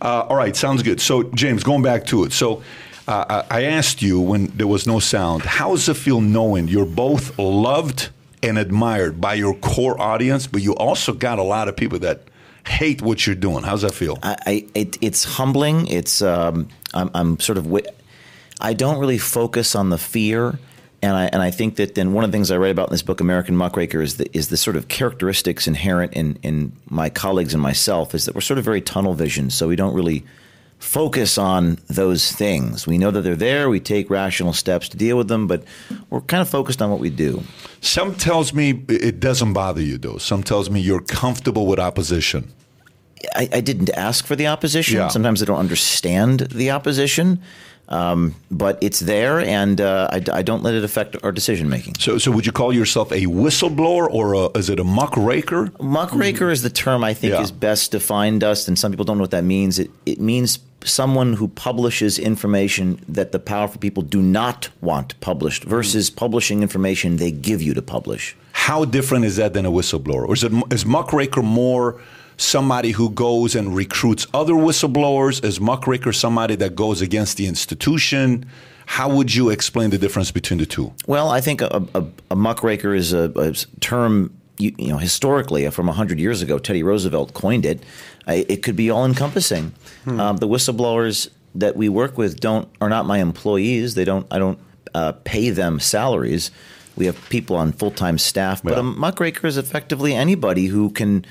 Uh, all right, sounds good. So, James, going back to it. So, uh, I asked you when there was no sound, how does it feel knowing you're both loved and admired by your core audience, but you also got a lot of people that hate what you're doing? How's that feel? I, I it, it's humbling. It's um, I'm, I'm sort of wi- I don't really focus on the fear. And I, and I think that then one of the things I write about in this book, American Muckraker, is the, is the sort of characteristics inherent in, in my colleagues and myself is that we're sort of very tunnel vision. So we don't really focus on those things. We know that they're there. We take rational steps to deal with them, but we're kind of focused on what we do. Some tells me it doesn't bother you, though. Some tells me you're comfortable with opposition. I, I didn't ask for the opposition. Yeah. Sometimes I don't understand the opposition. Um, but it's there, and uh, I, I, don't let it affect our decision making. So, so would you call yourself a whistleblower, or a, is it a muckraker? Muckraker is the term I think Yeah. is best defined. Dust, and some people don't know what that means. It it means someone who publishes information that the powerful people do not want published, versus publishing information they give you to publish. How different is that than a whistleblower? Or is it is muckraker more somebody who goes and recruits other whistleblowers? Is muckraker somebody that goes against the institution? How would you explain the difference between the two? Well, I think a, a, a muckraker is a, a term. You, you know, historically, from hundred years ago, Teddy Roosevelt coined it. Uh, it could be all encompassing. Um, the whistleblowers that we work with don't are not my employees. They don't. I don't uh, pay them salaries. We have people on full time staff, but Yeah. a muckraker is effectively anybody who can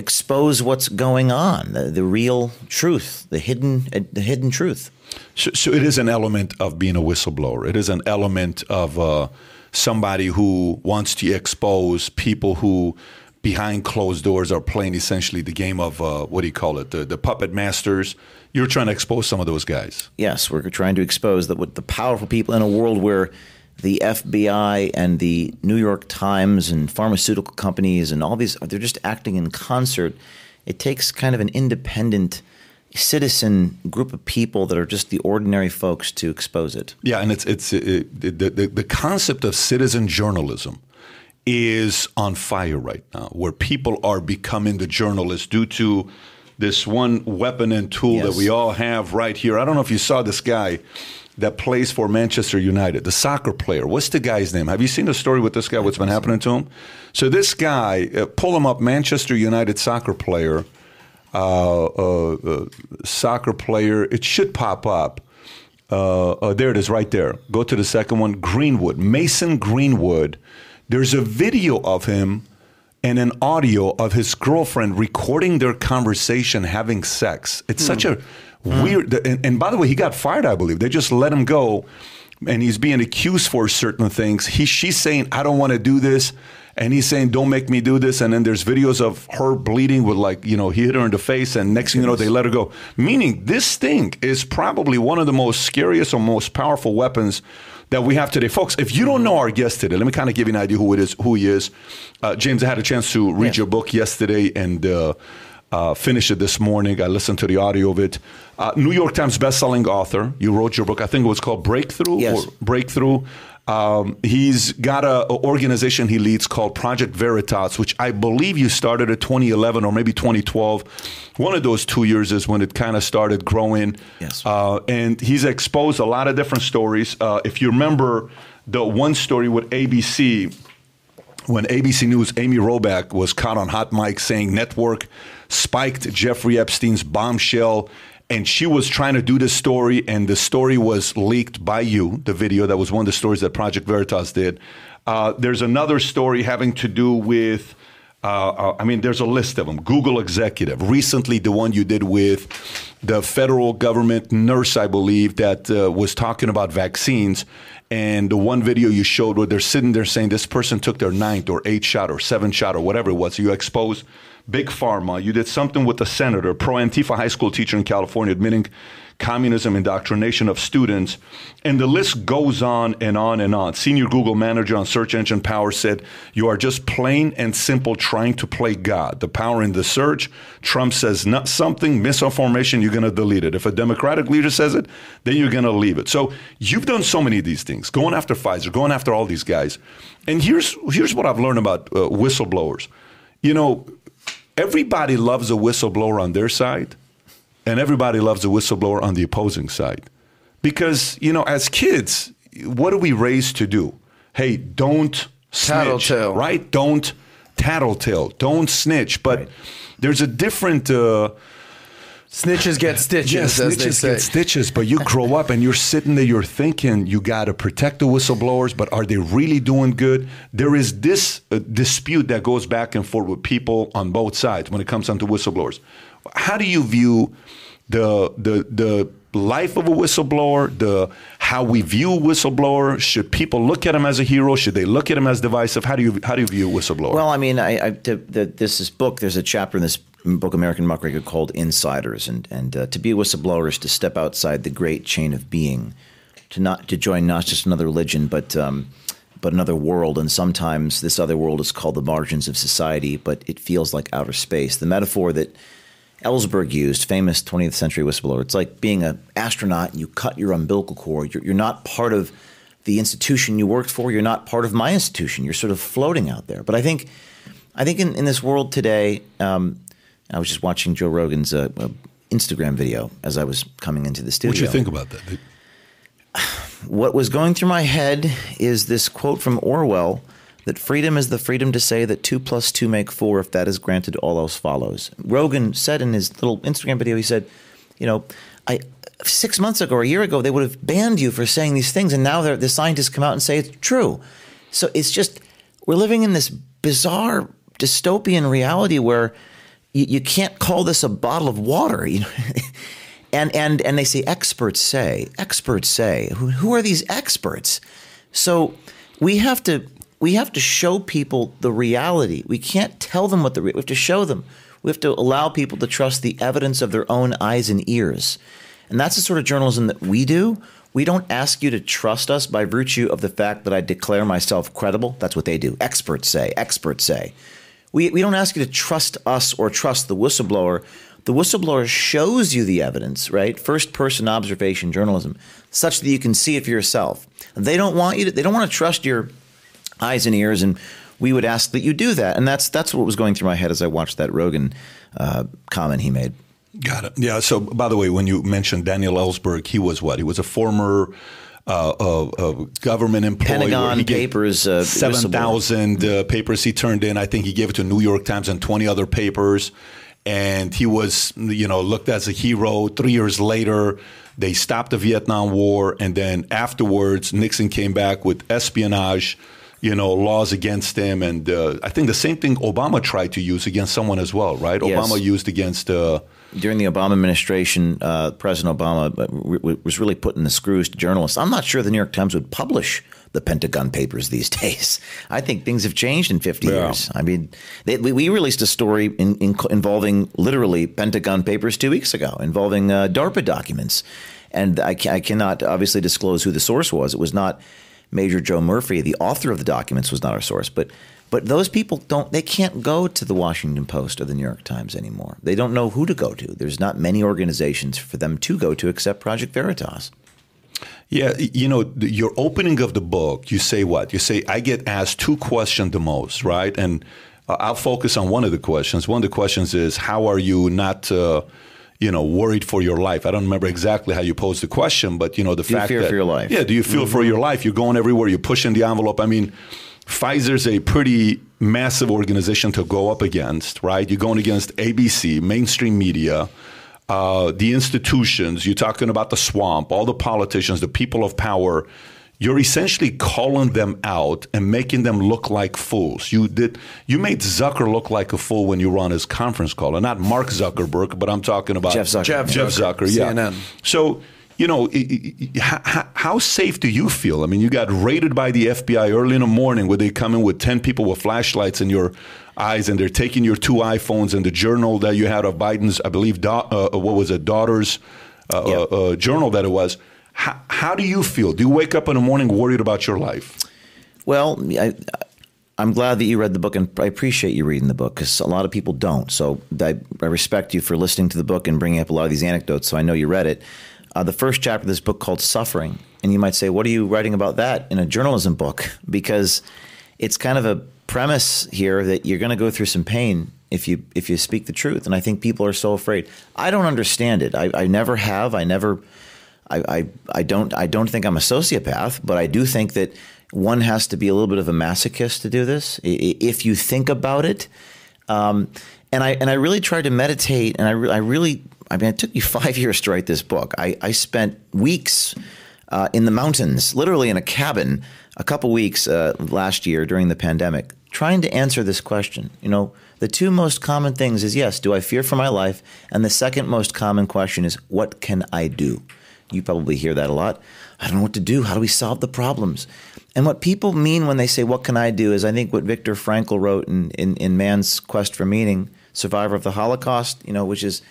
expose what's going on, the, the real truth, the hidden, uh, the hidden truth. So, so it is an element of being a whistleblower. It is an element of uh, somebody who wants to expose people who, behind closed doors, are playing essentially the game of uh, what do you call it? The, the puppet masters. You're trying to expose some of those guys. Yes, we're trying to expose that with the powerful people in a world where the FBI and the New York Times and pharmaceutical companies and all these they're just acting in concert. It takes kind of an independent citizen group of people that are just the ordinary folks to expose it. Yeah, and it's it's it, the, the the concept of citizen journalism is on fire right now, where people are becoming the journalists due to this one weapon and tool that we all have right here. I don't know if you saw this guy that plays for Manchester United, the soccer player. What's the guy's name? Have you seen the story with this guy? What's been happening to him? So this guy, uh, pull him up, Manchester United soccer player, uh, uh, uh, soccer player. It should pop up. Uh, uh, there it is, right there. Go to the second one. Greenwood, Mason Greenwood. There's a video of him and an audio of his girlfriend recording their conversation having sex. It's such a weird. And, and by the way, he got fired. I believe they just let him go, and he's being accused for certain things. He she's saying, "I don't want to do this." And he's saying, "Don't make me do this." And then there's videos of her bleeding with, like, you know, he hit her in the face, and next thing you know, they let her go. Meaning, this thing is probably one of the most scariest or most powerful weapons that we have today, folks. If you don't know our guest today, let me kind of give you an idea who it is, who he is. Uh, James, I had a chance to read your book yesterday and uh, uh, finish it this morning. I listened to the audio of it. Uh, New York Times bestselling author. You wrote your book. I think it was called Breakthrough. Yes. Or Breakthrough. Um, he's got a, a organization he leads called Project Veritas, which I believe you started at 2011 or maybe 2012. One of those two years is when it kind of started growing. Yes. Uh, and he's exposed a lot of different stories. Uh, if you remember the one story with ABC, when ABC News Amy Robach was caught on hot mic saying network spiked Jeffrey Epstein's bombshell and she was trying to do this story and the story was leaked by you the video that was one of the stories that Project Veritas did uh, there's another story having to do with uh, uh, I mean, there's a list of them. Google executive. Recently, the one you did with the federal government nurse, I believe, that uh, was talking about vaccines. And the one video you showed where they're sitting there saying this person took their ninth or eighth shot or seventh shot or whatever it was. You exposed big pharma. You did something with a senator, pro Antifa high school teacher in California, admitting communism indoctrination of students. And the list goes on and on and on. Senior Google manager on search engine power said, You are just plain and simple trying to play God. The power in the search. Trump says not something, misinformation, you're going to delete it. If a Democratic leader says it, then you're going to leave it. So you've done so many of these things, going after Pfizer, going after all these guys. And here's, here's what I've learned about uh, whistleblowers. You know, everybody loves a whistleblower on their side and everybody loves a whistleblower on the opposing side. Because, you know, as kids, what are we raised to do? Hey, don't snitch, Tattletale. right? Don't tattletale, don't snitch. But there's a different. Uh, Snitches get stitches, yeah, as they snitches get stitches, but you grow up and you're sitting there, you're thinking you got to protect the whistleblowers, but are they really doing good? There is this uh, dispute that goes back and forth with people on both sides when it comes down to whistleblowers. How do you view the the the life of a whistleblower, the how we view whistleblower? Should people look at him as a hero? Should they look at him as divisive? How do you how do you view a whistleblower? Well, I mean, I, I the, this is book. There's a chapter in this book, American Muckraker, called "Insiders," and and uh, to be a whistleblower is to step outside the great chain of being, to not to join not just another religion, but um, but another world. And sometimes this other world is called the margins of society, but it feels like outer space. The metaphor that Ellsberg used, famous 20th century whistleblower. It's like being an astronaut and you cut your umbilical cord. You're, you're not part of the institution you worked for. You're not part of my institution. You're sort of floating out there. But I think, I think in, in this world today, um, I was just watching Joe Rogan's uh, uh, Instagram video as I was coming into the studio. what do you think about that? What was going through my head is this quote from Orwell that freedom is the freedom to say that two plus two make four if that is granted, all else follows. Rogan said in his little Instagram video, he said, you know, I six months ago or a year ago, they would have banned you for saying these things, and now the scientists come out and say it's true. So it's just we're living in this bizarre dystopian reality where you, you can't call this a bottle of water. You know, and and and they say experts say experts say who, who are these experts? So we have to we have to show people the reality. We can't tell them what the re- we have to show them. We have to allow people to trust the evidence of their own eyes and ears. And that's the sort of journalism that we do. We don't ask you to trust us by virtue of the fact that I declare myself credible. That's what they do. Experts say, experts say. We, we don't ask you to trust us or trust the whistleblower. The whistleblower shows you the evidence, right? First person observation journalism, such that you can see it for yourself. They don't want you to, they don't want to trust your eyes and ears, and we would ask that you do that. And that's that's what was going through my head as I watched that Rogan uh, comment he made. Got it. Yeah. So, by the way, when you mentioned Daniel Ellsberg, he was what? He was a former uh, uh, uh, government employee. Pentagon Papers, uh, seven thousand uh, papers he turned in. I think he gave it to New York Times and twenty other papers. And he was, you know, looked as a hero. Three years later, they stopped the Vietnam War, and then afterwards, Nixon came back with espionage you know, laws against him. And uh, I think the same thing Obama tried to use against someone as well, right? Yes. Obama used against. Uh, During the Obama administration, uh, President Obama uh, re- was really putting the screws to journalists. I'm not sure the New York Times would publish the Pentagon Papers these days. I think things have changed in 50 Yeah. years. I mean, they, we, we released a story in, in, involving literally Pentagon Papers two weeks ago, involving uh, DARPA documents. And I, I cannot obviously disclose who the source was. It was not Major Joe Murphy, the author of the documents, was not our source. But but those people don't they can't go to the Washington Post or the New York Times anymore. They don't know who to go to. There's not many organizations for them to go to except Project Veritas. Yeah, you know, your opening of the book, you say what? You say, I get asked two questions the most, right? And uh, I'll focus on one of the questions. One of the questions is, how are you not, uh, you know, worried for your life? I don't remember exactly how you posed the question, but, you know, the Do you fact fear that. for your life? Yeah, do you feel for your life? You're going everywhere, you're pushing the envelope. I mean, Pfizer's a pretty massive organization to go up against, right? You're going against ABC, mainstream media, uh, the institutions. You're talking about the swamp, all the politicians, the people of power. You're essentially calling them out and making them look like fools. You did. You made Zucker look like a fool when you were on his conference call, and not Mark Zuckerberg, but I'm talking about Jeff Zucker. Jeff Jeff Zucker, Zucker, yeah. CNN. So, you know, how, how safe do you feel? I mean, you got raided by the FBI early in the morning where they come in with 10 people with flashlights in your eyes and they're taking your two iPhones and the journal that you had of Biden's, I believe, da- uh, what was it, daughter's uh, Yeah. uh, uh, journal that it was. How, how do you feel? Do you wake up in the morning worried about your life? Well, I, I'm glad that you read the book, and I appreciate you reading the book because a lot of people don't. So I, I respect you for listening to the book and bringing up a lot of these anecdotes. So I know you read it. Uh, the first chapter of this book called "Suffering," and you might say, "What are you writing about that in a journalism book?" Because it's kind of a premise here that you're going to go through some pain if you if you speak the truth. And I think people are so afraid. I don't understand it. I, I never have. I never. I, I I don't I don't think I'm a sociopath, but I do think that one has to be a little bit of a masochist to do this. If you think about it, um, and I and I really tried to meditate, and I, re- I really I mean it took me five years to write this book. I, I spent weeks uh, in the mountains, literally in a cabin, a couple weeks uh, last year during the pandemic, trying to answer this question. You know, the two most common things is yes, do I fear for my life, and the second most common question is what can I do? You probably hear that a lot. I don't know what to do. How do we solve the problems? And what people mean when they say, What can I do? is I think what Viktor Frankl wrote in, in, in Man's Quest for Meaning, Survivor of the Holocaust, you know, which is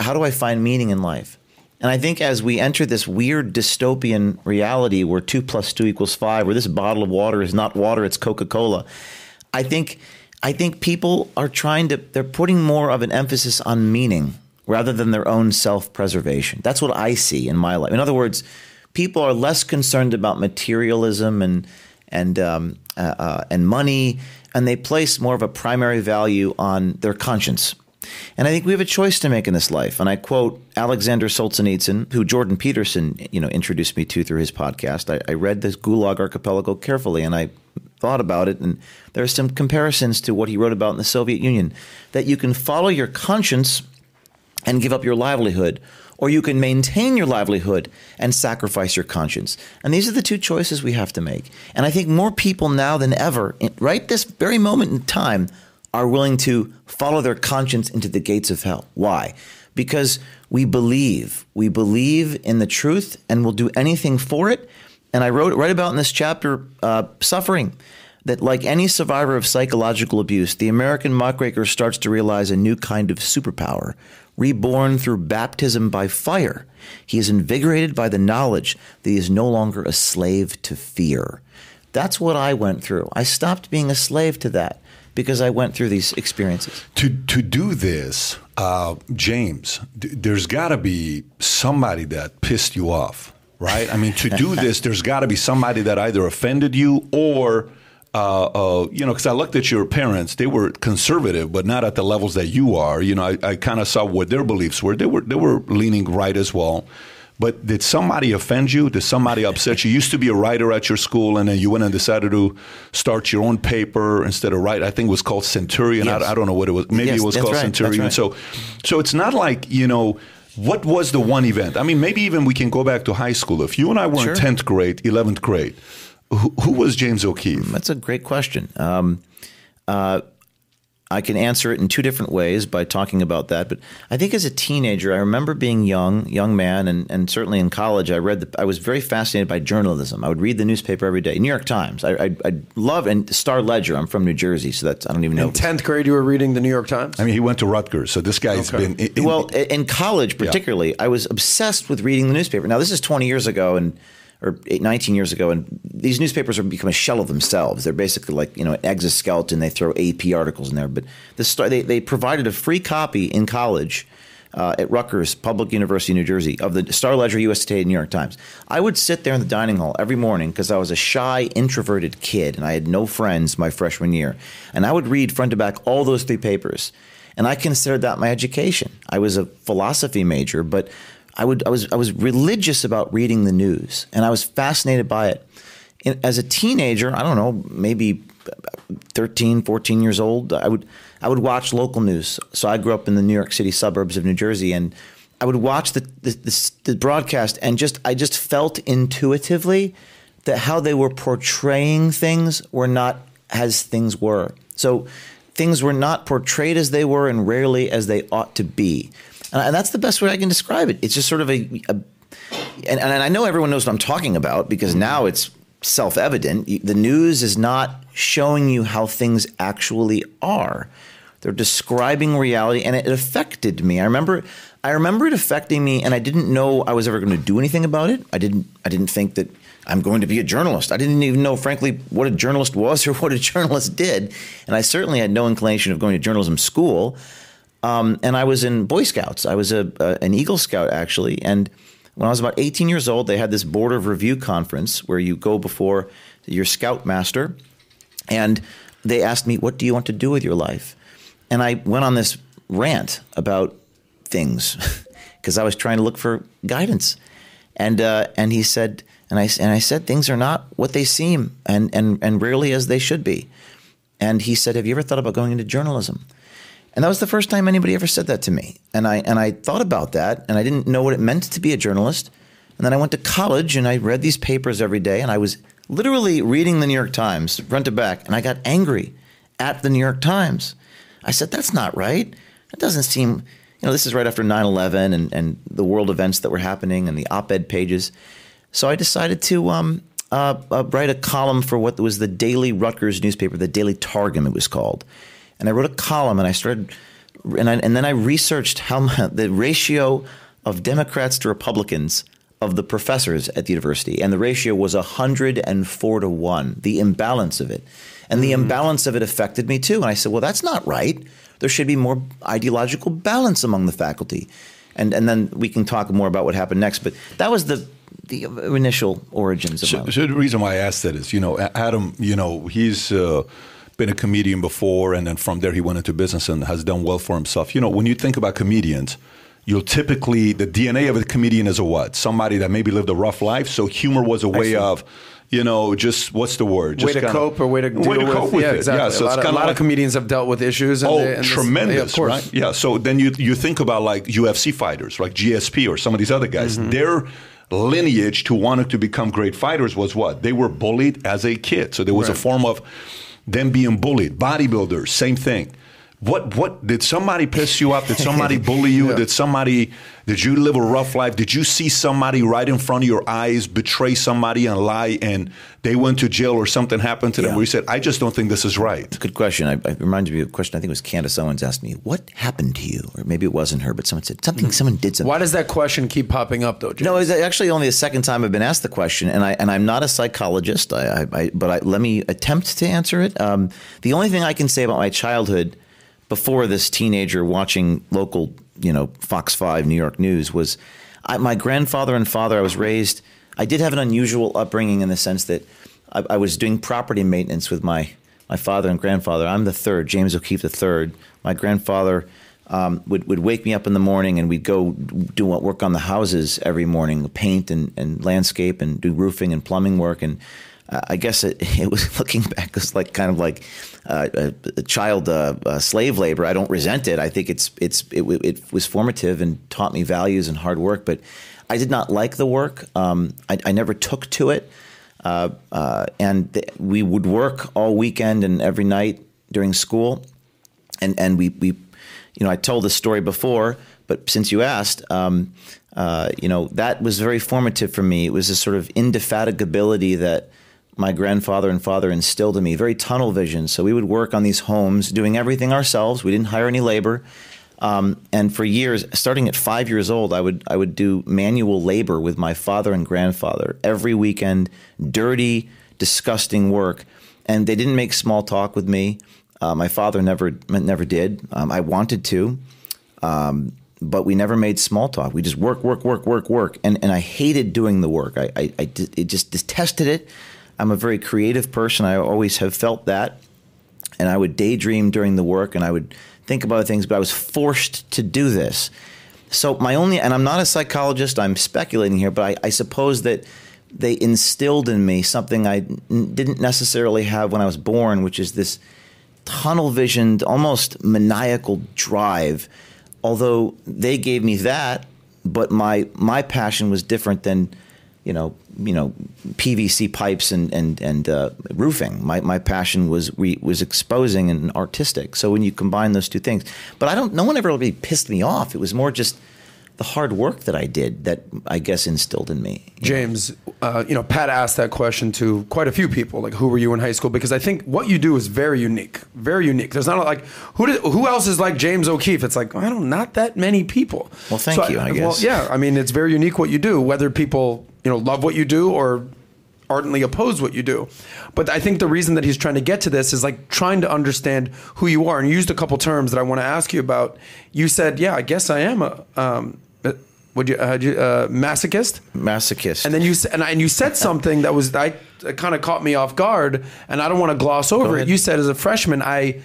how do I find meaning in life? And I think as we enter this weird dystopian reality where two plus two equals five, where this bottle of water is not water, it's Coca Cola, I think I think people are trying to they're putting more of an emphasis on meaning rather than their own self-preservation. That's what I see in my life. In other words, people are less concerned about materialism and and um, uh, uh, and money, and they place more of a primary value on their conscience. And I think we have a choice to make in this life. And I quote Alexander Solzhenitsyn, who Jordan Peterson, you know, introduced me to through his podcast. I, I read this Gulag Archipelago carefully, and I thought about it. And there are some comparisons to what he wrote about in the Soviet Union that you can follow your conscience and give up your livelihood, or you can maintain your livelihood and sacrifice your conscience. And these are the two choices we have to make. And I think more people now than ever, right this very moment in time, are willing to follow their conscience into the gates of hell. Why? Because we believe. We believe in the truth and will do anything for it. And I wrote right about in this chapter, uh, suffering that, like any survivor of psychological abuse, the American muckraker starts to realize a new kind of superpower. Reborn through baptism by fire, he is invigorated by the knowledge that he is no longer a slave to fear. That's what I went through. I stopped being a slave to that because I went through these experiences. To to do this, uh, James, th- there's got to be somebody that pissed you off, right? I mean, to do this, there's got to be somebody that either offended you or. Uh, uh, you know, because I looked at your parents; they were conservative, but not at the levels that you are. You know, I, I kind of saw what their beliefs were. They were they were leaning right as well. But did somebody offend you? Did somebody upset you? You used to be a writer at your school, and then you went and decided to start your own paper instead of write. I think it was called Centurion. Yes. I, I don't know what it was. Maybe Yes, it was called right, Centurion. right. So, so it's not like you know. What was the one event? I mean, maybe even we can go back to high school. If you and I were Sure. in tenth grade, eleventh grade, who, who was James O'Keefe? That's a great question. Um, uh, I can answer it in two different ways by talking about that. But I think as a teenager, I remember being young, young man, and, and certainly in college, I read. The, I was very fascinated by journalism. I would read the newspaper every day, New York Times. I, I, I love and Star Ledger. I'm from New Jersey, so that's I don't even know. In tenth grade, you were reading the New York Times. I mean, he went to Rutgers, so this guy's Okay. been in, well, in college particularly, I was obsessed with reading the newspaper. Now, this is 20 years ago, and or eight, 19 years ago, and these newspapers have become a shell of themselves. They're basically like you know an exoskeleton. They throw AP articles in there, but they they provided a free copy in college. Uh, at Rutgers Public University, New Jersey, of the Star Ledger, USA Today, New York Times. I would sit there in the dining hall every morning because I was a shy, introverted kid and I had no friends my freshman year. And I would read front to back all those three papers. And I considered that my education. I was a philosophy major, but I would I was I was religious about reading the news, and I was fascinated by it. And as a teenager, I don't know, maybe 13, 14 years old, I would I would watch local news. So I grew up in the New York City suburbs of New Jersey, and I would watch the the, the, the broadcast, and just I just felt intuitively that how they were portraying things were not as things were. So things were not portrayed as they were, and rarely as they ought to be. And, that's the best way I can describe it. It's just sort of a, a and, and I know everyone knows what I'm talking about because now it's self evident. The news is not showing you how things actually are. They're describing reality, and it affected me. I remember, I remember it affecting me, and I didn't know I was ever going to do anything about it. I didn't, I didn't think that I'm going to be a journalist. I didn't even know, frankly, what a journalist was or what a journalist did, and I certainly had no inclination of going to journalism school. Um, and I was in Boy Scouts. I was a, a an Eagle Scout actually, and when I was about 18 years old, they had this board of review conference where you go before your scoutmaster, and they asked me, "What do you want to do with your life?" and I went on this rant about things because I was trying to look for guidance. And uh, and he said, and I and I said things are not what they seem, and and and rarely as they should be. And he said, "Have you ever thought about going into journalism?" And that was the first time anybody ever said that to me. And I and I thought about that, and I didn't know what it meant to be a journalist. And then I went to college, and I read these papers every day, and I was literally reading the New York Times front to back, and I got angry at the New York Times. I said, "That's not right. It doesn't seem." You know, this is right after 9/11 and and the world events that were happening, and the op-ed pages. So I decided to um, uh, uh, write a column for what was the Daily Rutgers newspaper, the Daily Targum, it was called. And I wrote a column, and I started, and, I, and then I researched how the ratio of Democrats to Republicans of the professors at the university, and the ratio was 104 to 1, the imbalance of it. And the mm. imbalance of it affected me too. And I said, well, that's not right. There should be more ideological balance among the faculty. And, and then we can talk more about what happened next. But that was the the initial origins of so, so, the reason why I asked that is, you know, Adam, you know, he's uh, been a comedian before, and then from there he went into business and has done well for himself. You know, when you think about comedians, you'll typically the DNA of a comedian is a what? Somebody that maybe lived a rough life. So humor was a way of you know, just what's the word? Just way to kinda, cope or way to deal way to with, cope with yeah, it. Exactly. Yeah, so a lot, it's of, a lot like, of comedians have dealt with issues. And oh, they, and tremendous, this, yeah, right? Yeah. So then you you think about like UFC fighters, like GSP or some of these other guys. Mm-hmm. Their lineage to wanting to become great fighters was what they were bullied as a kid. So there was right. a form of them being bullied. Bodybuilders, same thing. What what did somebody piss you off? Did somebody bully you? Yeah. Did somebody did you live a rough life? Did you see somebody right in front of your eyes betray somebody and lie and they went to jail or something happened to them yeah. where you said, I just don't think this is right? Good question. I, I reminded me of a question. I think it was Candace Owens asked me, What happened to you? Or maybe it wasn't her, but someone said something, mm-hmm. someone did something. Why does that question keep popping up though, James? No, it's actually only the second time I've been asked the question, and I and I'm not a psychologist. I, I, I but let me attempt to answer it. Um, the only thing I can say about my childhood before this teenager watching local you know Fox Five New York News was I, my grandfather and father. I was raised. I did have an unusual upbringing in the sense that I, I, was doing property maintenance with my my father and grandfather. I'm the third, James O'Keefe the third. My grandfather um, would would wake me up in the morning and we'd go do work on the houses every morning, paint and, and landscape and do roofing and plumbing work and I guess it, it, was looking back was like kind of like uh, a, a, child uh, uh, slave labor. I don't resent it. I think it's it's it, it, was formative and taught me values and hard work. But I did not like the work. Um, I, I, never took to it, uh, uh, and th- we would work all weekend and every night during school, and and we we, you know, I told this story before, but since you asked. Um, uh, you know that was very formative for me. It was a sort of indefatigability that my grandfather and father instilled in me, very tunnel vision. So we would work on these homes, doing everything ourselves. We didn't hire any labor. Um, and for years, starting at five years old, I would I would do manual labor with my father and grandfather every weekend. Dirty, disgusting work, and they didn't make small talk with me. Uh, my father never never did. Um, I wanted to, um, but we never made small talk. We just work, work, work, work, work, and and I hated doing the work. I I, I it just detested it. I'm a very creative person. I always have felt that. And I would daydream during the work and I would think about things, but I was forced to do this. So, my only, and I'm not a psychologist, I'm speculating here, but I, I suppose that they instilled in me something I n- didn't necessarily have when I was born, which is this tunnel visioned, almost maniacal drive. Although they gave me that, but my my passion was different than you know, you know, PVC pipes and and and uh, roofing. My my passion was we was exposing and artistic. So when you combine those two things, but I don't. No one ever really pissed me off. It was more just the hard work that I did that I guess instilled in me. James, uh, you know, Pat asked that question to quite a few people, like, who were you in high school? Because I think what you do is very unique, very unique. There's not like who did, who else is like James O'Keefe? It's like I don't, not that many people. Well, thank so you. I, I guess. Well, yeah. I mean, it's very unique what you do. Whether people you know love what you do or ardently oppose what you do. But I think the reason that he's trying to get to this is like trying to understand who you are. And you used a couple terms that I want to ask you about. You said, "Yeah, I guess I am a." Um, would you, uh, you uh, masochist? Masochist. And then you and, I, and you said something that was I kind of caught me off guard, and I don't want to gloss over it. You said as a freshman, I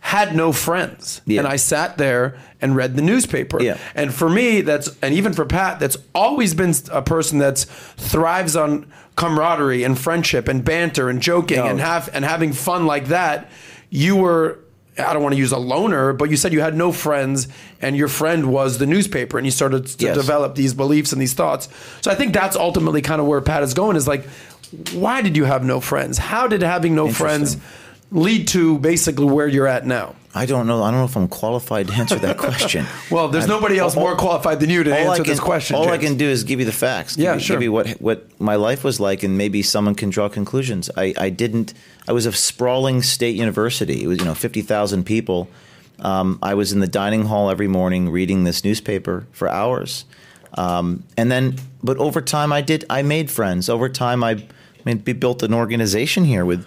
had no friends. Yeah. And I sat there and read the newspaper. Yeah. And for me, that's and even for Pat, that's always been a person that thrives on camaraderie and friendship and banter and joking No. and have and having fun like that. You were I don't want to use a loner, but you said you had no friends and your friend was the newspaper and you started to Yes. develop these beliefs and these thoughts. So I think that's ultimately kind of where Pat is going is like why did you have no friends? How did having no friends lead to basically where you're at now? I don't know. I don't know if I'm qualified to answer that question. Well, there's I'm- nobody else more qualified than you to answer can, this question. All I can do is give you the facts. Yeah, give, you- sure. Give you what what my life was like, and maybe someone can draw conclusions. I, I didn't. I was a sprawling state university. It was you know fifty thousand people. Um, I was in the dining hall every morning reading this newspaper for hours, um, and then but over time I did. I made friends. Over time I, I mean, built an organization here with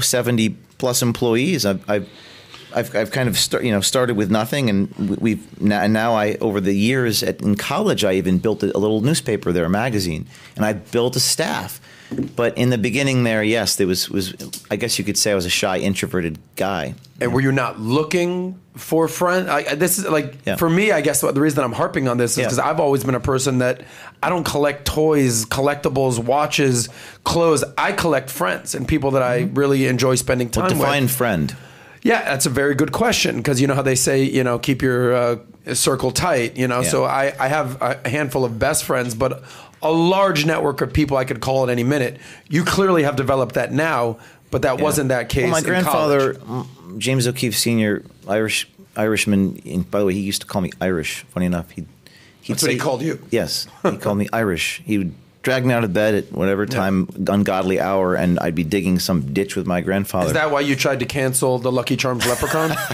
seventy plus employees. I've, I've I've, I've kind of start, you know started with nothing, and we- we've now, and now I over the years at, in college I even built a, a little newspaper there, a magazine, and I built a staff. But in the beginning there, yes, there was was I guess you could say I was a shy, introverted guy. And were you not looking for friends? I, this is like Yeah. for me. I guess what the reason I'm harping on this is Yeah. because I've always been a person that I don't collect toys, collectibles, watches, clothes. I collect friends and people that I mm-hmm. really enjoy spending time What define with. friend? Yeah, that's a very good question because you know how they say you know keep your uh, circle tight. You know, Yeah. so I I have a handful of best friends, but a large network of people I could call at any minute. You clearly have developed that now, but that wasn't that case. Well, my grandfather, college. mm, James O'Keefe Senior, Irish Irishman. And by the way, he used to call me Irish. Funny enough, he he'd That's what he called you. Yes, he called me Irish. He would drag me out of bed at whatever time, ungodly hour, and I'd be digging some ditch with my grandfather. Is that why you tried to cancel the Lucky Charms Leprechaun?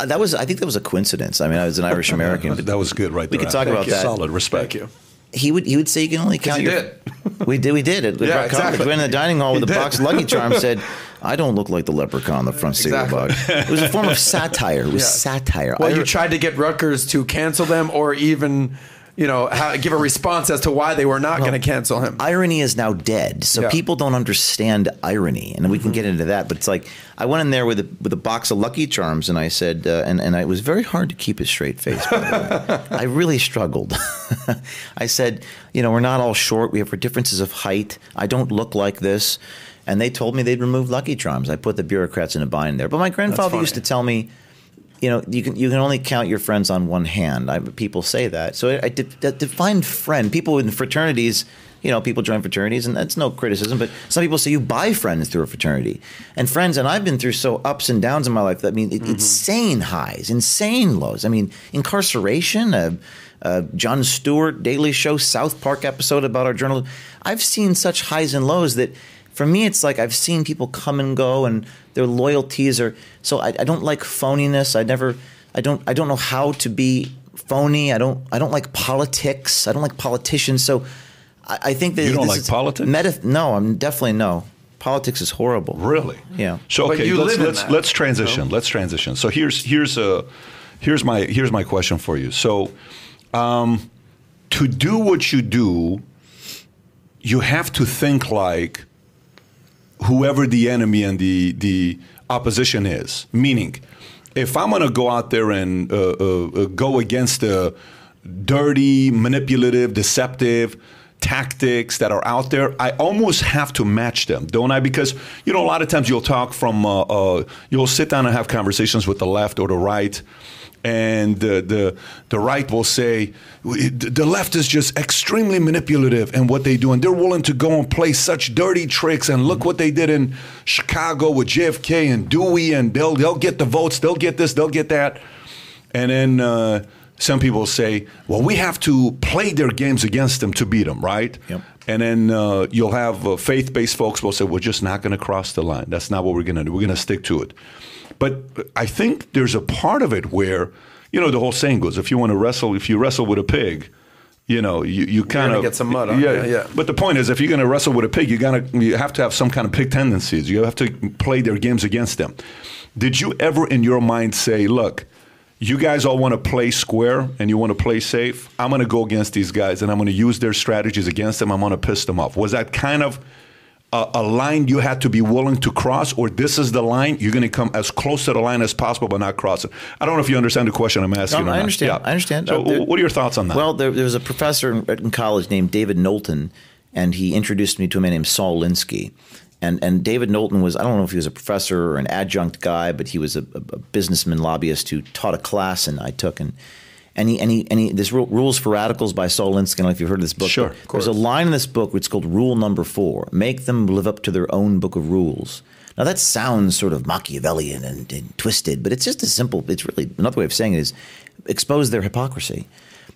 Uh, that was, I think, that was a coincidence. I mean, I was an Irish American. but That was good right We there. could talk Thank about you. that. Solid respect. Thank you. he would he would say you can only count you your. did. We did. We did it. Yeah, Yeah, exactly. We went in the dining hall with He a did. box of Lucky Charms. Said, "I don't look like the leprechaun on the front seat of the Exactly. box." It was a form of satire. It was Yes. satire. Well, I- you tried to get Rutgers to cancel them, or even, you know, ha- give a response as to why they were not going to cancel him. irony is now dead, so Yeah. Mm-hmm. people don't understand irony, and we can get into that. But it's like I went in there with a, with a box of Lucky Charms, and I said, uh, and and it was very hard to keep a straight face. By the way. I really struggled. I said, you know, we're not all short. We have differences of height. I don't look like this, and they told me they'd remove Lucky Charms. I put the bureaucrats in a bind there. But my grandfather used to tell me you know, you can you can only count your friends on one hand. I, people say that. So I, I de- de- define friend. People in fraternities, you know, people join fraternities, and that's no criticism. But some people say you buy friends through a fraternity, and friends. And I've been through so ups and downs in my life. That I mean, it, insane highs, insane lows. I mean, incarceration. Uh, uh, Jon Stewart Daily Show South Park episode about our journal. I've seen such highs and lows that for me, it's like I've seen people come and go, and their loyalties are. So I, I don't like phoniness. I never. I don't. I don't know how to be phony. I don't. I don't like politics. I don't like politicians. So I, I think that You don't this like is politics? Meta, no, I'm definitely no. Politics is horrible. Really? Yeah. So But okay, you let's live let's that, let's transition. Let's transition. So here's here's a here's my here's my question for you. So um, to do what you do, you have to think like whoever the enemy and the the opposition is. Meaning, if I'm going to go out there and uh, uh, uh, go against the dirty, manipulative, deceptive tactics that are out there, I almost have to match them, don't I? Because you know, a lot of times you'll talk from, uh, uh, you'll sit down and have conversations with the left or the right and the, the the right will say the left is just extremely manipulative in what they do, and they're willing to go and play such dirty tricks. And look what they did in Chicago with JFK and Dewey, and they'll they'll get the votes, they'll get this, they'll get that. And then uh, some people say, well, we have to play their games against them to beat them, right? Yep. And then uh, you'll have uh, faith-based folks will say, we're just not going to cross the line. That's not what we're going to do. We're going to stick to it. But I think there's a part of it where, you know, the whole saying goes, if you want to wrestle, if you wrestle with a pig, you know, you, you kind of get some mud on you, yeah. But the point is, if you're going to wrestle with a pig, you gotta you have to have some kind of pig tendencies. You have to play their games against them. Did you ever, in your mind, say, "Look, you guys all want to play square and you want to play safe. I'm going to go against these guys and I'm going to use their strategies against them. I'm going to piss them off." Was that kind of a, a line you had to be willing to cross, or this is the line you're going to come as close to the line as possible, but not cross it. I don't know if you understand the question I'm asking. No, I understand. Yeah. I understand. So, Uh, there- what are your thoughts on that? Well, there, there was a professor in, in college named David Knowlton, and he introduced me to a man named Saul Alinsky. And, and David Knowlton was, I don't know if he was a professor or an adjunct guy, but he was a, a, a businessman lobbyist who taught a class and I took. And, and, he, and, he, and he, this Ru- Rules for Radicals by Saul Alinsky, I don't know if you've heard of this book. Sure, There's a line in this book which is called Rule Number Four Make them live up to their own book of rules. Now, that sounds sort of Machiavellian and, and twisted, but it's just a simple, it's really another way of saying it is expose their hypocrisy.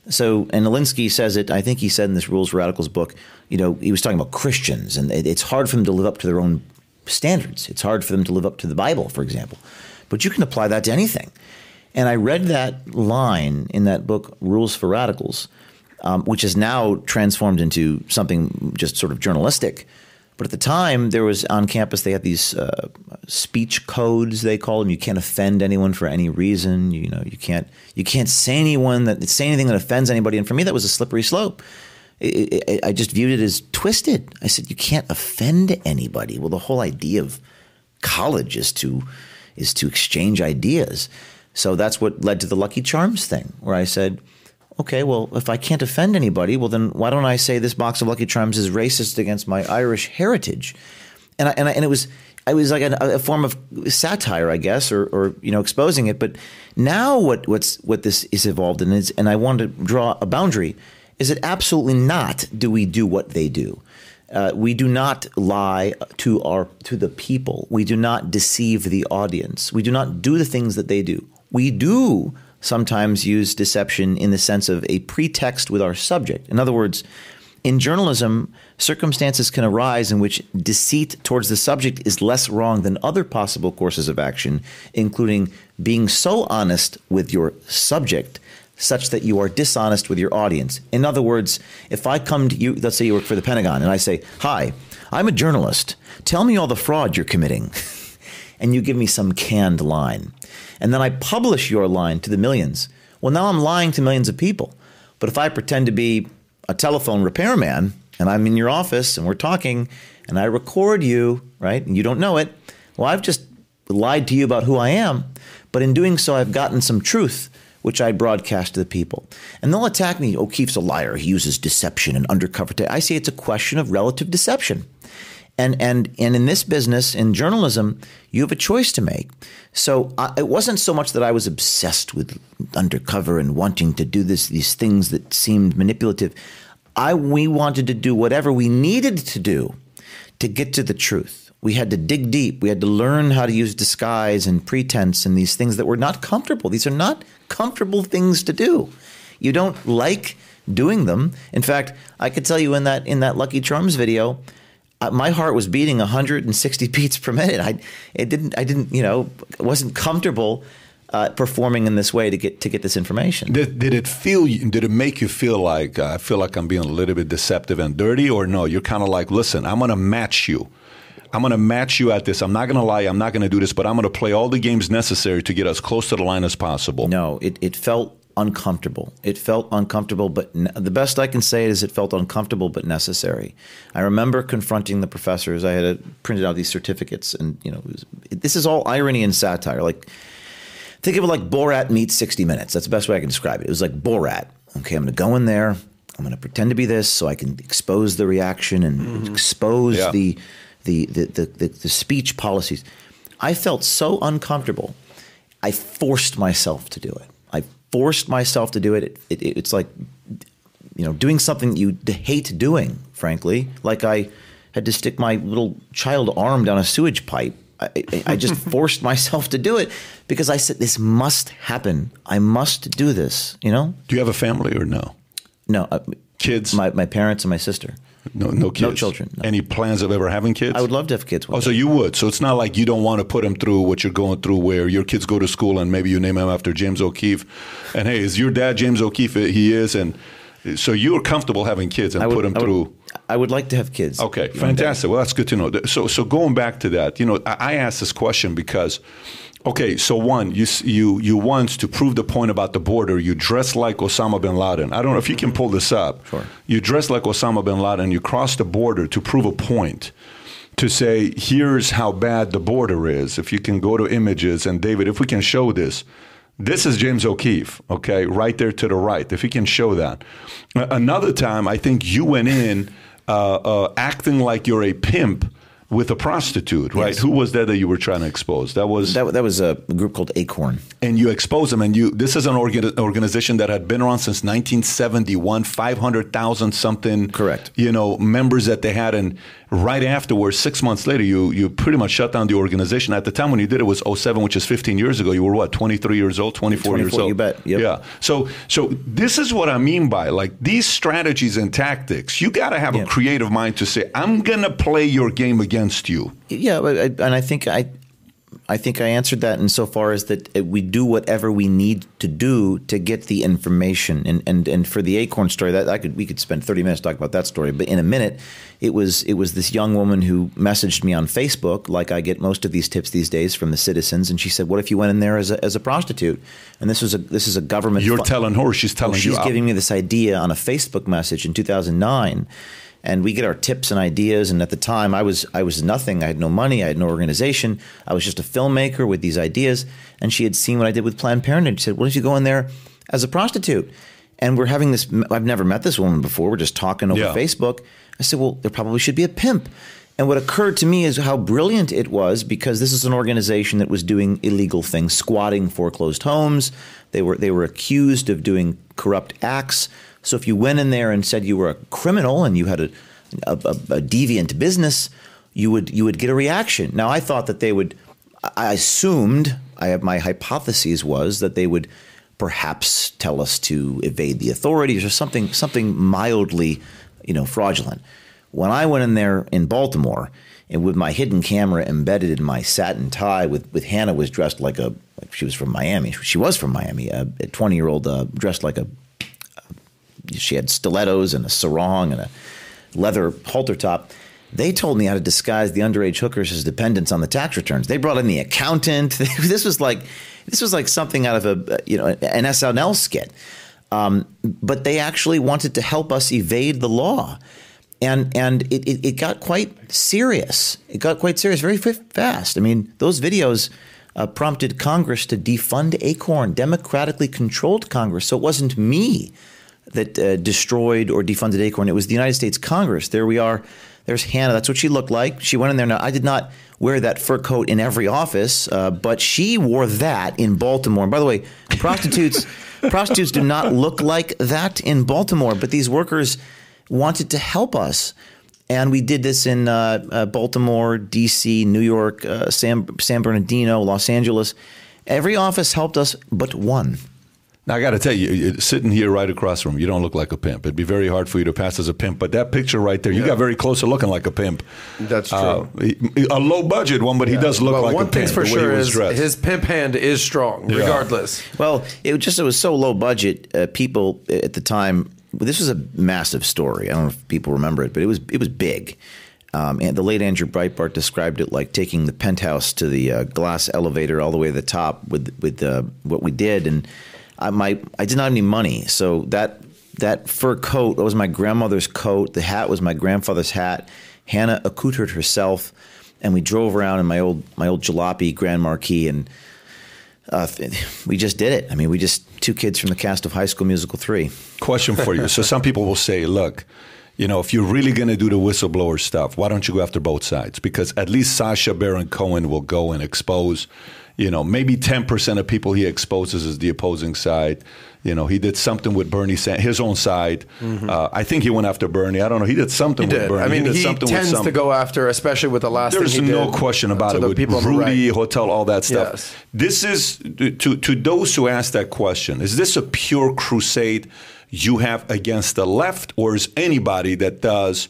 So, and Alinsky says it, I think he said in this Rules for Radicals book, you know, he was talking about Christians, and it, it's hard for them to live up to their own standards. It's hard for them to live up to the Bible, for example. But you can apply that to anything. And I read that line in that book, Rules for Radicals, um, which is now transformed into something just sort of journalistic. But at the time, there was on campus, they had these uh, speech codes, they call them. You can't offend anyone for any reason. You know, you can't you can't say anyone that say anything that offends anybody. And for me, that was a slippery slope. I- just viewed it as twisted. I said, you can't offend anybody. Well, the whole idea of college is to is to exchange ideas. So that's what led to the Lucky Charms thing, where I said, okay, well, if I can't offend anybody, well, then why don't I say this box of Lucky Charms is racist against my Irish heritage? And I, and, I, and it was it was like a, a form of satire, I guess, or, or you know, exposing it. But now what what's what this is evolved in is, and I wanted to draw a boundary, is that absolutely not do we do what they do. Uh, we do not lie to our to the people. We do not deceive the audience. We do not do the things that they do. We do sometimes use deception in the sense of a pretext with our subject. In other words, in journalism, circumstances can arise in which deceit towards the subject is less wrong than other possible courses of action, including being so honest with your subject such that you are dishonest with your audience. In other words, if I come to you, let's say you work for the Pentagon, and I say, Hi, I'm a journalist. Tell me all the fraud you're committing. and you give me some canned line. And then I publish your line to the millions. Well, now I'm lying to millions of people. But if I pretend to be a telephone repairman and I'm in your office and we're talking and I record you, right, and you don't know it, well, I've just lied to you about who I am. But in doing so, I've gotten some truth, which I broadcast to the people. And they'll attack me. Oh, O'Keefe's a liar. He uses deception and undercover. ta-" I say it's a question of relative deception. And, and, and in this business, in journalism, you have a choice to make. So I, it wasn't so much that I was obsessed with undercover and wanting to do this, these things that seemed manipulative. I, we wanted to do whatever we needed to do to get to the truth. We had to dig deep. We had to learn how to use disguise and pretense and these things that were not comfortable. These are not comfortable things to do. You don't like doing them. In fact, I could tell you in that in that Lucky Charms video, my heart was beating 160 beats per minute. I it didn't I didn't you know wasn't comfortable uh, performing in this way to get to get this information. Did, did it feel? Did it make you feel like uh, I feel like I'm being a little bit deceptive and dirty, or no? You're kind of like, listen, I'm going to match you. I'm going to match you at this. I'm not going to lie. I'm not going to do this, but I'm going to play all the games necessary to get as close to the line as possible. No, it, it felt uncomfortable. It felt uncomfortable, but ne- the best I can say is it felt uncomfortable but necessary. I remember confronting the professors. I had uh, printed out these certificates, and you know, it was, this is all irony and satire. Like, think of it like Borat meets 60 Minutes. That's the best way I can describe it. It was like Borat. Okay, I'm going to go in there. I'm going to pretend to be this so I can expose the reaction and expose Yeah. the, the, the, the, the, the speech policies. I felt so uncomfortable. I forced myself to do it. Forced myself to do it. It, it. It's like, you know, doing something you hate doing, frankly. Like I had to stick my little child arm down a sewage pipe. I, I, I just forced myself to do it because I said, this must happen. I must do this, you know? Do you have a family or no? No. uh, Kids? My, my parents and my sister. No, no kids. No children, no. Any plans of ever having kids? I would love to have kids. Oh, so you would. So it's not like you don't want to put them through what you're going through, where your kids go to school and maybe you name them after James O'Keefe, and hey, is your dad James O'Keefe? He is, and so you're comfortable having kids and would, put them I would- through. I would like to have kids. Okay, fantastic. Well, that's good to know. So, so going back to that, you know, I, I asked this question because, okay, so one, you you you once to prove the point about the border, you dress like Osama bin Laden. I don't know if you can pull this up. Sure. You dress like Osama bin Laden. You cross the border to prove a point. to say, here's how bad the border is. If you can go to images, and David, if we can show this, this is James O'Keefe, okay, right there to the right. If you can show that. Another time, I think you went in uh, uh, acting like you're a pimp with a prostitute, right? Yes. Who was that that you were trying to expose? That was That, that was a group called Acorn. and you expose them and you this is an organ, organization that had been around since 1971 500000 something Correct. you know members that they had and right afterwards six months later you you pretty much shut down the organization. At the time when you did it was 07 which is 15 years ago. You were what 23 years old 24, years old? you bet. Yep. yeah. So so this is what i mean by like these strategies and tactics you got to have a creative mind to say i'm gonna play your game against you. Yeah, and I think I, I think I answered that insofar as that uh, we do whatever we need to do to get the information. And and and for the Acorn story, that I could we could spend thirty minutes talking about that story. But in a minute, it was it was this young woman who messaged me on Facebook, like I get most of these tips these days from the citizens, and she said, "What if you went in there as a as a prostitute?" And this was a this is a government. you're telling her she's telling well, you she's giving me this idea on a Facebook message in 2009, and we get our tips and ideas. And at the time, I was I was nothing. I had no money. I had no organization. I was just a filmmaker with these ideas. And she had seen what I did with Planned Parenthood. She said, "What if you go in there as a prostitute?" And we're having this. I've never met this woman before. We're just talking over Yeah. Facebook. I said, "Well, there probably should be a pimp." And what occurred to me is how brilliant it was because this is an organization that was doing illegal things, squatting foreclosed homes. They were they were accused of doing corrupt acts. So if you went in there and said you were a criminal and you had a a, a, deviant business, you would you would get a reaction. Now I thought that they would. I assumed I have my hypotheses was that they would perhaps tell us to evade the authorities or something something mildly, you know, fraudulent. When I went in there in Baltimore and with my hidden camera embedded in my satin tie, with, with Hannah was dressed like a like she was from Miami. She was from Miami. A twenty year old uh, dressed like a. She had stilettos and a sarong and a leather halter top. They told me how to disguise the underage hookers as dependents on the tax returns. They brought in the accountant. this was like this was like something out of a you know an SNL skit. Um, but they actually wanted to help us evade the law and and it, it, it got quite serious. It got quite serious very fast. I mean, those videos uh, prompted Congress to defund Acorn, democratically controlled Congress. So it wasn't me that uh, destroyed or defunded Acorn. It was the United States Congress. There we are. There's Hannah. That's what she looked like. She went in there. Now I did not wear that fur coat in every office, uh, but she wore that in Baltimore. And by the way, prostitutes prostitutes do not look like that in Baltimore, but these workers wanted to help us. And we did this in uh, uh, Baltimore, D.C., New York, uh, San, San Bernardino, Los Angeles. Every office helped us but one. Now I got to tell you, you- sitting here right across from you, you don't look like a pimp. It'd be very hard for you to pass as a pimp. But that picture right there, you got very close to looking like a pimp. That's true. Uh, he- a low budget one, but he does look But like one a pimp. thing's for the way sure he was is dressed. his pimp hand is strong, Yeah. regardless. Well, it was just it was so low budget. Uh, people at the time, this was a massive story. I don't know if people remember it, but it was it was big. Um, and the late Andrew Breitbart described it like taking the penthouse to the uh, glass elevator all the way to the top with with uh, what we did. And I, my I did not have any money, so that that fur coat was my grandmother's coat. The hat was my grandfather's hat. Hannah accoutred herself, and we drove around in my old my old jalopy Grand Marquis and uh, we just did it. I mean, we just two kids from the cast of High School Musical three. Question for you. so some people will say, look, you know, if you're really going to do the whistleblower stuff, why don't you go after both sides? Because at least Sacha Baron Cohen will go and expose, you know, maybe 10% of people he exposes is the opposing side. You know, he did something with Bernie, his own side. Uh, I think he went after Bernie. I don't know. He did something He with did. Bernie. I mean, he, with tends to go after, especially with the last there's thing he no did question about it with Rudy, right. hotel, all that stuff. Yes. This is to to those who ask that question. Is this a pure crusade you have against the left, or is anybody that does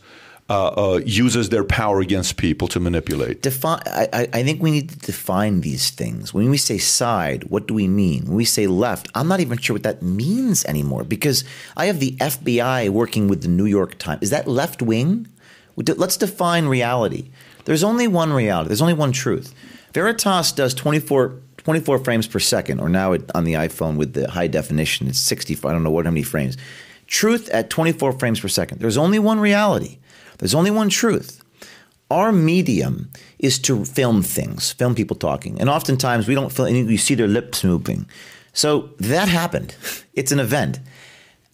uh, uh, uses their power against people to manipulate? Define. I, I- think we need to define these things. When we say side, what do we mean? When we say left, I'm not even sure what that means anymore because I have the FBI working with the New York Times. Is that left wing? Let's define reality. There's only one reality. There's only one truth. Veritas does 24, 24 frames per second, or now it, on the iPhone with the high definition, it's 60. I don't know what how many frames. Truth at 24 frames per second. There's only one reality. There's only one truth our medium is to film things, film people talking, and oftentimes we don't film. You see their lips moving, so that happened. It's an event.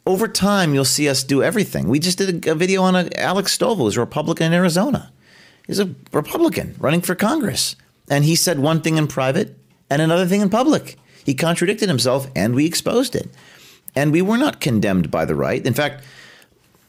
Over time, you'll see us do everything. We just did a, a video on a, Alex Stovall, who's a Republican in Arizona. He's a Republican running for Congress, and he said one thing in private and another thing in public. He contradicted himself, and we exposed it. And we were not condemned by the right. In fact,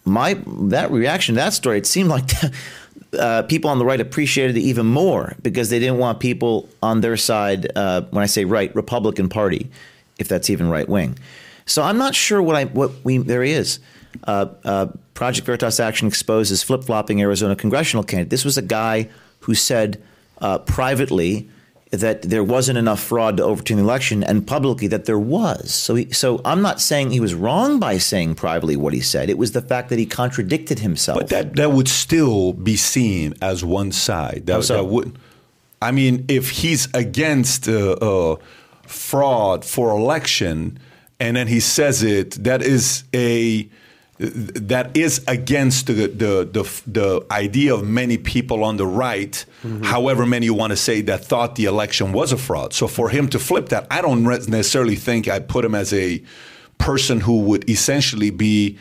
my that reaction that story, it seemed like uh, people on the right appreciated it even more because they didn't want people on their side. Uh, when I say right, Republican Party, if that's even right wing. So I'm not sure what I what we there he is. Uh, uh Project Veritas Action exposes flip flopping Arizona congressional candidate. This was a guy who said uh, privately that there wasn't enough fraud to overturn the election, and publicly that there was. So, he, so I'm not saying he was wrong by saying privately what he said. It was the fact that he contradicted himself. But that that would still be seen as one side. That, that would. I mean, if he's against uh, uh, fraud for election, and then he says it, that is a that is against the, the, the, the, idea of many people on the right, mm-hmm. however many you want to say, that thought the election was a fraud. So for him to flip that, I don't necessarily think I put him as a person who would essentially be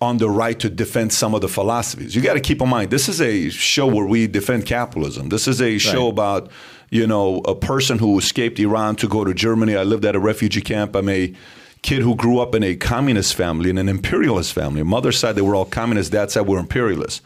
on the right to defend some of the philosophies. You got to keep in mind, this is a show where we defend capitalism. This is a show right. about, you know, a person who escaped Iran to go to Germany. I lived at a refugee camp. I'm a kid who grew up in a communist family, in an imperialist family. Mother's side, they were all communists. Dad's side were imperialists.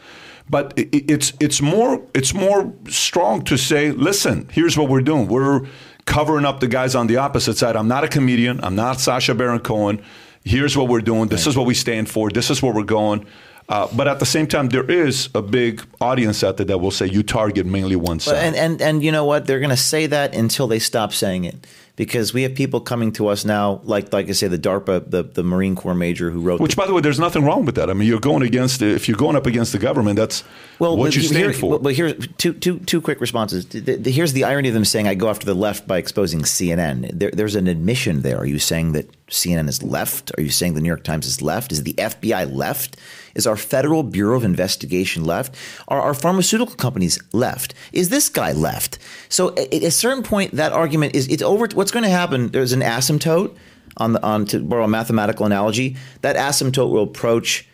But it's it's more it's more strong to say, listen, here's what we're doing. We're covering up the guys on the opposite side. I'm not a comedian. I'm not Sacha Baron Cohen. Here's what we're doing. This right. is what we stand for. This is where we're going. Uh, but at the same time, there is a big audience out there that will say you target mainly one side. And and and you know what? They're going to say that until they stop saying it because we have people coming to us now, like like I say, the DARPA, the, the Marine Corps major who wrote. Which, the, by the way, there's nothing wrong with that. I mean, you're going against if you're going up against the government, that's well, what you stand here, for. But here's two two two quick responses. Here's the irony of them saying I go after the left by exposing CNN. There, there's an admission there. Are you saying that CNN is left? Are you saying the New York Times is left? Is the FBI left? Is our Federal Bureau of Investigation left? Are our pharmaceutical companies left? Is this guy left? So at a certain point, that argument is it's over. What's going to happen? There's an asymptote on the on to borrow a mathematical analogy. That asymptote will approach,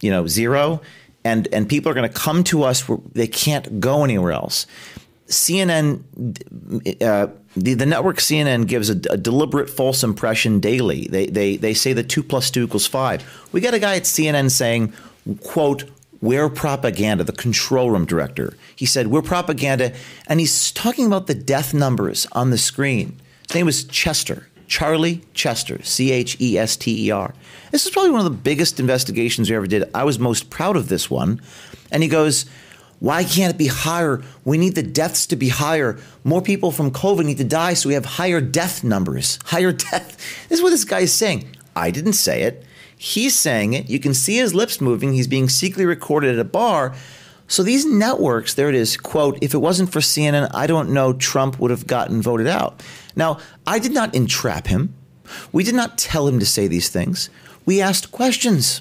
you know, zero, and and people are going to come to us where they can't go anywhere else. CNN, uh, the, the network CNN gives a, a, deliberate false impression daily. They, they, they say that two plus two equals five. We got a guy at CNN saying, quote, we're propaganda, the control room director. He said, we're propaganda. And he's talking about the death numbers on the screen. His name was Chester, Charlie Chester, C H E S T E R. This is probably one of the biggest investigations we ever did. I was most proud of this one. And he goes, why can't it be higher? We need the deaths to be higher. More people from COVID need to die, so we have higher death numbers. Higher death. This is what this guy is saying. I didn't say it. He's saying it. You can see his lips moving. He's being secretly recorded at a bar. So these networks, there it is, quote, if it wasn't for CNN, I don't know Trump would have gotten voted out. Now, I did not entrap him. We did not tell him to say these things. We asked questions.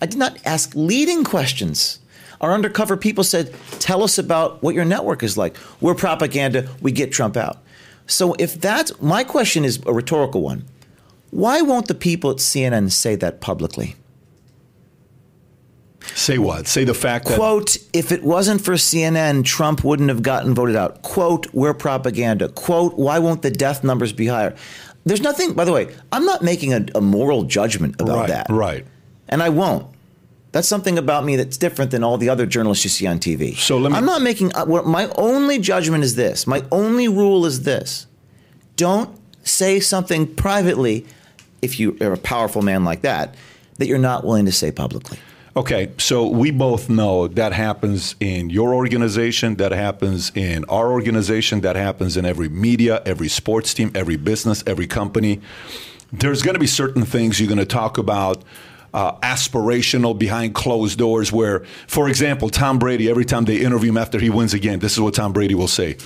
I did not ask leading questions. Our undercover people said, tell us about what your network is like. We're propaganda, we get Trump out. So if that's my question is a rhetorical one. Why won't the people at CNN say that publicly? Say what? Say the fact that. Quote, if it wasn't for CNN, Trump wouldn't have gotten voted out. Quote, we're propaganda. Quote, why won't the death numbers be higher? There's nothing, by the way, I'm not making a, a moral judgment about right, that. Right. And I won't. That's something about me that's different than all the other journalists you see on TV. So let me. I'm not making. Uh, my only judgment is this. My only rule is this: don't say something privately, if you are a powerful man like that, that you're not willing to say publicly. Okay, so we both know that happens in your organization, that happens in our organization, that happens in every media, every sports team, every business, every company. There's going to be certain things you're going to talk about uh, aspirational behind closed doors where, for example, Tom Brady, every time they interview him after he wins again, this is what Tom Brady will say.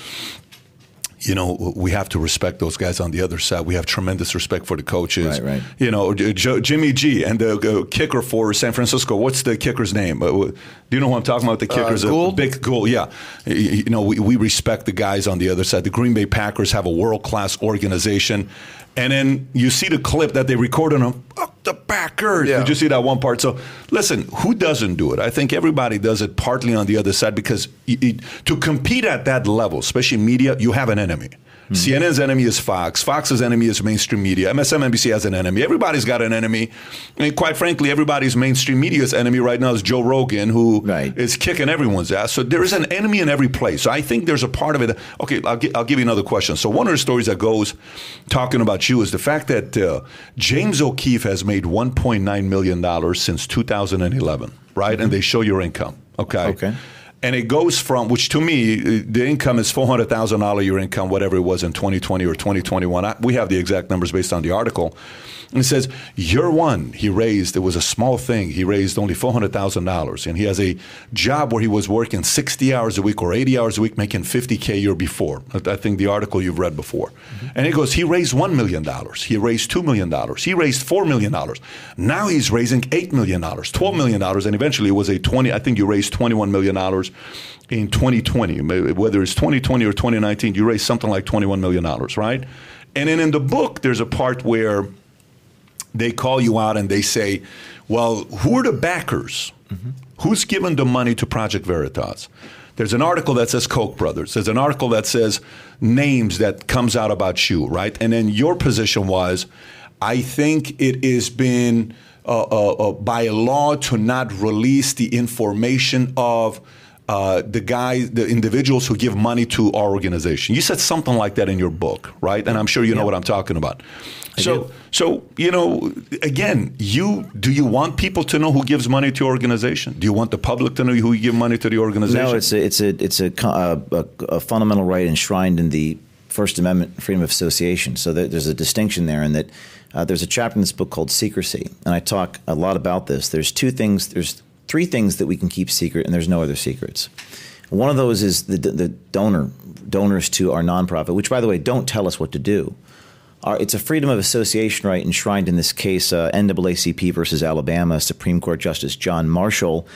you know, we have to respect those guys on the other side. We have tremendous respect for the coaches. Right, right. You know, J- Jimmy G and the uh, kicker for San Francisco. What's the kicker's name? Uh, do you know who I'm talking about? The kicker's uh, Gould? big Gould. Yeah, you know, we, we respect the guys on the other side. The Green Bay Packers have a world class organization. And then you see the clip that they recorded on oh, the Packers. Yeah. Did you see that one part? So listen, who doesn't do it? I think everybody does it partly on the other side because y- y- to compete at that level, especially media, you have an enemy. CNN's enemy is Fox. Fox's enemy is mainstream media. MSNBC has an enemy. Everybody's got an enemy. And quite frankly, everybody's mainstream media's enemy right now is Joe Rogan, who is Right. kicking everyone's ass. So there is an enemy in every place. So I think there's a part of it. Okay, I'll, gi- I'll give you another question. So one of the stories that goes talking about you is the fact that uh, James O'Keefe has made 1.9 million dollars since 2011, right? And they show your income. Okay. Okay. And it goes from, which to me, uh, the income is four hundred thousand dollar your income, whatever it was in twenty twenty or twenty twenty one. We have the exact numbers based on the article. And it says year one he raised it was a small thing. He raised only four hundred thousand dollars, and he has a job where he was working sixty hours a week or eighty hours a week, making fifty k a year before. I I think the article you've read before. And it goes he raised one million dollars. He raised two million dollars. He raised four million dollars. Now he's raising eight million dollars, twelve million dollars, and eventually it was a twenty. I think you raised twenty one million dollars in 2020, whether it's 2020 or 2019, you raised something like 21 million dollars, right? And then in the book, there's a part where they call you out and they say, "Well, who are the backers? Who's given the money to Project Veritas?" There's an article that says Koch brothers. There's an article that says names that comes out about you, right? And then your position was, I think it has been uh, uh, uh, by law to not release the information of uh, the guys, the individuals who give money to our organization. You said something like that in your book, right? And I'm sure you know what I'm talking about. so, do. so you know, again, you do you want people to know who gives money to your organization? Do you want the public to know who you give money to the organization? No, it's a it's a it's a, a, a, a fundamental right enshrined in the First Amendment, freedom of association. So there, there's a distinction there, and that uh, there's a chapter in this book called secrecy, and I talk a lot about this. There's two things. There's three things that we can keep secret, and there's no other secrets. One of those is the the donor donors to our nonprofit, which by the way don't tell us what to do. Our, it's a freedom of association right enshrined in this case, uh, NAACP versus Alabama, Supreme Court Justice John Marshall.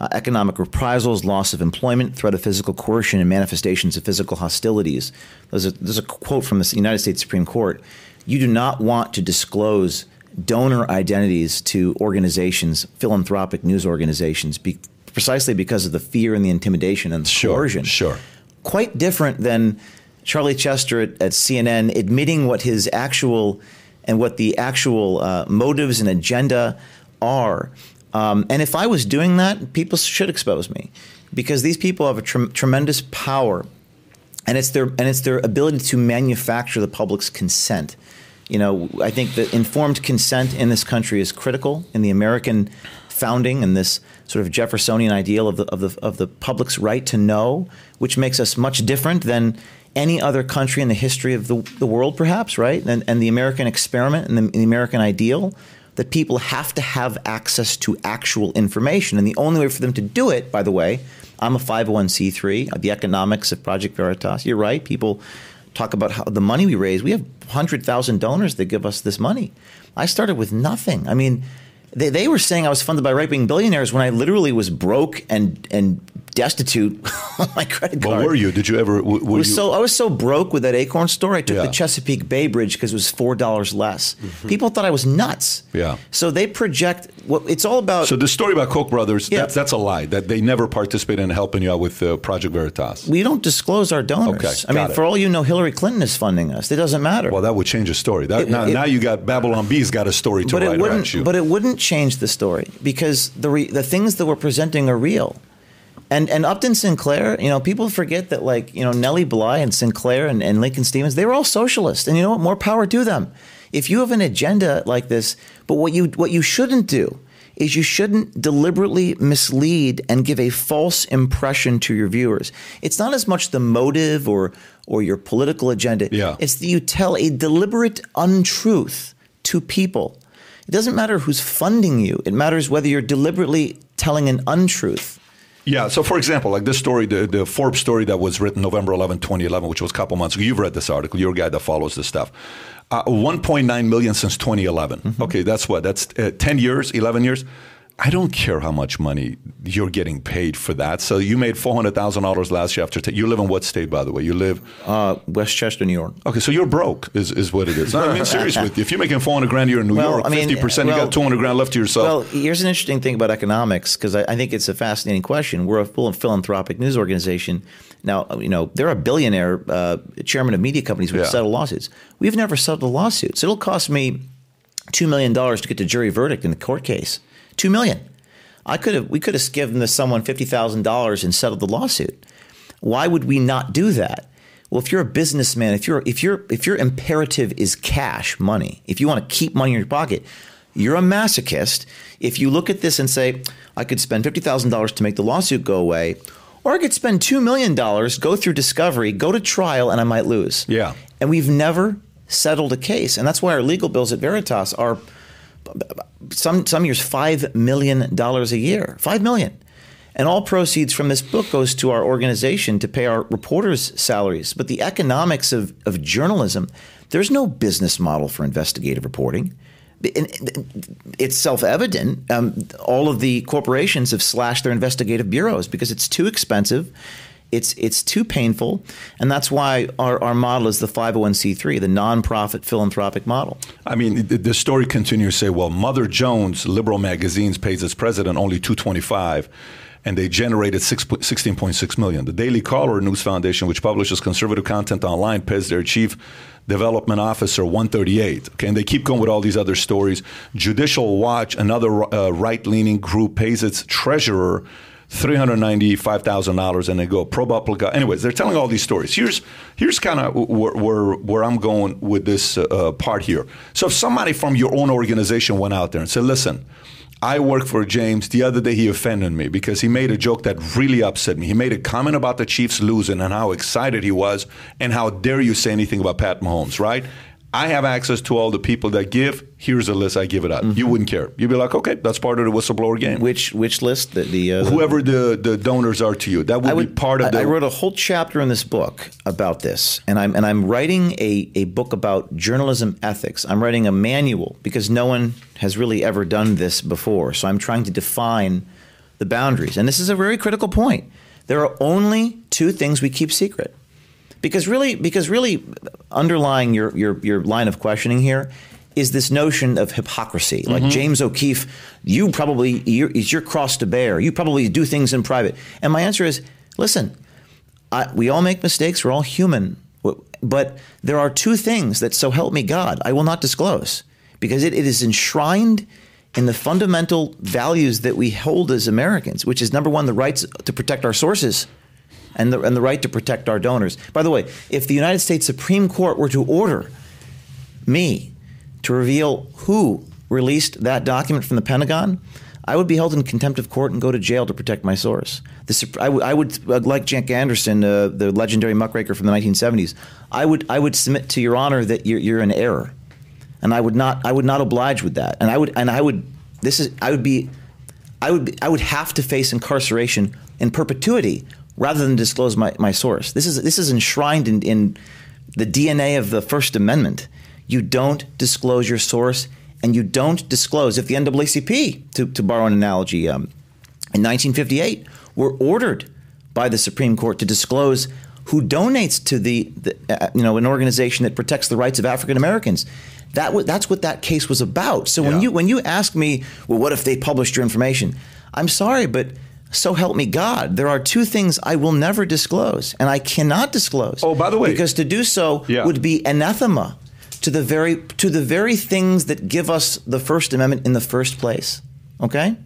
Uh, economic reprisals, loss of employment, threat of physical coercion, and manifestations of physical hostilities. There's a, there's a quote from the United States Supreme Court. You do not want to disclose donor identities to organizations, philanthropic news organizations, be, precisely because of the fear and the intimidation and the Sure, coercion sure. quite different than Charlie Chester at, at CNN admitting what his actual and what the actual uh, motives and agenda are. Um, and if I was doing that, people should expose me because these people have a trem- tremendous power, and it's their and it's their ability to manufacture the public's consent. You know, I think that informed consent in this country is critical in the American founding and this sort of Jeffersonian ideal of the, of the, of the public's right to know, which makes us much different than any other country in the history of the, the world, perhaps, right? And, and the American experiment and the, the American ideal that people have to have access to actual information. And the only way for them to do it, by the way, I'm a 501c3, the economics of Project Veritas. You're right. People talk about how the money we raise. We have 100,000 donors that give us this money. I started with nothing. I mean, they, they were saying I was funded by right wing billionaires when I literally was broke and and destitute on my credit card. Well, were you? Did you ever? w- I Were was you, so I was so broke with that Acorn store. I took Yeah. the Chesapeake Bay Bridge because it was four dollars less. People thought I was nuts. Yeah. So they project what it's all about. so the story about Koch brothers, Yeah. that's, that's a lie. That they never participated in helping you out with uh, Project Veritas. we don't disclose our donors. Okay, I mean, it. for all you know, Hillary Clinton is funding us. It doesn't matter. Well, that would change the story. That, It- now, it- now you got Babylon Bee's got a story to but write it about wouldn't. you. But it wouldn't change the story because the re, the things that we're presenting are real. And and Upton Sinclair, you know, people forget that like you know Nellie Bly and Sinclair and, and Lincoln Steffens, they were all socialists, and you know what? More power to them. If you have an agenda like this, but what you what you shouldn't do is you shouldn't deliberately mislead and give a false impression to your viewers. It's not as much the motive or or your political agenda. Yeah. It's that you tell a deliberate untruth to people. It doesn't matter who's funding you. It matters whether you're deliberately telling an untruth. Yeah. So, for example, like this story, the, the Forbes story that was written November 11, 2011, which was a couple months ago. You've read this article. You're a guy that follows this stuff. Uh, 1.9 million since 2011. Mm-hmm. Okay, that's what? That's uh, 10 years, 11 years. I don't care how much money you're getting paid for that. So you made four hundred thousand dollars last year. After t- you live in what state, by the way? You live uh, Westchester, New York. Okay, so you're broke, is, is what it is. No, I mean, seriously, with you. if you're making four hundred grand a year in New Well, York, I mean, fifty percent, you got two hundred grand left to yourself. Well, here's an interesting thing about economics because I, I think it's a fascinating question. We're a full philanthropic news organization. Now, you know, there are billionaire uh, chairman of media companies who Yeah. settle lawsuits. We've never settled a lawsuit. So it'll cost me two million dollars to get the jury verdict in the court case. Two million. I could have. We could have given this someone fifty thousand dollars and settled the lawsuit. Why would we not do that? Well, if you're a businessman, if you're if you're if your imperative is cash money, if you want to keep money in your pocket, you're a masochist. If you look at this and say, I could spend fifty thousand dollars to make the lawsuit go away, or I could spend two million dollars, go through discovery, go to trial, and I might lose. Yeah. And we've never settled a case, and that's why our legal bills at Veritas are some some years five million dollars a year, five million, and all proceeds from this book goes to our organization to pay our reporters' salaries. But the economics of of journalism, there's no business model for investigative reporting. It's self-evident. Um, all of the corporations have slashed their investigative bureaus because it's too expensive. It's it's too painful, and that's why our, our model is the 501c3, the nonprofit philanthropic model. I mean, the, story continues to say, well, Mother Jones, liberal magazines, pays its president only 225 and they generated 6, 16.6 million. The Daily Caller News Foundation, which publishes conservative content online, pays their chief development officer 138. Okay, and they keep going with all these other stories. Judicial Watch, another uh, right-leaning group, pays its treasurer $395,000 and they go ProPublica. Anyways, they're telling all these stories. Here's here's kind of where, where where I'm going with this uh, part here. So if somebody from your own organization went out there and said, "Listen, I work for James. The other day he offended me because he made a joke that really upset me. He made a comment about the Chiefs losing and how excited he was and how dare you say anything about Pat Mahomes, right? I have access to all the people that give. Here's a list. I give it out. You wouldn't care. You'd be like, okay, that's part of the whistleblower game. Which which list? The, the uh, Whoever the, the donors are to you, that would, would be part of I, the. I wrote a whole chapter in this book about this, and I'm and I'm writing a, a book about journalism ethics. I'm writing a manual because no one has really ever done this before. So I'm trying to define the boundaries, and this is a very critical point. There are only two things we keep secret, because really, because really, underlying your your your line of questioning here is this notion of hypocrisy. Like mm-hmm. James O'Keefe, you probably you're, it's your cross to bear. You probably do things in private. And my answer is, listen, I, we all make mistakes. We're all human. But there are two things that, so help me God, I will not disclose because it, it is enshrined in the fundamental values that we hold as Americans, which is number one, the rights to protect our sources and the, and the right to protect our donors. By the way, if the United States Supreme Court were to order me to reveal who released that document from the Pentagon, I would be held in contempt of court and go to jail to protect my source. The, I, w- I would, uh, like Jack Anderson, uh, the legendary muckraker from the 1970s, I would, I would submit to Your Honor that you're, you're in error, and I would not, I would not oblige with that, and I would, and I would, this is, I would be, I would, be, I would have to face incarceration in perpetuity rather than disclose my, my source. This is, this is enshrined in, in the DNA of the First Amendment. You don't disclose your source, and you don't disclose if the NAACP, to, to borrow an analogy, um, in 1958 were ordered by the Supreme Court to disclose who donates to the, the uh, you know an organization that protects the rights of African Americans. That w- that's what that case was about. So when you when you ask me, well, what if they published your information? I'm sorry, but so help me God, there are two things I will never disclose, and I cannot disclose. Oh, by the way- because to do so Yeah. would be anathema to the very to the very things that give us the First Amendment in the first place. Okay,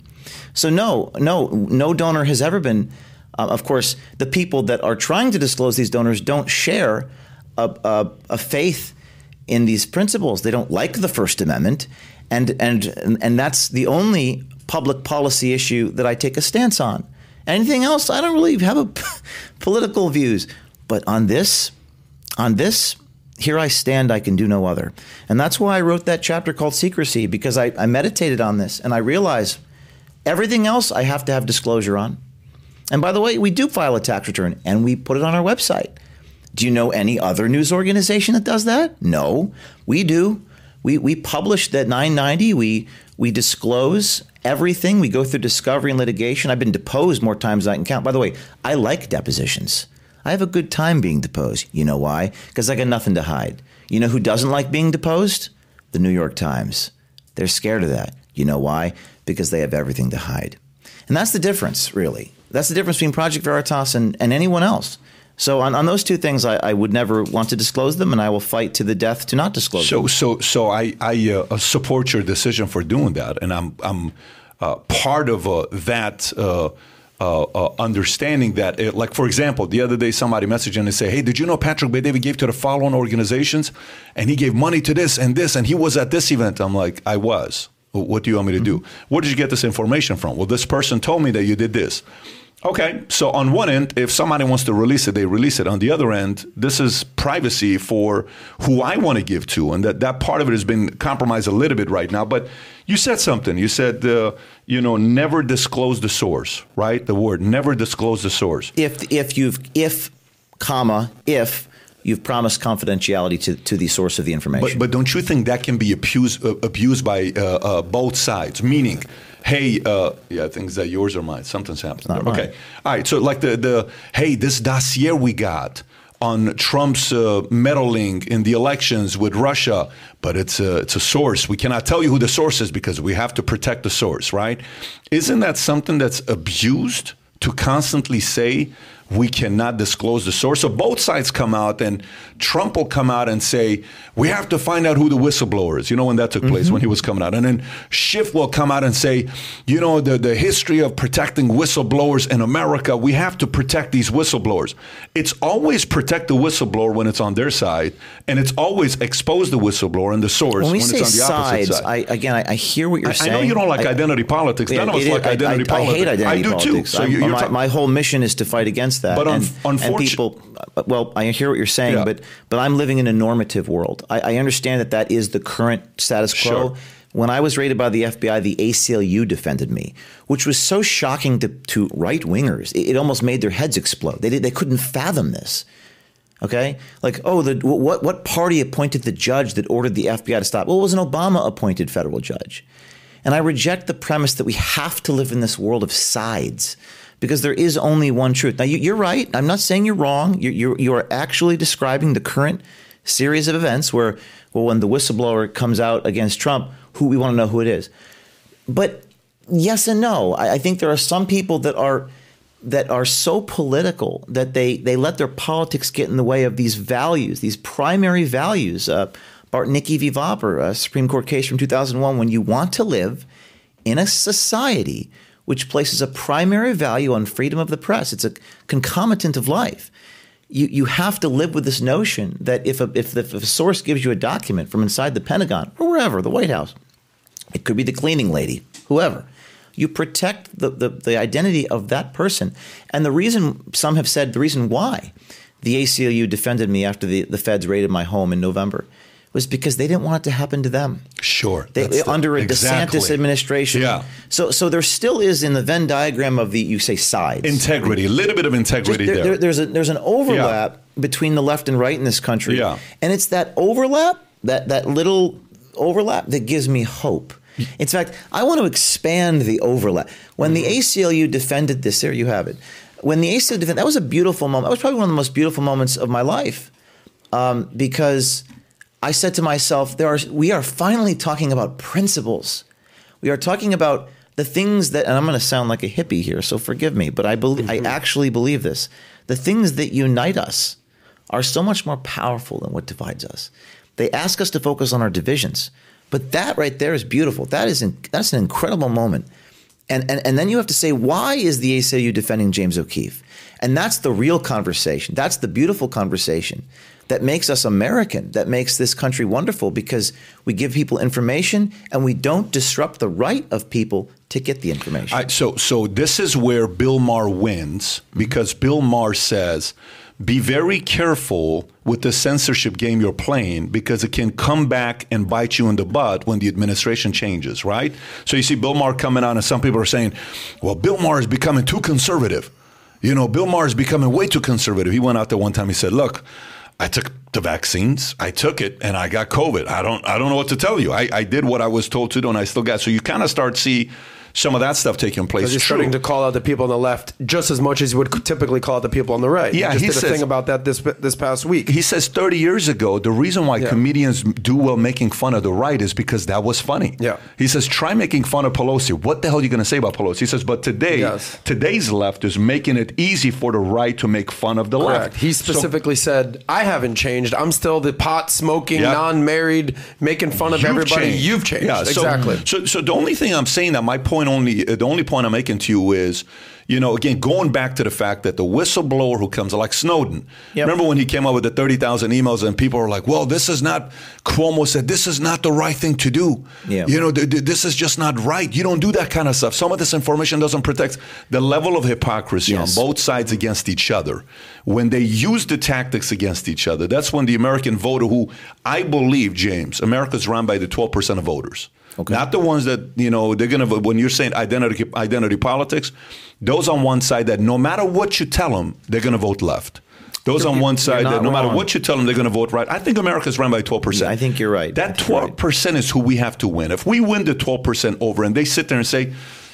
so no, no, no donor has ever been. Uh, of course, the people that are trying to disclose these donors don't share a, a, a faith in these principles. They don't like the First Amendment, and and and that's the only public policy issue that I take a stance on. Anything else, I don't really have a political views. But on this, on this, here I stand, I can do no other. And that's why I wrote that chapter called Secrecy, because I, I meditated on this and I realized everything else I have to have disclosure on. And by the way, we do file a tax return and we put it on our website. Do you know any other news organization that does that? No, we do. We, we publish that 990. We we disclose everything. We go through discovery and litigation. I've been deposed more times than I can count. By the way, I like depositions. I have a good time being deposed. You know why? Because I got nothing to hide. You know who doesn't like being deposed? The New York Times. They're scared of that. You know why? Because they have everything to hide. And that's the difference, really. That's the difference between Project Veritas and, and anyone else. So on, on those two things, I, I, would never want to disclose them, and I will fight to the death to not disclose so, them. So, so I, I uh, support your decision for doing that, and I'm, I'm uh, part of uh, that. Uh, uh, uh, understanding that, it, like for example, the other day somebody messaged and they say, "Hey, did you know Patrick Bet-David gave to the following organizations, and he gave money to this and this, and he was at this event?" I'm like, "I was." What do you want me to do? Mm-hmm. Where did you get this information from? Well, this person told me that you did this. Okay, so on one end, if somebody wants to release it, they release it. On the other end, this is privacy for who I want to give to, and that, that part of it has been compromised a little bit right now. But you said something. You said, uh, you know, never disclose the source, right? The word never disclose the source. If if you've if comma if you've promised confidentiality to, to the source of the information. But, but don't you think that can be abused uh, abused by uh, uh both sides? Meaning hey, uh, yeah, I think is that yours or mine? Something's happened. Okay, mine. all right. So like the the hey, this dossier we got on Trump's uh, meddling in the elections with Russia, but it's a, it's a source. We cannot tell you who the source is because we have to protect the source, right? Isn't that something that's abused to constantly say we cannot disclose the source. So both sides come out, and Trump will come out and say, we have to find out who the whistleblower is. You know when that took place, mm-hmm. when he was coming out. And then Schiff will come out and say, you know, the, the history of protecting whistleblowers in America, we have to protect these whistleblowers. It's always protect the whistleblower when it's on their side, and it's always expose the whistleblower and the source when, when it's on the sides, opposite side. I, again, I, I, hear what you're I, saying. I know you don't like I, identity politics. None of us like identity politics. I hate identity I do politics. too. So my, my whole mission is to fight against that. But and, un- and people, well, I hear what you're saying, yeah. but but I'm living in a normative world. I, I, understand that that is the current status quo. Sure. When I was raided by the FBI, the ACLU defended me, which was so shocking to, to right wingers. It, it, almost made their heads explode. They did, they couldn't fathom this. Okay, like oh, the what what party appointed the judge that ordered the FBI to stop? Well, it was an Obama appointed federal judge. And I reject the premise that we have to live in this world of sides because there is only one truth. Now, you, are right. I'm not saying you're wrong. You're, you're, you're, actually describing the current series of events where, well, when the whistleblower comes out against Trump, who we want to know who it is. But yes and no. I, I think there are some people that are that are so political that they they let their politics get in the way of these values, these primary values. Uh, Bartnicki v. A Supreme Court case from 2001, when you want to live in a society which places a primary value on freedom of the press. It's a concomitant of life. You, you have to live with this notion that if a, if, the, if a source gives you a document from inside the Pentagon or wherever, the White House, it could be the cleaning lady, whoever, you protect the, the, the identity of that person. And the reason, some have said, the reason why the ACLU defended me after the, the feds raided my home in November was because they didn't want it to happen to them. Sure. They, the, under a exactly. DeSantis administration. Yeah. So so there still is in the Venn diagram of the you say sides. Integrity, a little bit of integrity there, there. there. There's a there's an overlap yeah. between the left and right in this country. Yeah. And it's that overlap, that that little overlap that gives me hope. In fact, I want to expand the overlap. When the ACLU defended this, there you have it. When the ACLU defended, that was a beautiful moment. That was probably one of the most beautiful moments of my life um, because – I said to myself, there are, we are finally talking about principles. We are talking about the things that, and I'm going to sound like a hippie here, so forgive me, but I believe, mm-hmm. I actually believe this. The things that unite us are so much more powerful than what divides us. They ask us to focus on our divisions, but that right there is beautiful. That is, in, that's an incredible moment. And, and, and then you have to say, why is the ACLU defending James O'Keefe? And that's the real conversation. That's the beautiful conversation that makes us American, that makes this country wonderful because we give people information and we don't disrupt the right of people to get the information. Right, so, so this is where Bill Maher wins mm-hmm. because Bill Maher says, be very careful with the censorship game you're playing because it can come back and bite you in the butt when the administration changes, right? So you see Bill Maher coming on, and some people are saying, well, Bill Maher is becoming too conservative. You know, Bill Maher is becoming way too conservative. He went out there one time. He said, "Look, I took the vaccines. I took it, and I got COVID. I don't. I don't know what to tell you. I, I did what I was told to do, and I still got. So you kind of start see some of that stuff taking place. He's True. starting to call out the people on the left just as much as he would typically call out the people on the right. Yeah, he just he did a thing about that this this past week. He says 30 years ago, the reason why Yeah. comedians do well making fun of the right is because that was funny. Yeah. He says, try making fun of Pelosi. What the hell are you going to say about Pelosi? He says, but today, Yes. today's left is making it easy for the right to make fun of the Correct. left. He So- specifically said, "I haven't changed. I'm still the pot smoking, Yeah. non-married, making fun of You've everybody. changed. You've changed. Yeah, so- exactly. So, so the only thing I'm saying that my point only, uh, the only point I'm making to you is, you know, again, going back to the fact that the whistleblower who comes, like Snowden, Yep. remember when he came out with the 30,000 emails and people were like, well, this is not, Cuomo said, this is not the right thing to do. Yeah. You know, th- th- this is just not right. You don't do that kind of stuff. Some of this information doesn't protect the level of hypocrisy Yes. on both sides against each other. When they use the tactics against each other, that's when the American voter, who I believe, James, America's run by the 12% of voters. Okay. Not the ones that, you know, they're going to, when you're saying identity, identity politics, those on one side that no matter what you tell them, they're going to vote left. Those on one side that no matter what you tell them, they're going to vote right. I think America's run by 12%. I think you're right. That think you're right. 12% is who we have to win. If we win the 12% over and they sit there and say,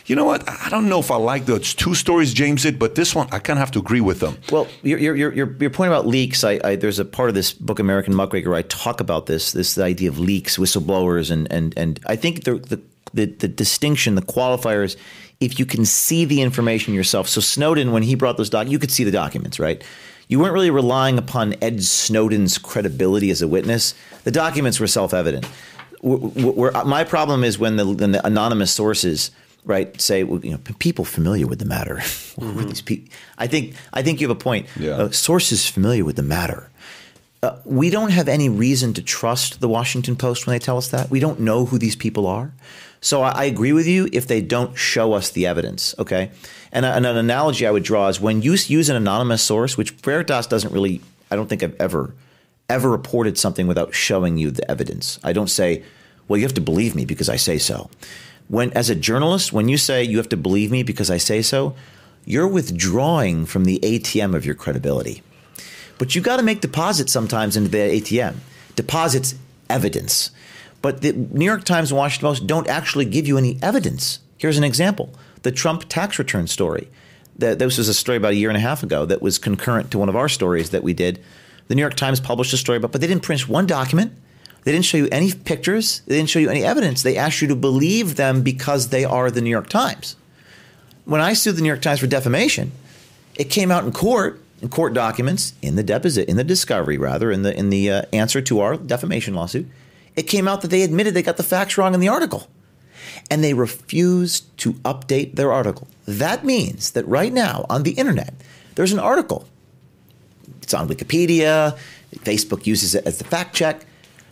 you know what, I don't know if I like those two stories James did, but this one, I kind of have to agree with them. Well, your your your your, point about leaks, I, I there's a part of this book, American Muckraker, where I talk about this this idea of leaks, whistleblowers, and and and I think the the the, the distinction, the qualifiers, if you can see the information yourself. So Snowden, when he brought those doc, you could see the documents, right? You weren't really relying upon Ed Snowden's credibility as a witness. The documents were self-evident. Wh- wh- Where my problem is when the, when the anonymous sources right? Say well, you know people familiar with the matter. Are these people i think i think you have a point. Yeah. uh, sources familiar with the matter. Uh, we don't have any reason to trust the washington post when they tell us that. We don't know who these people are. So i, I agree with you if they don't show us the evidence okay? And, and an analogy i would draw is when you use an anonymous source which veritas doesn't really i don't think i've ever ever reported something without showing you the evidence. I don't say well you have to believe me because i say so when as a journalist when you say you have to believe me because i say so you're withdrawing from the atm of your credibility. But you've got to make deposits sometimes into the atm deposits evidence. But the new york times and washington post don't actually give you any evidence. Here's an example. The trump tax return story. This was a story about a year and a half ago that was concurrent to one of our stories that we did. The new york times published a story about but they didn't print one document they didn't show you any pictures. They didn't show you any evidence. They asked you to believe them because they are the New York Times. When I sued the New York Times for defamation, it came out in court, in court documents, in the deposit, in the discovery rather, in the in the uh, answer to our defamation lawsuit. It came out that they admitted they got the facts wrong in the article, and they refused to update their article. That means that right now on the internet, there's an article it's on Wikipedia. Facebook uses it as the fact check.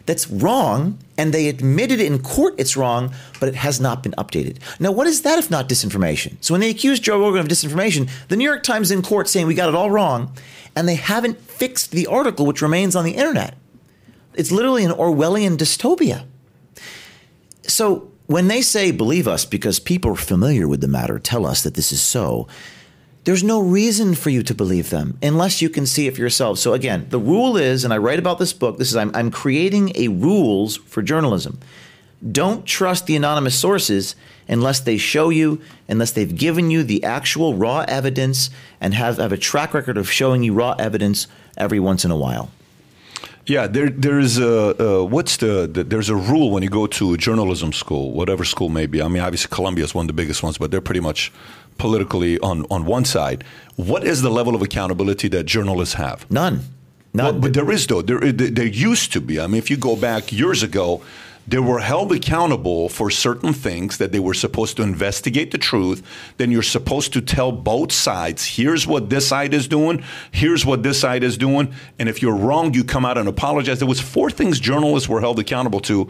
That's wrong, and they admitted in court it's wrong, but it has not been updated. Now, what is that if not disinformation? So when they accuse Joe Rogan of disinformation, the New York Times in court saying we got it all wrong, and they haven't fixed the article which remains on the internet. It's literally an Orwellian dystopia. So when they say believe us because people familiar with the matter, tell us that this is so, there's no reason for you to believe them unless you can see it for yourself. So again, the rule is, and I write about this book, this is I'm, I'm creating a rules for journalism. Don't trust the anonymous sources unless they show you, unless they've given you the actual raw evidence and have, have a track record of showing you raw evidence every once in a while. Yeah, there there's a uh, what's the, the there's a rule when you go to journalism school, whatever school may be. I mean, obviously Columbia is one of the biggest ones, but they're pretty much politically on on one side. What is the level of accountability that journalists have? None. Well, None. but there is though. There there used to be. I mean, if you go back years ago, they were held accountable for certain things that they were supposed to investigate the truth. Then you're supposed to tell both sides. Here's what this side is doing. Here's what this side is doing. And if you're wrong, you come out and apologize. There was four things journalists were held accountable to,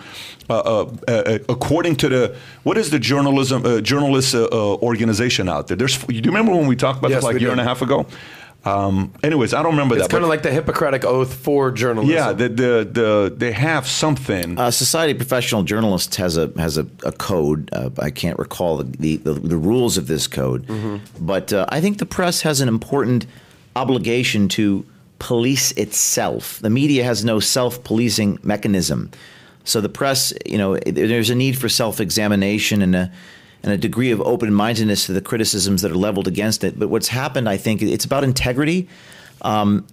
uh, uh, uh, according to the what is the journalism uh, journalist uh, uh, organization out there? There's. Do you remember when we talked about Yes, this like a year did. and a half ago? Um, anyways, I don't remember It's that. kind of like the Hippocratic Oath for journalism. yeah, the, the the they have something. Uh, Society of Professional Journalists has a has a, a code. Uh, I can't recall the, the, the rules of this code, but uh, I think the press has an important obligation to police itself. The media has no self policing mechanism, so the press, you know, there's a need for self examination and a and a degree of open mindedness to the criticisms that are leveled against it. But what's happened, I think, it's about integrity. Um,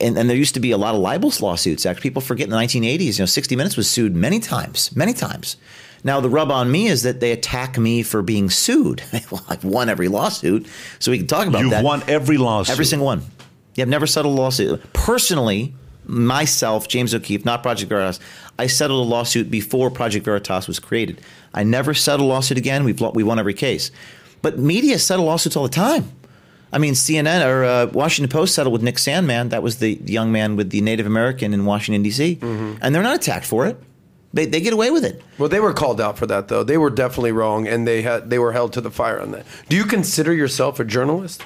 and, and there used to be a lot of libel lawsuits. Actually, people forget in the 1980s, you know, 60 Minutes was sued many times, many times. Now the rub on me is that they attack me for being sued. well, I've won every lawsuit, so we can talk about You've that. won every lawsuit. Every single one. Yeah, I've never settled a lawsuit. Personally, myself, James O'Keefe, not Project Veritas, I settled a lawsuit before Project Veritas was created. I never settled a lawsuit again. We've we won every case. But media settle lawsuits all the time. I mean, CNN or uh, Washington Post settled with Nick Sandmann. That was the young man with the Native American in Washington D.C. And they're not attacked for it. They, they get away with it. Well, they were called out for that though. They were definitely wrong, and they had they were held to the fire on that. Do you consider yourself a journalist?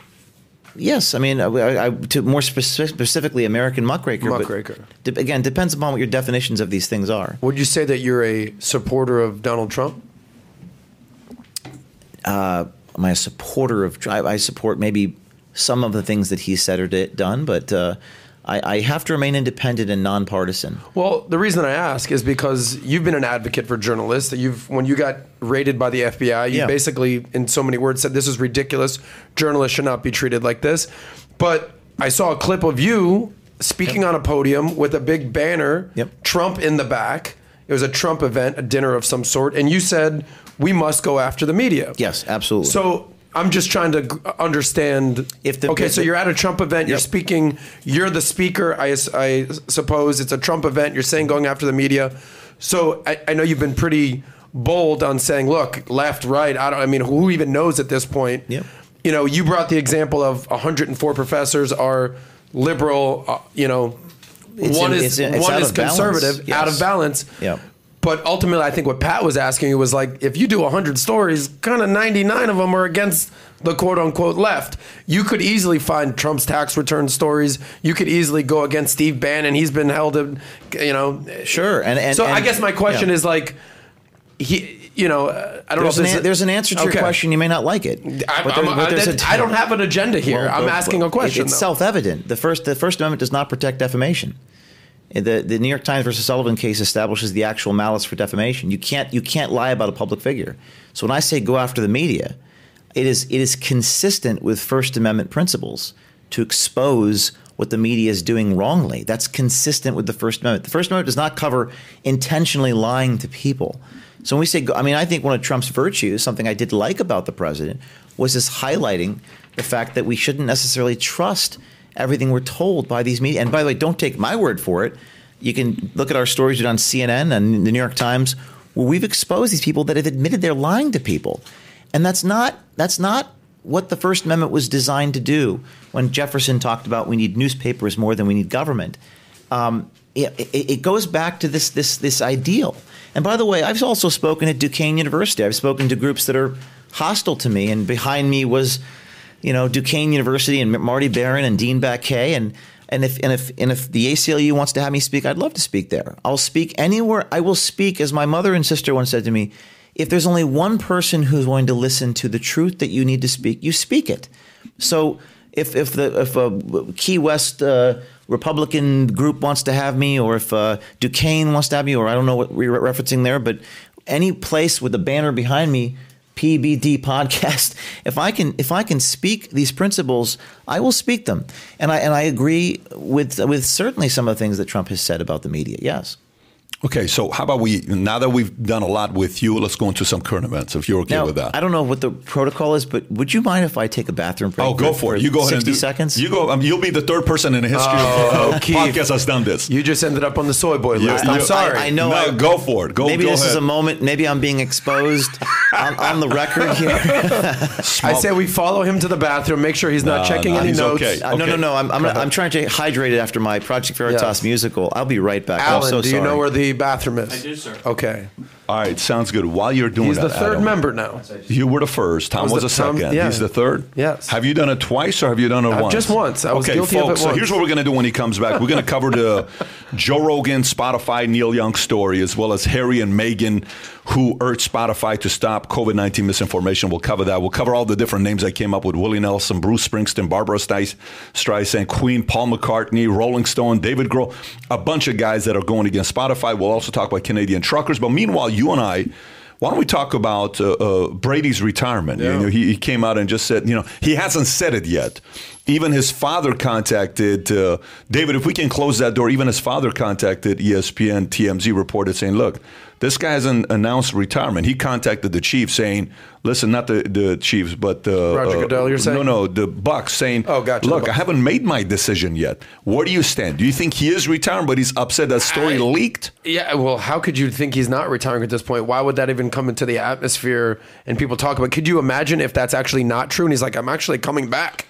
Yes, I mean, I, I, to more speci- specifically, American muckraker. Muckraker. de- again, depends upon what your definitions of these things are. Would you say that you're a supporter of Donald Trump? am I a supporter of? I, I support maybe some of the things that he said or did, done, but uh, I, I have to remain independent and nonpartisan. Well, the reason I ask is because you've been an advocate for journalists. That you've when you got raided by the FBI, you Yeah. basically, in so many words, said this is ridiculous. Journalists should not be treated like this. But I saw a clip of you speaking on a podium with a big banner, Yep. Trump in the back. It was a Trump event, a dinner of some sort, and you said we must go after the media. Yes, absolutely. So I'm just trying to understand. If the- okay, so you're at a Trump event. You're Yep. speaking. You're the speaker. I suppose it's a Trump event. You're saying going after the media. So I, I know you've been pretty bold on saying, look, left, right. I don't. I mean, who even knows at this point? Yep. You know, you brought the example of 104 professors are liberal. Uh, you know, It's one in- is it's in- it's one is balance. conservative, out Yes. of balance. Yep. But ultimately, I think what Pat was asking you was like, if you do 100 stories, kind of 99 of them are against the quote unquote left. You could easily find Trump's tax return stories. You could easily go against Steve Bannon. He's been held, in, you know. Sure, and, and so I guess my question yeah. is like, he, you know, uh, I don't There's know an, an, there's an answer to Okay. your question. You may not like it, I, but there- but I- there's a- that- I don't have an agenda here. Well, I'm asking but a question. It's though. self-evident. The first the First Amendment does not protect defamation. The the New York Times versus Sullivan case establishes the actual malice for defamation. You can't you can't lie about a public figure. So when I say go after the media, it is it is consistent with First Amendment principles to expose what the media is doing wrongly. That's consistent with the First Amendment. The First Amendment does not cover intentionally lying to people. So when we say, I mean, I think one of Trump's virtues, something I did like about the president, was his highlighting the fact that we shouldn't necessarily trust everything we're told by these media. And by the way, don't take my word for it. You can look at our stories on CNN and the New York Times, where we've exposed these people that have admitted they're lying to people, and that's not that's not what the First Amendment was designed to do. When Jefferson talked about we need newspapers more than we need government, um, it, it, it goes back to this this this ideal. And by the way, I've also spoken at Duquesne University. I've spoken to groups that are hostile to me, and behind me was, you know, Duquesne University and Marty Baron and Dean Baquet, and and if and if and if the ACLU wants to have me speak, I'd love to speak there. I'll speak anywhere. I will speak, as my mother and sister once said to me. If there's only one person who's going to listen to the truth that you need to speak, you speak it. So if if the if a Key West uh, Republican group wants to have me, or if uh, Duquesne wants to have me, or I don't know what we're referencing there, but any place with a banner behind me, PBD podcast. If I can if I can speak these principles, I will speak them, and I and I agree with with certainly some of the things that Trump has said about the media. Yes. Okay, so how about we now that we've done a lot with you, let's go into some current events if you're okay Now, with that. I don't know what the protocol is, but would you mind if I take a bathroom break? Oh, go for it. You go ahead and Sixty do seconds. You go. Um, you'll be the third person in the history Oh, of Keith. podcast that's done this. You just ended up on the soy boy Yeah, list. I'm sorry. I, I know. No, I, go for it. Go- Maybe go this is a moment. Maybe I'm being exposed on, on the record here. I say we follow him to the bathroom. Make sure he's not Nah, checking nah, any he's notes. okay. Uh, no, no, no. I'm, I'm, I'm trying to hydrate it after my Project Veritas Yes. musical. I'll be right back. I'm Alan, so do you know where the bathroom is? I do, sir. Okay. All right, sounds good. While you're doing He's that, the third Adam, member now. You were the first. Tom was was, the- the second. Tom- yeah. He's the third. Yes. Have you done it twice or have you done it Uh, once? just once. I was okay, guilty of folks. it So once. here's what we're going to do when he comes back. We're going to cover the Joe Rogan, Spotify, Neil Young story, as well as Harry and Meghan, who urged Spotify to stop COVID nineteen misinformation. We'll cover that. We'll cover all the different names I came up with: Willie Nelson, Bruce Springsteen, Barbra Streisand, Queen, Paul McCartney, Rolling Stone, David Grohl, a bunch of guys that are going against Spotify. We'll also talk about Canadian truckers. But meanwhile, you and I. Why don't we talk about uh, uh, Brady's retirement? You know, he, he came out and just said, you know, he hasn't said it yet. Even his father contacted uh, David. If we can close that door, even his father contacted ESPN. TMZ reported saying, "Look, this guy hasn't announced retirement." He contacted the chief saying, "Listen, not the the Chiefs, but the Roger Goodell, you're saying? no, no, the Bucs saying, Oh, gotcha, the Look, I haven't made my decision yet. Where do you stand? Do you think he is retiring, but he's upset that story I- leaked?" Yeah, well, how could you think he's not retiring at this point? Why would that even come into the atmosphere and people talk about? Could you imagine if that's actually not true? And he's like, "I'm actually coming back."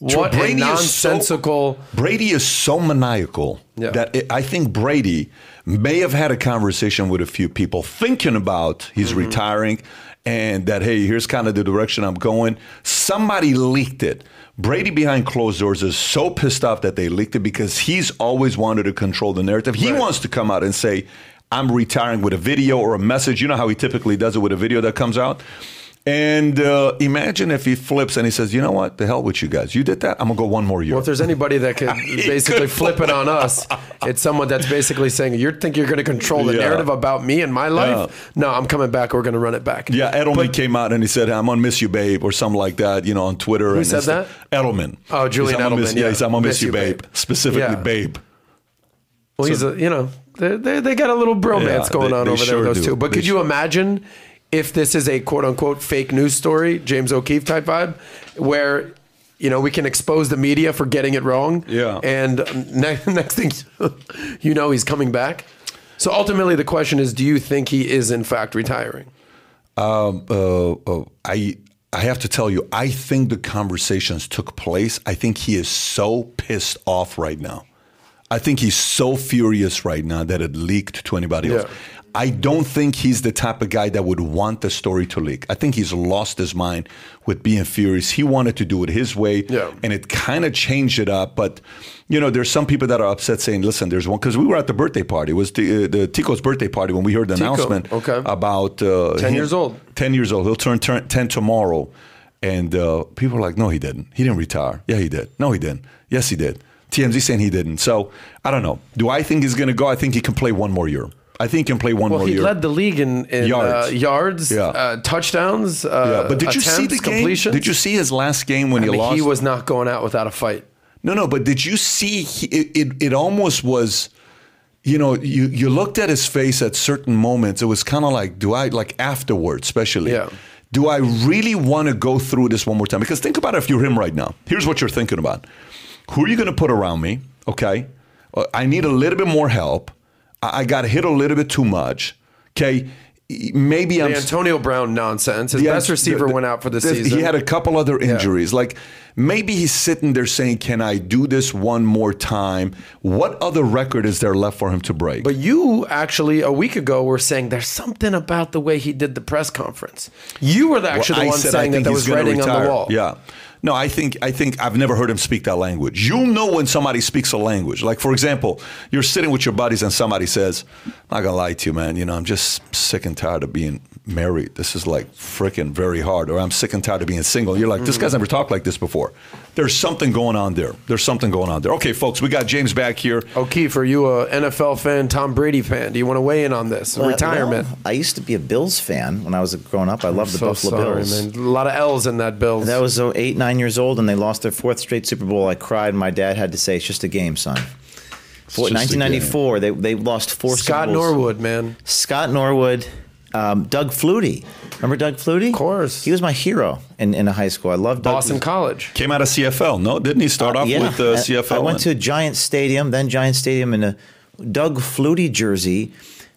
What a is so- nonsensical. Brady is so maniacal Yeah. that it, I think Brady may have had a conversation with a few people thinking about he's Mm-hmm. retiring and that hey, here's kind of the direction I'm going. Somebody leaked it. Brady behind closed doors is so pissed off that they leaked it because he's always wanted to control the narrative. He Right. wants to come out and say, I'm retiring with a video or a message. You know how he typically does it with a video that comes out? And uh, imagine if he flips and he says, you know what? The hell with you guys. You did that. I'm going to go one more year. Well, if there's anybody that could basically flip it on us, it's someone that's basically saying, "You think you're going to control the Yeah. narrative about me and my life? No, I'm coming back. We're going to run it back." Yeah, Edelman came out and he said, "I'm gonna miss you, babe," or something like that. You know, on Twitter. Who and said stuff. Edelman. Oh, Julian He said, "I'm gonna miss- Edelman, Yeah, yeah. he said, "I'm gonna miss, you, babe." Specifically, Yeah. babe. Well, he's a, you know, they, they, they got a little bromance Yeah, going they- on they over sure there, those do. two. But They could you imagine if this is a quote unquote fake news story, James O'Keefe type vibe, where, you know, we can expose the media for getting it wrong. Yeah. And next, next thing you know, he's coming back. So ultimately, the question is do you think he is, in fact, retiring? Um, uh, uh, I I have to tell you, I think the conversations took place. I think he is so pissed off right now. I think he's so furious right now that it leaked to anybody else. I don't think he's the type of guy that would want the story to leak. I think he's lost his mind with being furious. He wanted to do it his way, Yeah. and it kind of changed it up. But you know, there's some people that are upset, saying, "Listen, there's one." Because we were at the birthday party. It was the, uh, the Tico's birthday party when we heard the Tico, announcement okay. about uh, 10 him- years old. 10 years old. He'll turn, turn 10 tomorrow. And uh, people are like, no, he didn't. He didn't retire. Yeah, he did. No, he didn't. Yes, he did. TMZ saying he didn't. So I don't know. Do I think he's going to go? I think he can play one more year. I think he can play one Well, more he year. He led the league in, in Yards. yards, uh, yards Yeah. uh, touchdowns. Uh, yeah, but did you see the attempts, game? Did you see his last game when I he mean, lost? he was not going out without a fight. No, no, but did you see? He, it, it it almost was. You know, you you looked at his face at certain moments. It was kind of like, do I like afterwards, especially? Yeah. Do I really want to go through this one more time? Because think about it if you're him right now. Here's what you're thinking about: Who are you going to put around me? Okay, Uh, I need a little bit more help. I, got hit a little bit too much. Okay, maybe I'm Antonio Brown nonsense. His the- best receiver the- went out for the, the- season. He had a couple other injuries. Like maybe he's sitting there saying, "Can I do this one more time?" What other record is there left for him to break? but you actually a week ago were saying there's something about the way he did the press conference. You were the, actually Well, the one saying that there was writing on the wall. Yeah. No, I think I think I've never heard him speak that language. You'll know when somebody speaks a language. Like for example, you're sitting with your buddies and somebody says, "I'm not gonna lie to you, man. You know, I'm just sick and tired of being married. This is like freaking very hard." Or I'm sick and tired of being single. You're like, "This guy's never talked like this before." There's something going on there. There's something going on there. Okay, folks, we got James back here. O'Keefe, are you a NFL fan, Tom Brady fan? Do you want to weigh in on this Well, retirement? well, I used to be a Bills fan when I was growing up. I loved the so Buffalo sorry, Bills. man. A lot of L's in that Bills. That was uh, eight, nine years old, and they lost their fourth straight Super Bowl. I cried. My dad had to say, "It's just a game, son." For, 1994, they they lost four. Scott Super Norwood, man. Scott Norwood, um, Doug Flutie. Remember Doug Flutie? Of course. He was my hero in, in high school. I loved Doug. Boston College. Came out of CFL, no? Didn't he start off Yeah. with uh, CFL? I went and- to Giant Stadium, then Giant Stadium in a Doug Flutie jersey.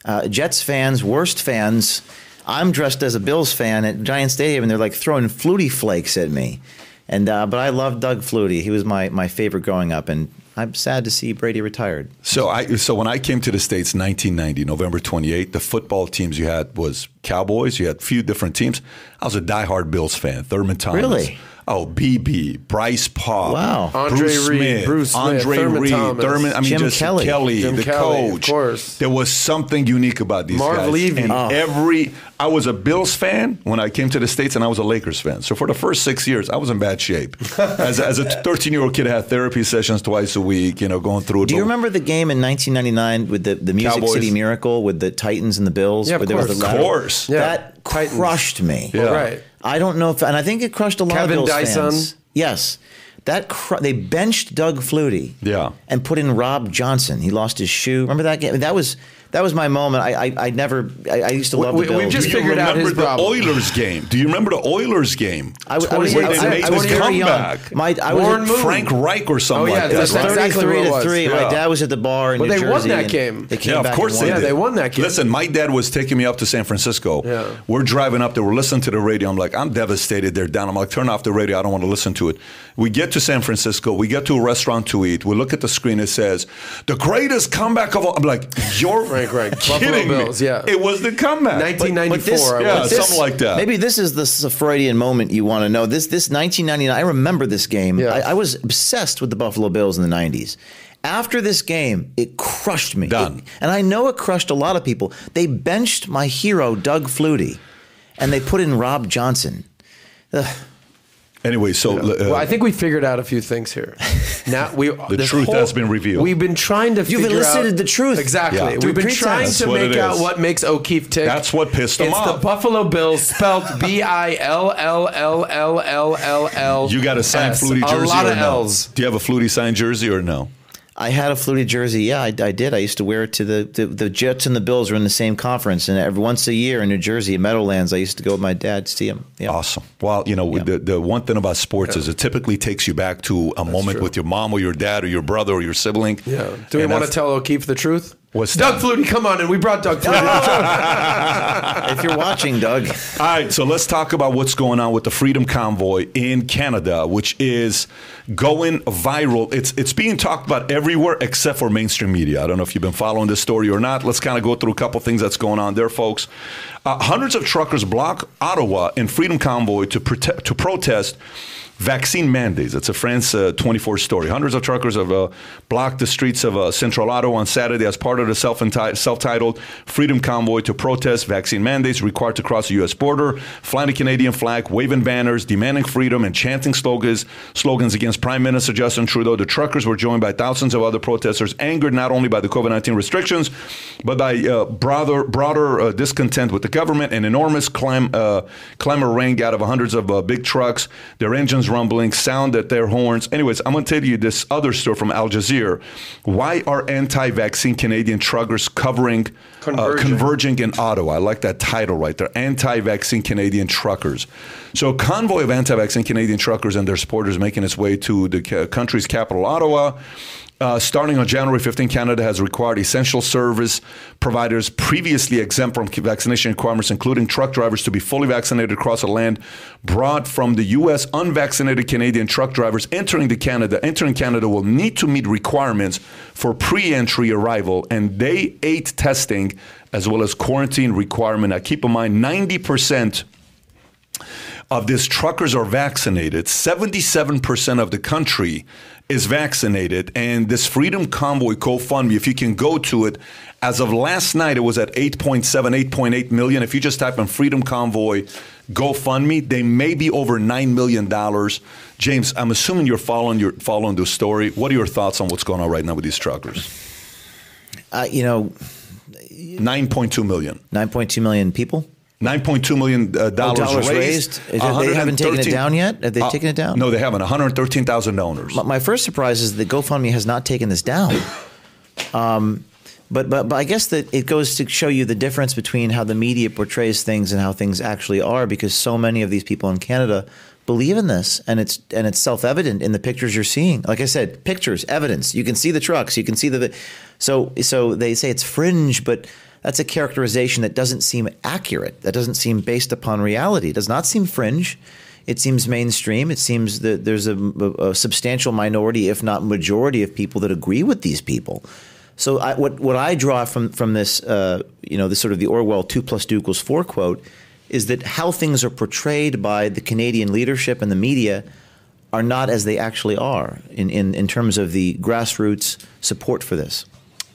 Uh, Jets fans, worst fans. I'm dressed as a Bills fan at Giant Stadium, and they're like throwing Flutie flakes at me. And uh, but I loved Doug Flutie. He was my my favorite growing up, and I'm sad to see Brady retired. So I so when I came to the states, 1990, November 28, the football teams you had was Cowboys. You had a few different teams. I was a diehard Bills fan. Thurman Thomas. Really? Oh, BB, Bryce Paul, Wow. Andre Bruce Reed, Smith, Bruce Smith, Andre Thurman Reed, Thomas. Thurman. I mean, Jim just Kelly. Jim the Kelly, of coach. course. There was something unique about these Marv guys. Levy. And Oh. every I was a Bills fan when I came to the states, and I was a Lakers fan. So for the first six years, I was in bad shape. as, as a 13 year old kid, I had therapy sessions twice a week. You know, going through it. Do you remember the game in 1999 with the, the Music Cowboys? City Miracle with the Titans and the Bills? Yeah, of where there was course. the Of course. Yeah. That Titans. crushed me. Yeah. Right. I don't know if, and I think it crushed a lot Kevin of Bills Dyson. fans. Yes, that cr- they benched Doug Flutie. Yeah. and put in Rob Johnson. He lost his shoe. Remember that game? That was that was my moment. I I, I never. I, I used to love We- the Bills. we've just figured out remember his the problem. Oilers game? Do you remember the Oilers game? I, was- I was, Where I, they I- made I this very young. comeback. My, I Warren was Moon. Frank Reich or something Oh, yeah, like that. that's right? exactly what 33 it to was. three. Yeah. My dad was at the bar in Well, New they Jersey. won that game. They came Yeah, back of course they won. did. Yeah, they won that game. Listen, my dad was taking me up to San Francisco. Yeah. We're driving up there. We're listening to the radio. I'm like, I'm devastated. They're down. I'm like, turn off the radio. I don't want to listen to it. We get to San Francisco. We get to a restaurant to eat. We look at the screen. It says, the greatest comeback of all. I'm like, you're Frank Reich. Buffalo kidding me. Bills, yeah. It was the comeback. 1994. this- yeah, this- something like that. Maybe this is the s- Freudian moment you want to know. This this 1999. I remember this game. Yeah. I, I was obsessed with the Buffalo Bills in the 90s. After this game, it crushed me. Done. It- and I know it crushed a lot of people. They benched my hero Doug Flutie, and they put in Rob Johnson. Ugh. Anyway, so. uh, well, I think we figured out a few things here. Now we the truth has been revealed. We've been trying to. You've figure elicited out, the truth. Exactly. Yeah. We've been trying That's to make out what makes O'Keefe tick. That's what pissed him it's off. the Buffalo Bills, spelt B I L L L L L L L. you got a signed Flutie jersey A lot or of no? L's. Do you have a Flutie signed jersey or no? I had a Flutie jersey. Yeah, I, I did. I used to wear it to the, the the Jets and the Bills were in the same conference, and every once a year in New Jersey at Meadowlands, I used to go with my dad to see him. Yeah. Awesome. Well, you know, Yeah. the, the one thing about sports is it typically takes you back to a moment true. with your mom or your dad or your brother or your sibling. Yeah. Do we want to that's- tell O'Keefe the truth? What's Doug that? Flutie? Come on, and we brought Doug Flutie. if you're watching, Doug, All right, so let's talk about what's going on with the Freedom Convoy in Canada, which is going viral. It's it's being talked about everywhere except for mainstream media. I don't know if you've been following this story or not. Let's kind of go through a couple things that's going on there, folks. Uh, hundreds of truckers block Ottawa and Freedom Convoy to prote- to protest. Vaccine mandates. It's a France uh, 24 story. Hundreds of truckers have uh, blocked the streets of uh, Central Ottawa on Saturday as part of the self self-titled Freedom Convoy to protest vaccine mandates required to cross the U.S. border, flying the Canadian flag, waving banners, demanding freedom, and chanting slogans slogans against Prime Minister Justin Trudeau. The truckers were joined by thousands of other protesters, angered not only by the COVID-19 restrictions, but by uh, broader broader uh, discontent with the government. An enormous clam, uh, clamor rang out of hundreds of big trucks. Their engines rumbling, sound at their horns. Anyways, I'm going to tell you this other story from Al Jazeera. Why are anti-vaccine Canadian truckers covering uh, Converging. converging in Ottawa? I like that title right there. Anti-vaccine Canadian truckers. So, a convoy of anti-vaccine Canadian truckers and their supporters making its way to the country's capital, Ottawa. Uh, starting on January 15, Canada has required essential service providers previously exempt from vaccination requirements, including truck drivers, to be fully vaccinated across the land brought from the U.S. Unvaccinated Canadian truck drivers entering the Canada entering Canada will need to meet requirements for pre-entry arrival and day eight testing, as well as quarantine requirement. Now, keep in mind, 90 percent of these truckers are vaccinated. 77% of the country is vaccinated. And this Freedom Convoy GoFundMe, if you can go to it, as of last night, it was at 8.7, 8.8 million. If you just type in Freedom Convoy GoFundMe, they may be over $9 million. James, I'm assuming you're following, your, following the story. What are your thoughts on what's going on right now with these truckers? uh, you know, 9.2 million. 9.2 million people. Nine point two million uh, dollars, dollars raised. raised? They haven't taken it down yet? Have they Uh, taken it down? No, they haven't. One hundred thirteen thousand donors. My- My first surprise is that GoFundMe has not taken this down. Um, but, but but I guess that it goes to show you the difference between how the media portrays things and how things actually are, because so many of these people in Canada believe in this, and it's and it's self evident in the pictures you're seeing. Like I said, pictures, evidence. You can see the trucks, you can see the. So so they say it's fringe, but that's a characterization that doesn't seem accurate. That doesn't seem based upon reality. It does not seem fringe. It seems mainstream. It seems that there's a, a substantial minority, if not majority, of people that agree with these people. So I, what what I draw from from this, uh, you know, this sort of the Orwell two plus two equals four quote, is that how things are portrayed by the Canadian leadership and the media are not as they actually are in, in, in terms of the grassroots support for this.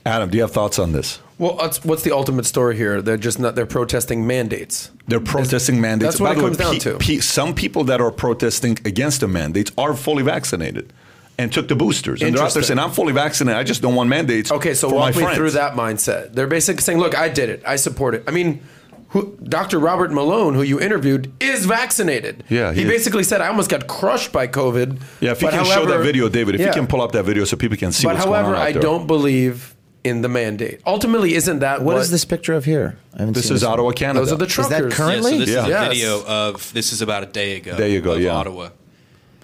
Adam, do you have thoughts on this? Well, what's, what's the ultimate story here? They're just not. They're protesting mandates. They're protesting mandates. That's what By it comes way, down to. pe- some people that are protesting against the mandates are fully vaccinated and took the boosters. And they're out there saying, "I'm fully vaccinated. I just don't want mandates." Okay, so walk me friends." through that mindset. They're basically saying, "Look, I did it. I support it." I mean, who, Dr. Robert Malone, who you interviewed, is vaccinated. Yeah, he, he basically said, "I almost got crushed by COVID." Yeah, if you can show that video, David. If Yeah. you can pull up that video so people can see But what's however, going on I there. don't believe in the mandate. Ultimately, isn't that what is this picture of here? I haven't This seen is one. Ottawa, Canada. Those are the that truckers. current- Yeah, so Currently? this Yeah. is a Yes. video of this is about a day ago. There you go, of yeah. Ottawa.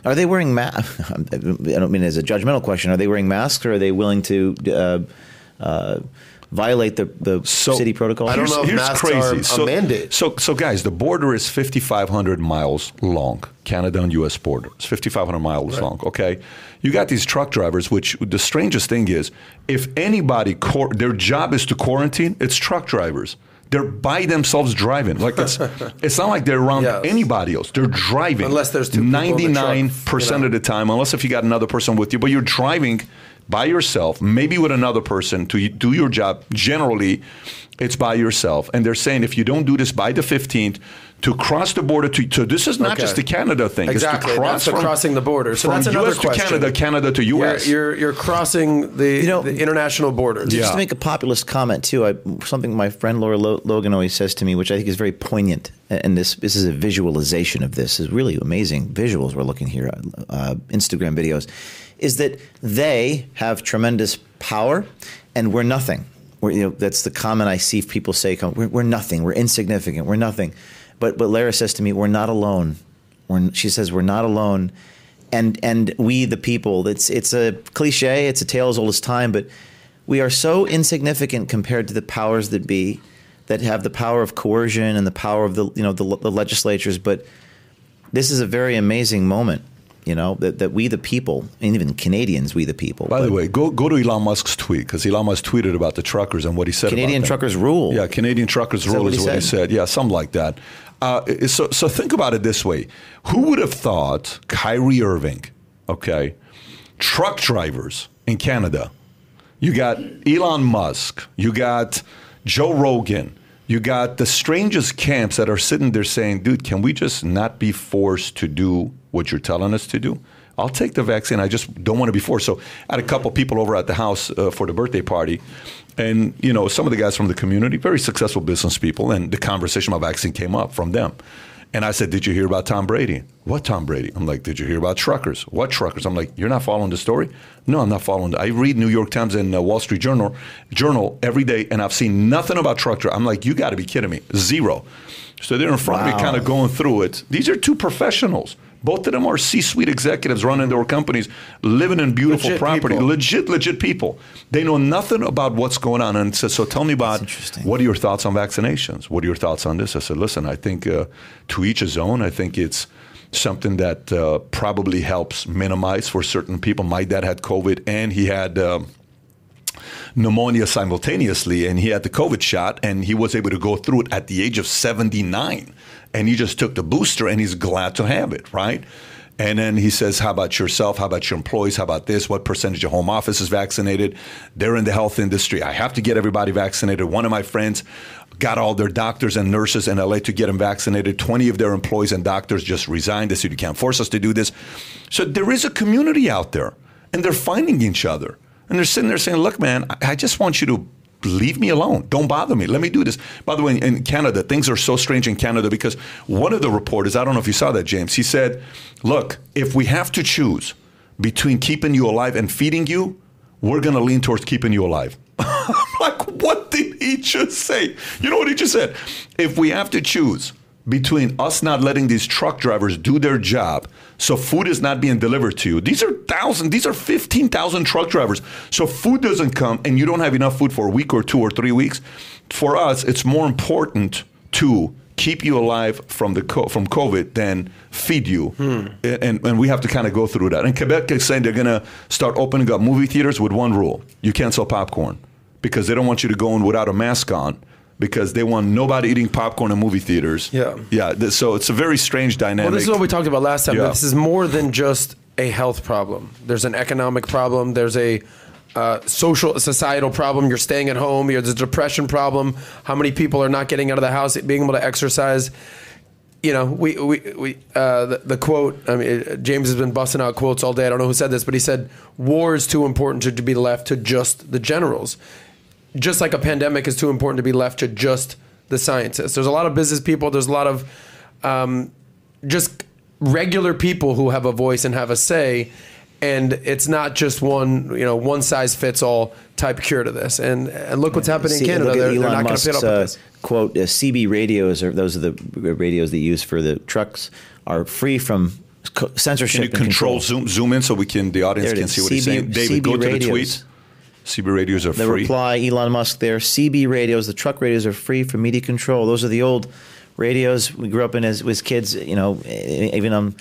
Are they wearing masks? I don't mean as a judgmental question. Are they wearing masks, or are they willing to uh, uh, violate the, the So- city protocol? I don't Here's, know if here's masks crazy. are a so, mandate. So, so guys, the border is 5,500 miles long. Canada and U.S. border. It's 5,500 miles long. Okay, you got these truck drivers. Which the strangest thing is, if anybody, quar- their job is to quarantine, it's truck drivers. They're by themselves driving. Like it's, it's not like they're around Yes. anybody else. They're driving. Unless there's two people in the truck, 99 percent you know. of the time, unless if you got another person with you, but you're driving by yourself, maybe with another person to do your job. Generally, it's by yourself. And they're saying if you don't do this by the 15th, to cross the border to so this is not Okay. just a Canada thing. Exactly. It's to cross That's the from, crossing the border. So from that's another US question. to Canada, Canada to You're, US. you're you're crossing the, You know- the international borders. Just Yeah. to make a populist comment too, I, something my friend Lara Lo- Logan always says to me, which I think is very poignant, and this this is a visualization of this. is really amazing visuals we're looking here, uh, Instagram videos, is that they have tremendous power, and we're nothing. We're, you know, that's the comment I see people say. come, We're, we're nothing. We're insignificant. We're nothing. But but Lara says to me, we're not alone. We're, she says we're not alone and and we the people it's it's a cliche it's a tale as old as time but we are so insignificant compared to the powers that be that have the power of coercion and the power of the you know the, the legislatures but this is a very amazing moment you know that, that we the people and even Canadians we the people By the way, go go to Elon Musk's tweet because Elon Musk tweeted about the truckers and what he said. Canadian about them. truckers rule Yeah, Canadian truckers that rule what is what he said? said. Yeah, something like that. Uh, so, so think about it this way: Who would have thought Kyrie Irving, okay, truck drivers in Canada? You got Elon Musk. You got Joe Rogan. You got the strangest camps that are sitting there saying, "Dude, can we just not be forced to do what you're telling us to do?" I'll take the vaccine. I just don't want to be forced. So I had a couple people over at the house uh, for the birthday party, and you know some of the guys from the community, very successful business people, and the conversation about vaccine came up from them. And I said, Did you hear about Tom Brady? What Tom Brady? I'm like, Did you hear about truckers? What truckers? I'm like, You're not following the story? No, I'm not following. I read New York Times and uh, Wall Street Journal Journal every day, and I've seen nothing about truck. I'm like, You got to be kidding me. Zero. So they're in front of me, kind of going through it. These are two professionals. Both of them are C-suite executives running their companies, living in beautiful Legit property, people. legit, legit people. They know nothing about what's going on. And said, so tell me about what are your thoughts on vaccinations? What are your thoughts on this? I said, listen, I think uh, to each his own. I think it's something that uh, probably helps minimize for certain people. My dad had COVID and he had. Um, pneumonia simultaneously and he had the COVID shot and he was able to go through it at the age of 79 and he just took the booster and he's glad to have it, right? And then he says, How about yourself? How about your employees? How about this? What percentage of home office is vaccinated? They're in the health industry. I have to get everybody vaccinated. One of my friends got all their doctors and nurses in LA to get them vaccinated. 20 of their employees and doctors just resigned. They said, You can't force us to do this. So there is a community out there and they're finding each other. And they're sitting there saying, Look, man, I I just want you to leave me alone. Don't bother me. Let me do this. By the way, in Canada, things are so strange in Canada because one of the reporters, I don't know if you saw that, James, he said, Look, if we have to choose between keeping you alive and feeding you, we're going to lean towards keeping you alive. Like, what did he just say? You know what he just said? If we have to choose between us not letting these truck drivers do their job, so food is not being delivered to you. These are thousand, these are fifteen thousand truck drivers. So food doesn't come, and you don't have enough food for a week or two or three weeks. For us, it's more important to keep you alive from the co- from COVID than feed you, hmm. and, and and we have to kind of go through that. And Quebec is saying they're going to start opening up movie theaters with one rule: you can't sell popcorn because they don't want you to go in without a mask on. Because they want nobody eating popcorn in movie theaters. Yeah. yeah. th- So it's a very strange dynamic. Well, this is what we talked about last time. Yeah. This is more than just a health problem. There's an economic problem. There's a uh, social, societal problem. You're staying at home. There's a depression problem. How many people are not getting out of the house, being able to exercise? You know, we we, we uh, the, the quote. I mean, uh, James has been busting out quotes all day. I don't know who said this, but he said, "War is too important to, to be left to just the generals." Just like a pandemic is too important to be left to just the scientists. There's a lot of business people. There's a lot of um, just regular people who have a voice and have a say. And it's not just one, you know, one size fits all type cure to this. And and look what's happening in Canada. look They're, they're Elon not going to fit Musk's, up with uh, this. Quote: uh, CB radios are those are the radios they use for the trucks are free from censorship. Can you and control zoom zoom in so we can the audience can see what he's CB saying? David, CB go to the radios. tweet. CB radios are The free. reply, Elon Musk there. CB radios, the truck radios are free from media control. Those are the old radios we grew up in as, as kids. You know, even um,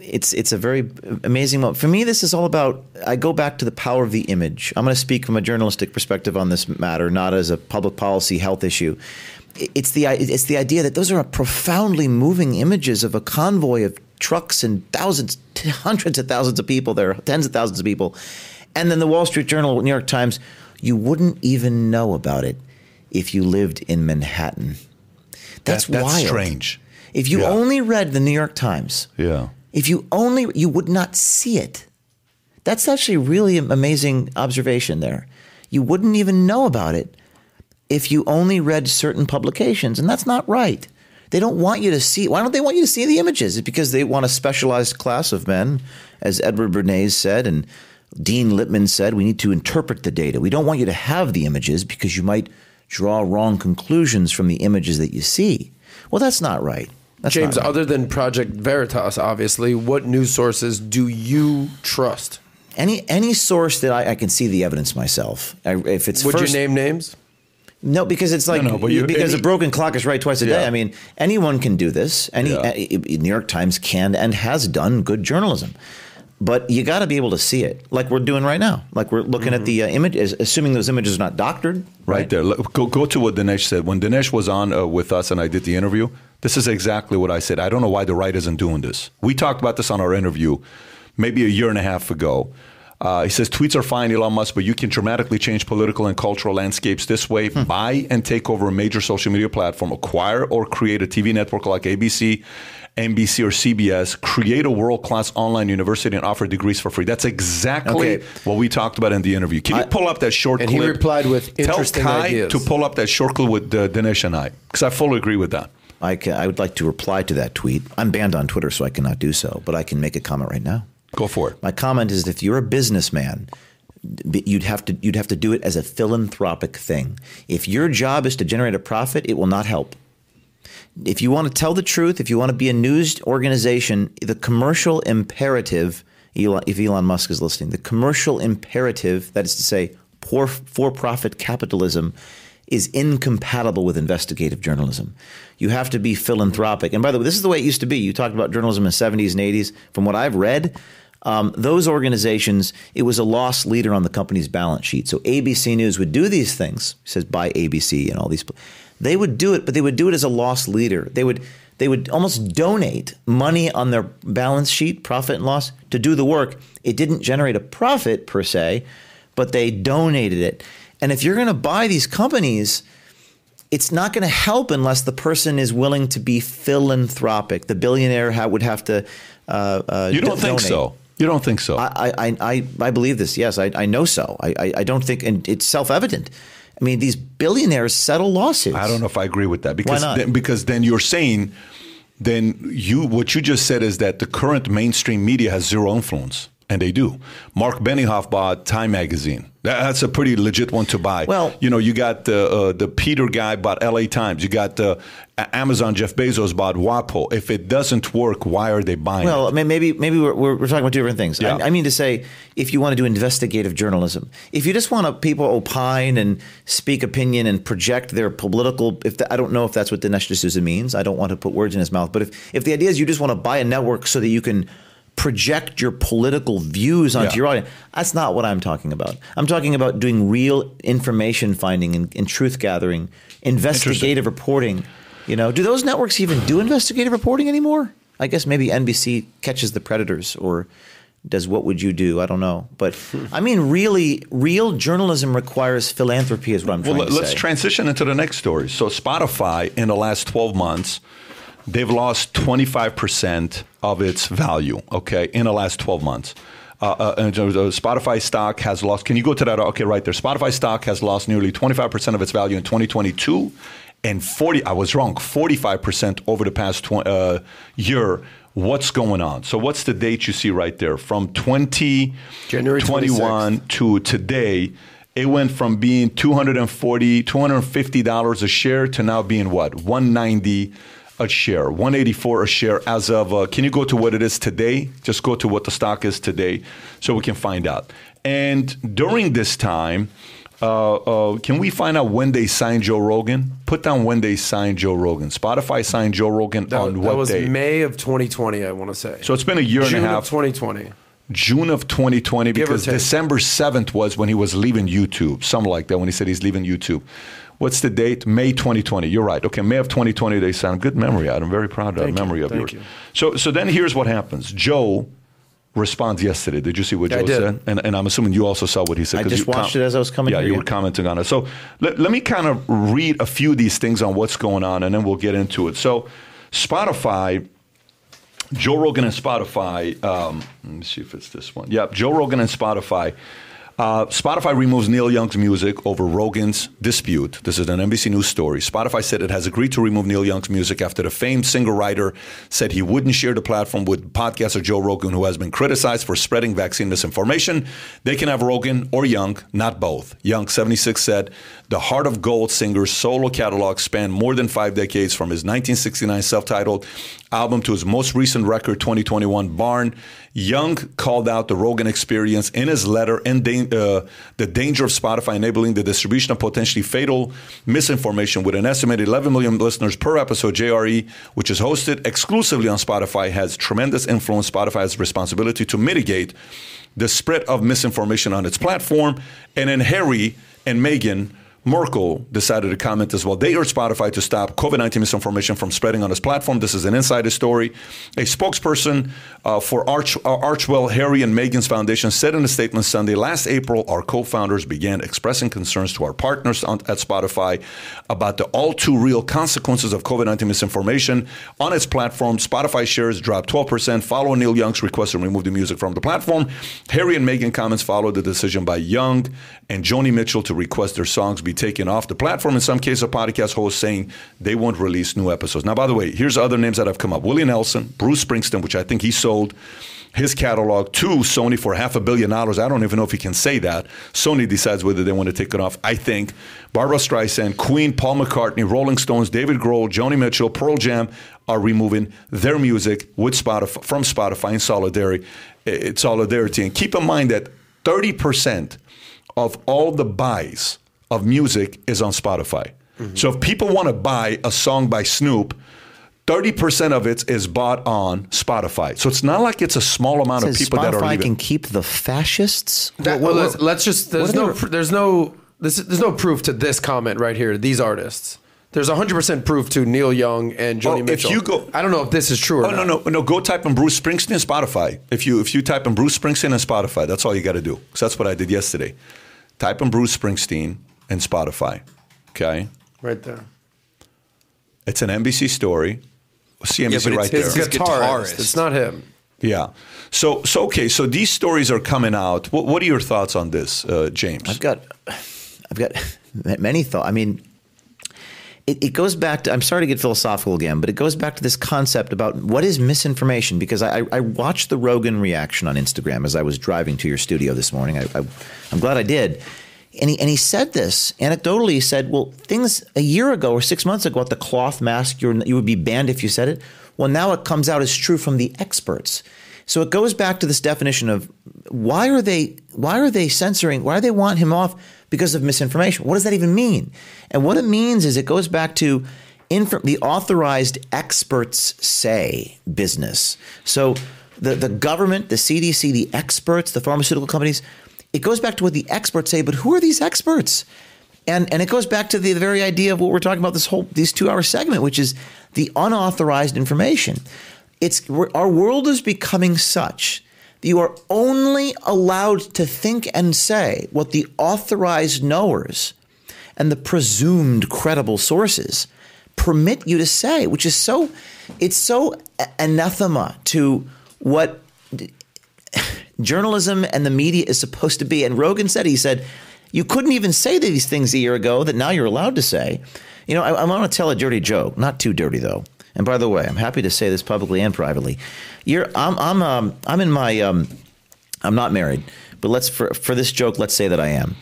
it's it's a very amazing moment. For me, this is all about. I go back to the power of the image. I'm going to speak from a journalistic perspective on this matter, not as a public policy health issue. It's the it's the idea that those are profoundly moving images of a convoy of trucks and thousands, hundreds of thousands of people there, are tens of thousands of people, and then the Wall Street Journal, New York Times. You wouldn't even know about it if you lived in Manhattan. That's, That- that's wild. strange. If you Yeah. only read the New York Times, Yeah. if you only you would not see it. That's actually really an amazing observation there. You wouldn't even know about it if you only read certain publications, and that's not right. They don't want you to see. Why don't they want you to see the images? It's because they want a specialized class of men, as Edward Bernays said, and Dean Lippmann said. We need to interpret the data. We don't want you to have the images because you might draw wrong conclusions from the images that you see. Well, that's not right. That's James, not right. other than Project Veritas, obviously, what news sources do you trust? Any any source that I, I can see the evidence myself. I, if it's Would first, you name names? no, because it's like No, no, you- because any- a broken clock is right twice a day. I mean, anyone can do this. Any Yeah. New York Times can and has done good journalism, but you got to be able to see it, like we're doing right now. Like we're looking at the uh, images, assuming those images are not doctored. Mm-hmm. Right, there. Look, Go, go to what Dinesh said. When Dinesh was on uh, with us and I did the interview, this is exactly what I said. I don't know why the right isn't doing this. We talked about this on our interview maybe a year and a half ago. Uh, he says tweets are fine, Elon Musk, but you can dramatically change political and cultural landscapes this way. Buy and take over a major social media platform, acquire or create a TV network like ABC, NBC, or CBS, create a world class online university and offer degrees for free. That's exactly Okay. what we talked about in the interview. Can you pull up that short And he replied with interesting Tell Kai ideas. to pull up that short clip with uh, Dinesh and I, because I fully agree with that. I, ca I would like to reply to that tweet. I'm banned on Twitter, so I cannot do so, but I can make a comment right now. Go for it. My comment is if you're a businessman, you'd have to you'd have to do it as a philanthropic thing. If your job is to generate a profit, it will not help. If you want to tell the truth, if you want to be a news organization, the commercial imperative, Elon, if Elon Musk is listening, the commercial imperative, that is to say, poor for-profit capitalism, is incompatible with investigative journalism. You have to be philanthropic. And by the way, this is the way it used to be. You talked about journalism in the 70s and 80s. From what I've read, um, those organizations, it was a loss leader on the company's balance sheet. So ABC News would do these things. It says buy ABC and all these. They would do it, but they would do it as a loss leader. They would they would almost donate money on their balance sheet, profit and loss, to do the work. It didn't generate a profit per se, but they donated it. And if you're going to buy these companies, it's not going to help unless the person is willing to be philanthropic. The billionaire ha- would have to. Uh, uh, You don't do- think donate. so? You don't think so? I, I, I, I believe this. Yes, I, I know so. I, I, I don't think, and it's self evident. I mean, these billionaires settle lawsuits. I don't know if I agree with that because? Then, because then you're saying then you what you just said is that the current mainstream media has zero influence. And they do. Mark Benioff bought Time Magazine. That's a pretty legit one to buy. Well- you know, you got the uh, the Peter guy bought L.A. Times. You got uh, Amazon. Jeff Bezos bought WAPO. If it doesn't work, why are they buying? Well, I it? mean, maybe maybe we're, we're, we're talking about two different things. Yeah. I, I mean to say, if you want to do investigative journalism, if you just want to people opine and speak opinion and project their political, if the, I don't know if that's what Dinesh D'Souza means, I don't want to put words in his mouth. But if if the idea is you just want to buy a network so that you can project your political views onto Yeah. your audience, that's not what I'm talking about. I'm talking about doing real information finding and, and truth gathering, investigative reporting. You know, do those networks even do investigative reporting anymore? I guess maybe NBC catches the predators or does what would you do? I don't know. But I mean really real journalism requires philanthropy is what I'm trying Well, to let's say. transition into the next story. So, Spotify in the last 12 months, they've lost 25% of its value, okay, in the last 12 months. Uh, uh, the Spotify stock has lost. Can you go to that? Okay, right there. Spotify stock has lost nearly 25% of its value in 2022, and 40. I was wrong. 45% over the past tw- uh, year. What's going on? So, what's the date you see right there? From 20, January 21 to today, it went from being 240 $250 a share to now being what 190 a share 184 a share as of uh, can you go to what it is today just go to what the stock is today so we can find out and during this time uh, uh, can we find out when they signed Joe Rogan? Put down when they signed Joe Rogan. Spotify signed Joe Rogan That, on that what was day? May of 2020, I want to say. so it's been a year June and a of half. 2020. June of 2020 Give because. December 7th was when he was leaving YouTube, something like that, when he said he's leaving YouTube. What's the date? May 2020. You're right. Okay, May of 2020, they signed. Good memory, Adam. very proud of that you. memory of Thank yours. you. So, so then here's what happens. Joe responds yesterday. Did you see what Joe said? And, and I'm assuming you also saw what he said. I just watched it as I was coming Yeah, you were commenting on it. So let, let me kind of read a few of these things on what's going on, and then we'll get into it. So Spotify Joe Rogan and Spotify. Um, let me see if it's this one. Yep, Joe Rogan and Spotify. Uh, Spotify removes Neil Young's music over Rogan's dispute. This is an NBC News story. Spotify said it has agreed to remove Neil Young's music after the famed singer writer said he wouldn't share the platform with podcaster Joe Rogan, who has been criticized for spreading vaccine misinformation. They can have Rogan or Young, not both. Young, 76, said the Heart of Gold singer's solo catalog spanned more than five decades from his 1969 self titled album to his most recent record, 2021 Barn. Young called out the Rogan experience in his letter and uh, the danger of Spotify enabling the distribution of potentially fatal misinformation with an estimated 11 million listeners per episode. JRE, which is hosted exclusively on Spotify, has tremendous influence. Spotify has responsibility to mitigate the spread of misinformation on its platform. And then Harry and Meghan Markle decided to comment as well. They urged Spotify to stop COVID 19 misinformation from spreading on its platform. This is an insider story. A spokesperson uh, for Arch, uh, Archewell, Harry, and Meghan's Foundation said in a statement Sunday last April, our co founders began expressing concerns to our partners on, at Spotify about the all too real consequences of COVID 19 misinformation on its platform. Spotify shares dropped 12% following Neil Young's request to remove the music from the platform. Harry and Meghan comments followed the decision by Young and Joni Mitchell to request their songs be taken off the platform. In some cases, a podcast hosts saying they won't release new episodes. Now, by the way, here's other names that have come up: Willie Nelson, Bruce Springsteen, which I think he sold his catalog to Sony for half a billion dollars. I don't even know if he can say that. Sony decides whether they want to take it off. I think Barbra Streisand, Queen, Paul McCartney, Rolling Stones, David Grohl, Joni Mitchell, Pearl Jam are removing their music with Spotify from Spotify in solidarity. In solidarity, and keep in mind that thirty percent of all the buys of music is on Spotify. So if people want to buy a song by Snoop, 30% of it is bought on Spotify. So it's not like it's a small amount of Says people that are Spotify can keep the fascists. That, well, let's, let's just there's no they- there's no this, there's no proof to this comment right here. These artists. There's 100% proof to Neil Young and Joni Well, if you go- I don't know if this is true or Oh no no no! Go type in Bruce Springsteen and Spotify. If you if you type in Bruce Springsteen and Spotify, that's all you got to do. Because that's what I did yesterday. Type in Bruce Springsteen and Spotify. Okay, Right there. it's an NBC story. CNBC Yeah, but right it's there. His His guitarist. guitarist. It's not him. Yeah. So so okay. So these stories are coming out. What, what are your thoughts on this, uh, James? I've got, I've got many thoughts. I mean, it, it goes back to, I'm sorry to get philosophical again, but it goes back to this concept about what is misinformation. Because I, I watched the Rogan reaction on Instagram as I was driving to your studio this morning. I, I, I'm glad I did. And he, and he said this anecdotally. He said, "Well, things a year ago or six months ago, at the cloth mask, you you would be banned if you said it. Well, now it comes out as true from the experts. So it goes back to this definition of why are they why are they censoring? Why do they want him off because of misinformation? What does that even mean? And what it means is it goes back to inf- the authorized experts say business. So the the government, the CDC, the experts, the pharmaceutical companies, it goes back to what the experts say. But who are these experts? And, and it goes back to the, the very idea of what we're talking about this whole these two hour segment, which is the unauthorized information. It's our world is becoming such you are only allowed to think and say what the authorized knowers and the presumed credible sources permit you to say, which is so it's so anathema to what journalism and the media is supposed to be. And Rogan said he said you couldn't even say these things a year ago that now you're allowed to say. You know, I, I want to tell a dirty joke, not too dirty though. And by the way, I'm happy to say this publicly and privately. You're, I'm, I'm, um, I'm in my, um, I'm not married, but let's for for this joke, let's say that I am.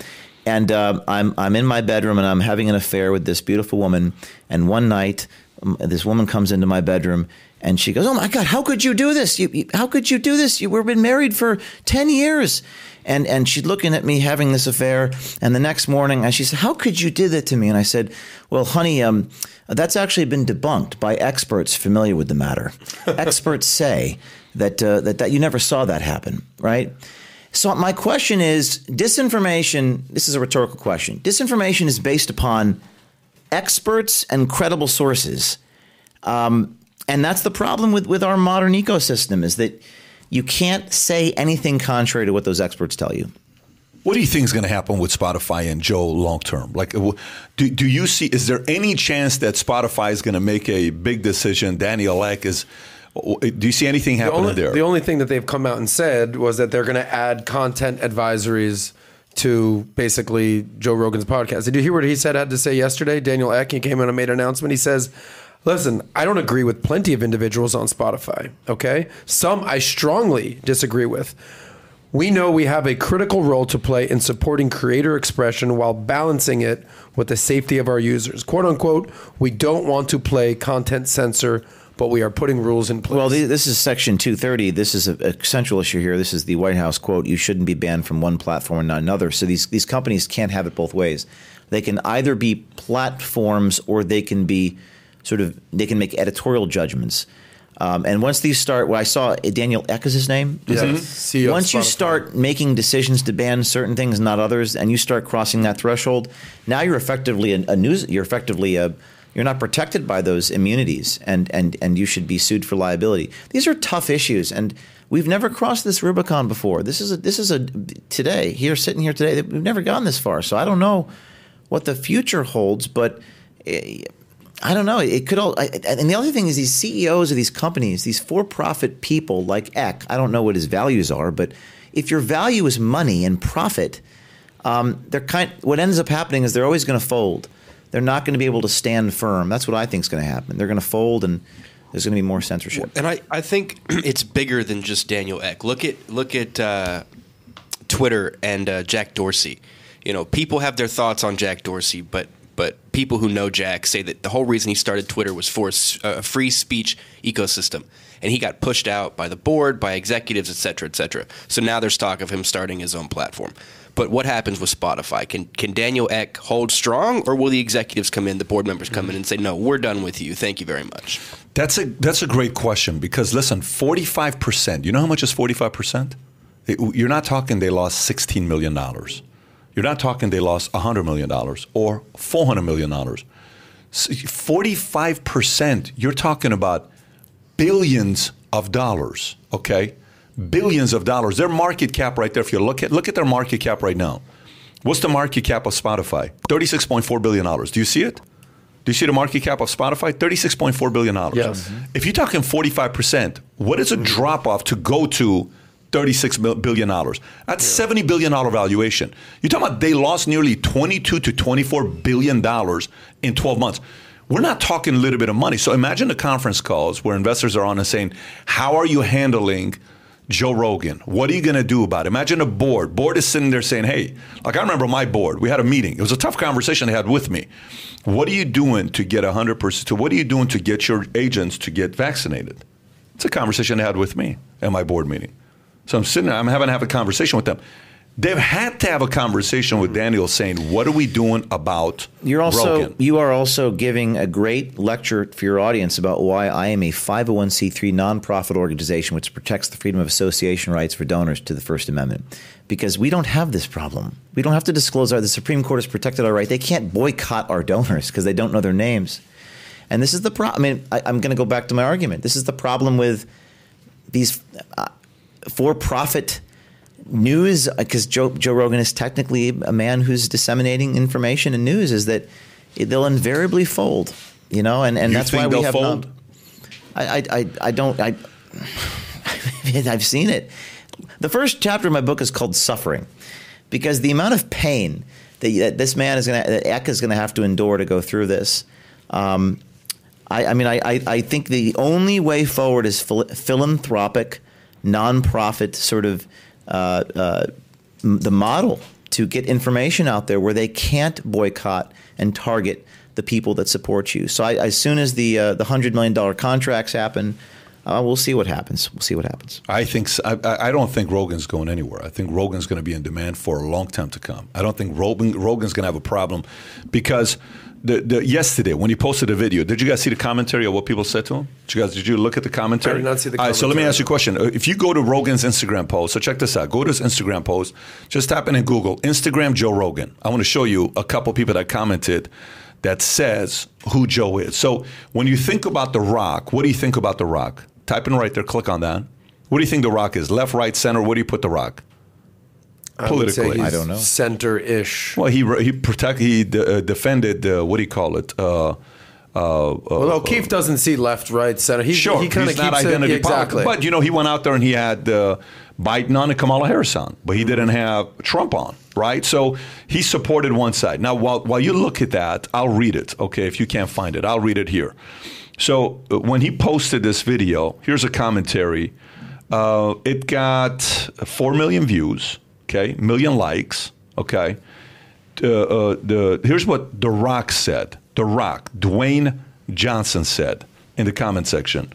And uh, I'm I'm in my bedroom and I'm having an affair with this beautiful woman. And one night, um, this woman comes into my bedroom and she goes, "Oh my God, how could you do this? You, you, how could you do this? You, we've been married for ten years." And and she's looking at me having this affair. And the next morning, and she said, "How could you do that to me?" And I said, "Well, honey, um, that's actually been debunked by experts familiar with the matter. experts say that, uh, that that you never saw that happen, right?" So my question is, disinformation. This is a rhetorical question. Disinformation is based upon experts and credible sources. Um, and that's the problem with, with our modern ecosystem is that you can't say anything contrary to what those experts tell you. What do you think is going to happen with Spotify and Joe long term? Like, do, do you see, is there any chance that Spotify is going to make a big decision? Daniel Ek is, do you see anything happening the only, there? The only thing that they've come out and said was that they're going to add content advisories to basically Joe Rogan's podcast. Did you hear what he said had to say yesterday? Daniel Ek, he came out and made an announcement. He says, Listen, I don't agree with plenty of individuals on Spotify, okay? Some I strongly disagree with. We know we have a critical role to play in supporting creator expression while balancing it with the safety of our users. Quote unquote, we don't want to play content censor, but we are putting rules in place. Well, this is Section 230. This is a, central issue here. This is the White House quote you shouldn't be banned from one platform and not another. So these, these companies can't have it both ways. They can either be platforms or they can be sort of they can make editorial judgments. Um, and once these start, well, I saw Daniel Ek is his name. Yeah. Mm-hmm. Once you start making decisions to ban certain things, not others, and you start crossing that threshold, now you're effectively a, a news. You're effectively a you're not protected by those immunities, and and and you should be sued for liability. These are tough issues, and we've never crossed this Rubicon before. This is a this is a today here sitting here today. We've never gone this far, so I don't know what the future holds, but. Eh, I don't know. It could all. I, and the other thing is, these CEOs of these companies, these for-profit people like Ek. I don't know what his values are, but if your value is money and profit, um, they're kind. What ends up happening is they're always going to fold. They're not going to be able to stand firm. That's what I think is going to happen. They're going to fold, and there's going to be more censorship. And I, I think it's bigger than just Daniel Ek. Look at look at uh, Twitter and uh, Jack Dorsey. You know, people have their thoughts on Jack Dorsey, but but people who know Jack say that the whole reason he started Twitter was for a free speech ecosystem. And he got pushed out by the board, by executives, et cetera, et cetera. So now there's talk of him starting his own platform. But what happens with Spotify? Can can Daniel Ek hold strong, or will the executives come in, the board members come in, and say, "No, we're done with you. Thank you very much." That's a that's a great question because listen, forty five percent. You know how much is forty five percent? You're not talking they lost sixteen million dollars. You're not talking they lost $100 million or $400 million. 45%, you're talking about billions of dollars, okay? Billions of dollars. Their market cap right there, if you look at look at their market cap right now. What's the market cap of Spotify? $36.4 billion. Do you see it? Do you see the market cap of Spotify? $36.4 billion. Yes. If you're talking 45%, what is a drop off to go to $36 billion. That's yeah. $70 billion valuation. You're talking about they lost nearly 22 to $24 billion in 12 months. We're not talking a little bit of money. So imagine the conference calls where investors are on and saying, "How are you handling?" Joe Rogan. What are you going to do about it? Imagine a board. Board is sitting there saying, "Hey, like I remember my board. We had a meeting. It was a tough conversation they had with me. What are you doing to get 100%? To what are you doing to get your agents to get vaccinated?" It's a conversation they had with me at my board meeting. So I'm sitting there, I'm having to have a conversation with them. They've had to have a conversation with Daniel saying, "What are we doing about You're also Rogan?" you are also giving a great lecture for your audience about why I am a 501c3 nonprofit organization which protects the freedom of association rights for donors to the First Amendment. Because we don't have this problem. We don't have to disclose our the Supreme Court has protected our right. They can't boycott our donors because they don't know their names. And this is the problem. I mean, I, I'm going to go back to my argument. This is the problem with these uh, for-profit news because Joe, Joe Rogan is technically a man who's disseminating information and news is that they'll invariably fold, you know, and, and You that's why we have fold? not. I, I, I, I don't. I, I've seen it. The first chapter of my book is called Suffering, because the amount of pain that, that this man is going to, that Ek is going to have to endure to go through this. Um, I, I mean, I, I, I think the only way forward is phil- philanthropic, nonprofit sort of uh, uh, the model to get information out there where they can't boycott and target the people that support you. So I, as soon as the uh, the hundred million dollar contracts happen, uh, we'll see what happens. We'll see what happens. I think I don't think Rogan's going anywhere. I think Rogan's going to be in demand for a long time to come. I don't think Rogan, Rogan's going to have a problem because the, the yesterday when he posted a video, did you guys see the commentary of what people said to him? Did you guys did you look at the commentary? I did not see the All right, so let me ask you a question. If you go to Rogan's Instagram post, so check this out. Go to his Instagram post. Just type in in Google Instagram Joe Rogan. I want to show you a couple people that commented that says who Joe is. So when you think about The Rock, what do you think about The Rock? Type in right there, click on that. What do you think The Rock is? Left, right, center? Where do you put The Rock? I would say Politically. he's I don't know. Center-ish. Well, he he protect he uh, defended uh, what do you call it? Uh, uh, uh, Well, O'Keefe doesn't see left, right, center. He, sure, he kind of he's not it identity exactly. politics. But you know, he went out there and he had uh, Biden on and Kamala Harris on, but he didn't have Trump on, right? So he supported one side. Now, while while you look at that, I'll read it. Okay, if you can't find it, I'll read it here. So uh, when he posted this video, here's a commentary. Uh, it got four million views. Okay, million likes. Okay. Uh, uh, the here's what The Rock said. The Rock, Dwayne Johnson said in the comment section.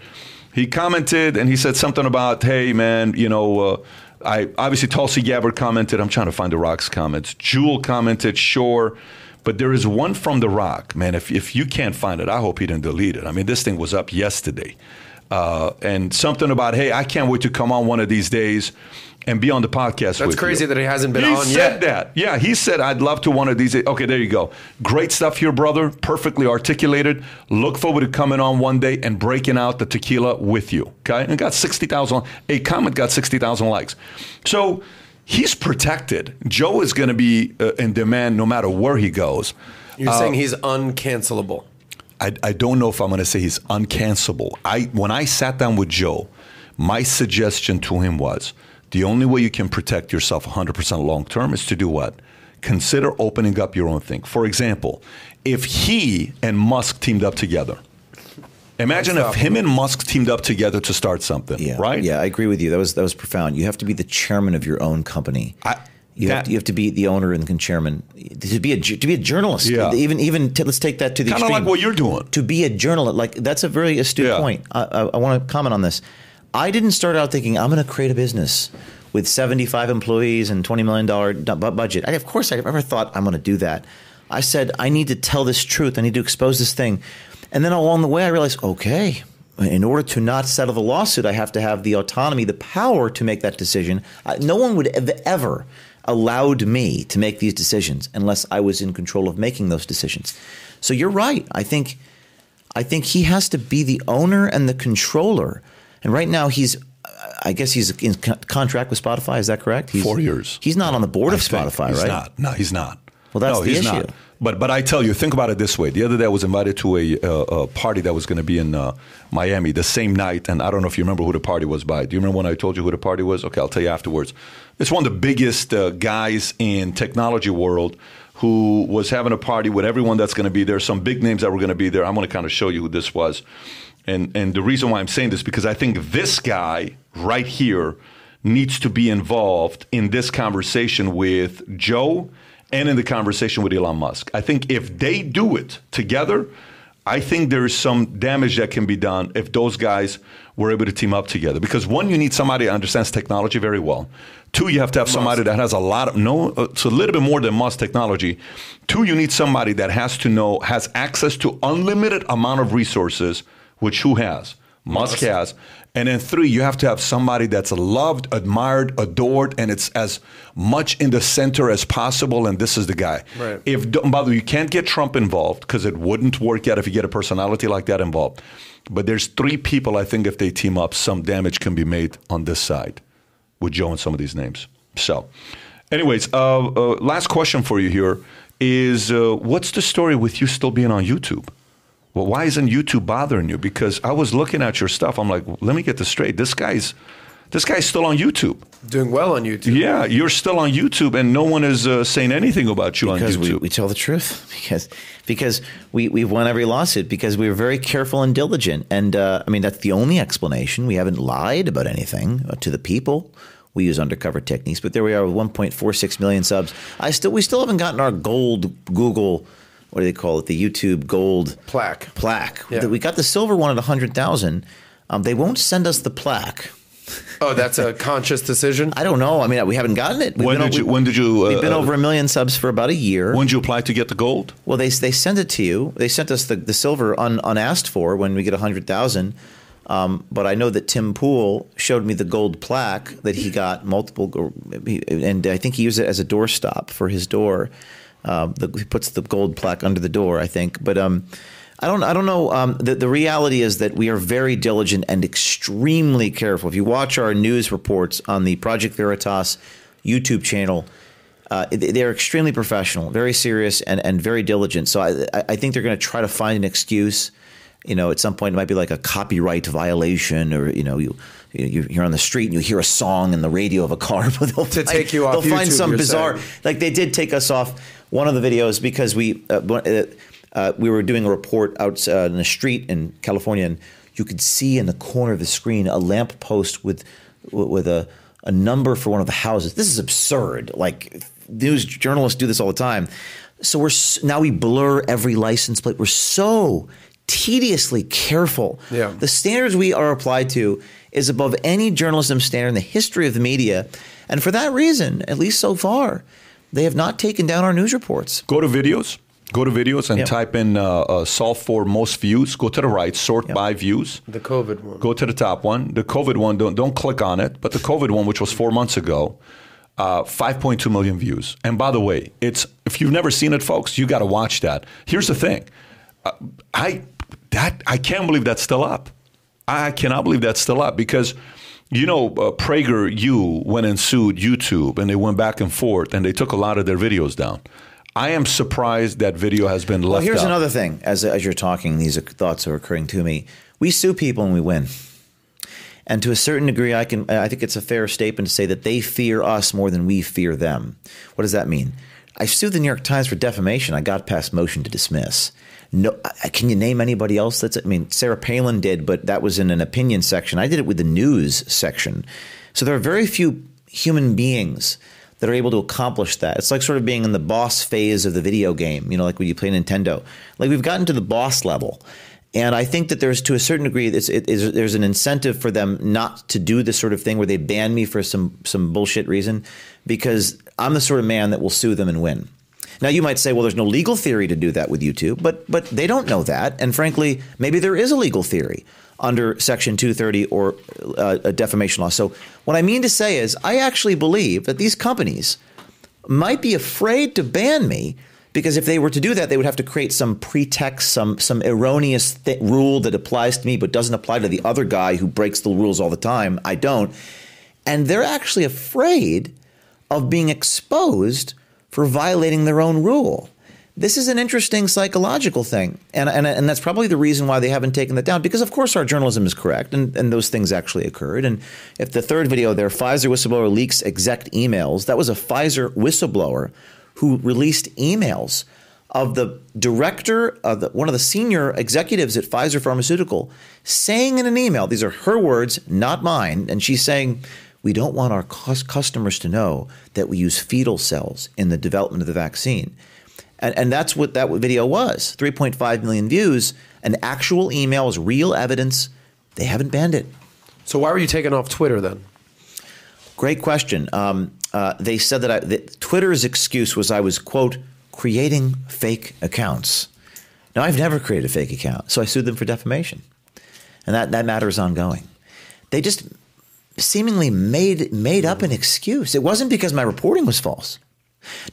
He commented and he said something about, "Hey man, you know." Uh, I obviously Tulsi Gabbard commented. I'm trying to find the Rock's comments. Jewel commented, sure, but there is one from the Rock, man. If if you can't find it, I hope he didn't delete it. I mean, this thing was up yesterday, uh, and something about, hey, I can't wait to come on one of these days and be on the podcast. That's crazy you. that he hasn't been he on said yet. that. Yeah, he said, I'd love to one of these. Okay, there you go. Great stuff here, brother. Perfectly articulated. Look forward to coming on one day and breaking out the tequila with you. Okay, and got sixty thousand. A comment got sixty thousand likes. So he's protected. Joe is going to be uh, in demand no matter where he goes. You're saying he's uncancelable. I, I don't know if I'm going to say he's uncancelable. I when I sat down with Joe, my suggestion to him was the only way you can protect yourself 100% long term is to do what? Consider opening up your own thing. For example, if he and Musk teamed up together, imagine if him and Musk teamed up together to start something, Yeah, right? Yeah, I agree with you. That was that was profound. You have to be the chairman of your own company. I- you have to, you have to be the owner and the chairman to be a to be a journalist. Yeah. Even even t- let's take that to the Kind of like what you're doing. to be a journalist, like that's a very astute Yeah. point. I, I, I want to comment on this. I didn't start out thinking I'm going to create a business with 75 employees and 20 million dollar budget. I, of course, I never thought I'm going to do that. I said I need to tell this truth. I need to expose this thing, and then along the way, I realized, okay. In order to not settle the lawsuit, I have to have the autonomy, the power to make that decision. Uh, no one would have ever allowed me to make these decisions unless I was in control of making those decisions. So you're right. I think I think he has to be the owner and the controller. And right now he's I guess he's in contract with Spotify. Is that correct? He's, Four years. He's not on the board of I think. Spotify, he's right? not. No, he's not. Well, that's no, the he's issue. Not. But but I tell you, think about it this way. The other day, I was invited to a, uh, a party that was going to be in uh, Miami the same night, and I don't know if you remember who the party was by. Do you remember when I told you who the party was? Okay, I'll tell you afterwards. It's one of the biggest uh, guys in technology world. who was having a party with everyone that's going to be there, some big names that were going to be there. I'm going to kind of show you who this was. And, and the reason why I'm saying this because I think this guy right here needs to be involved in this conversation with Joe and in the conversation with Elon Musk. I think if they do it together, I think there is some damage that can be done if those guys were able to team up together. Because one, you need somebody that understands technology very well. Two, you have to have somebody that has a lot of no, uh, it's a little bit more than Musk technology. Two, you need somebody that has to know has access to unlimited amount of resources, which who has? Musk has. And then three, you have to have somebody that's loved, admired, adored, and it's as much in the center as possible. And this is the guy. Right. If by the way, you can't get Trump involved because it wouldn't work out if you get a personality like that involved. But there's three people I think if they team up, some damage can be made on this side with Joe and some of these names. So, anyways, uh, uh, last question for you here is uh, what's the story with you still being on YouTube? Well, why isn't YouTube bothering you? Because I was looking at your stuff. I'm like, let me get this straight. This guy's this guy's still on YouTube. Doing well on YouTube. Yeah, you're still on YouTube, and no one is uh, saying anything about you because on we, YouTube. we tell the truth because because we we've won every lawsuit because we were very careful and diligent and uh, I mean that's the only explanation we haven't lied about anything uh, to the people we use undercover techniques but there we are with 1.46 million subs I still we still haven't gotten our gold Google what do they call it the YouTube gold Plaque. plaque Yeah. we got the silver one at 100,000 um, they won't send us the plaque Oh, that's a conscious decision. I don't know I mean we haven't gotten it We've when did o- you? we- When did you? Uh, We've been uh, over a million subs for about a year. When did you apply to get the gold? Well, they they sent it to you. They sent us the, the silver un, unasked for when we get a hundred thousand. Um, but I know that Tim Pool showed me the gold plaque that he got multiple, or and I think he used it as a doorstop for his door. Um, the, he puts the gold plaque under the door, I think. But um, I don't, I don't know. Um, the, the reality is that we are very diligent and extremely careful. If you watch our news reports on the Project Veritas YouTube channel, uh, they- they're extremely professional, very serious, and, and very diligent. So I, I- think they're going to try to find an excuse. You know, at some point it might be like a copyright violation, or you know, you you- you're on the street and you hear a song in the radio of a car, but they'll To find, take you off They'll find some bizarre, saying. like they did take us off one of the videos because we uh, uh, uh, we were doing a report out uh, in the street in California, and you could see in the corner of the screen a lamp post with with a a number for one of the houses. This is absurd. Like news journalists do this all the time. So we're now we blur every license plate. We're so tediously careful. Yeah. The standards we are applied to is above any journalism standard in the history of the media, and for that reason, at least so far, they have not taken down our news reports. Go to videos. Go to videos and Yep. type in uh, uh, solve for most views. Go to the right, sort Yep. by views. The COVID one. Go to the top one. The COVID one, don't don't click on it. But the COVID one, which was four months ago, uh, 5.2 million views. And by the way, it's if you've never seen it, folks, you got to watch that. Here's the thing, uh, I that I can't believe that's still up. I cannot believe that's still up because. You know, uh, Prager U went and sued YouTube, and they went back and forth, and they took a lot of their videos down. I am surprised that video has been left Well, here's out. another thing. As as you're talking, these are thoughts are occurring to me. We sue people and we win. And to a certain degree, I can. I think it's a fair statement to say that they fear us more than we fear them. What does that mean? I sued the New York Times for defamation. I got past motion to dismiss. No, uh, can you name anybody else? That's. I mean, Sarah Palin did, but that was in an opinion section. I did it with the news section. So there are very few human beings that are able to accomplish that. It's like sort of being in the boss phase of the video game, you know, like when you play Nintendo. Like we've gotten to the boss level. And I think that there's, to a certain degree, it, is, there's an incentive for them not to do this sort of thing where they ban me for some some bullshit reason, because I'm the sort of man that will sue them and win. Now you might say, well, there's no legal theory to do that with YouTube, but but they don't know that, and frankly, maybe there is a legal theory under Section 230 or uh, a defamation law. So what I mean to say is, I actually believe that these companies might be afraid to ban me because if they were to do that, they would have to create some pretext, some some erroneous th- rule that applies to me but doesn't apply to the other guy who breaks the rules all the time. I don't, and they're actually afraid of being exposed for violating their own rule. This is an interesting psychological thing, and, and, and that's probably the reason why they haven't taken that down. Because of course our journalism is correct, and, and those things actually occurred. And if the third video there, Pfizer whistleblower leaks exec emails, that was a Pfizer whistleblower who released emails of the director of the, one of the senior executives at Pfizer Pharmaceutical saying in an email, these are her words, not mine, and she's saying, we don't want our customers to know that we use fetal cells in the development of the vaccine. And, and that's what that video was 3.5 million views, an actual email is real evidence. They haven't banned it. So why were you taken off Twitter then? Great question. Um, uh, they said that, I, that Twitter's excuse was I was, quote, creating fake accounts. Now, I've never created a fake account, so I sued them for defamation. And that, that matter is ongoing. They just seemingly made, made up an excuse. It wasn't because my reporting was false.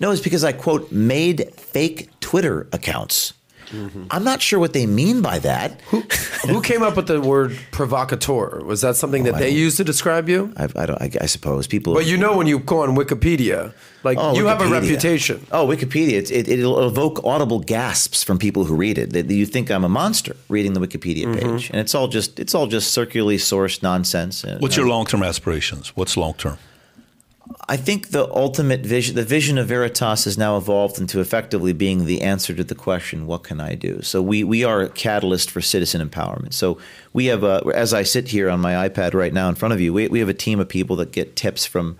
No, it's because I, quote, made fake Twitter accounts. Mm-hmm. I'm not sure what they mean by that. Who, who came up with the word provocateur? Was that something that oh, they used to describe you? I, I, I, I, suppose people. But you know, when you go on Wikipedia, like oh, you Wikipedia. have a reputation. Oh, Wikipedia! It, it, will evoke audible gasps from people who read it. That you think I'm a monster reading the Wikipedia mm-hmm. page, and it's all just it's all just circularly sourced nonsense. What's your long term aspirations? What's long term? I think the ultimate vision, the vision of Veritas has now evolved into effectively being the answer to the question, what can I do? So we, we are a catalyst for citizen empowerment. So we have, a, as I sit here on my iPad right now in front of you, we, we have a team of people that get tips from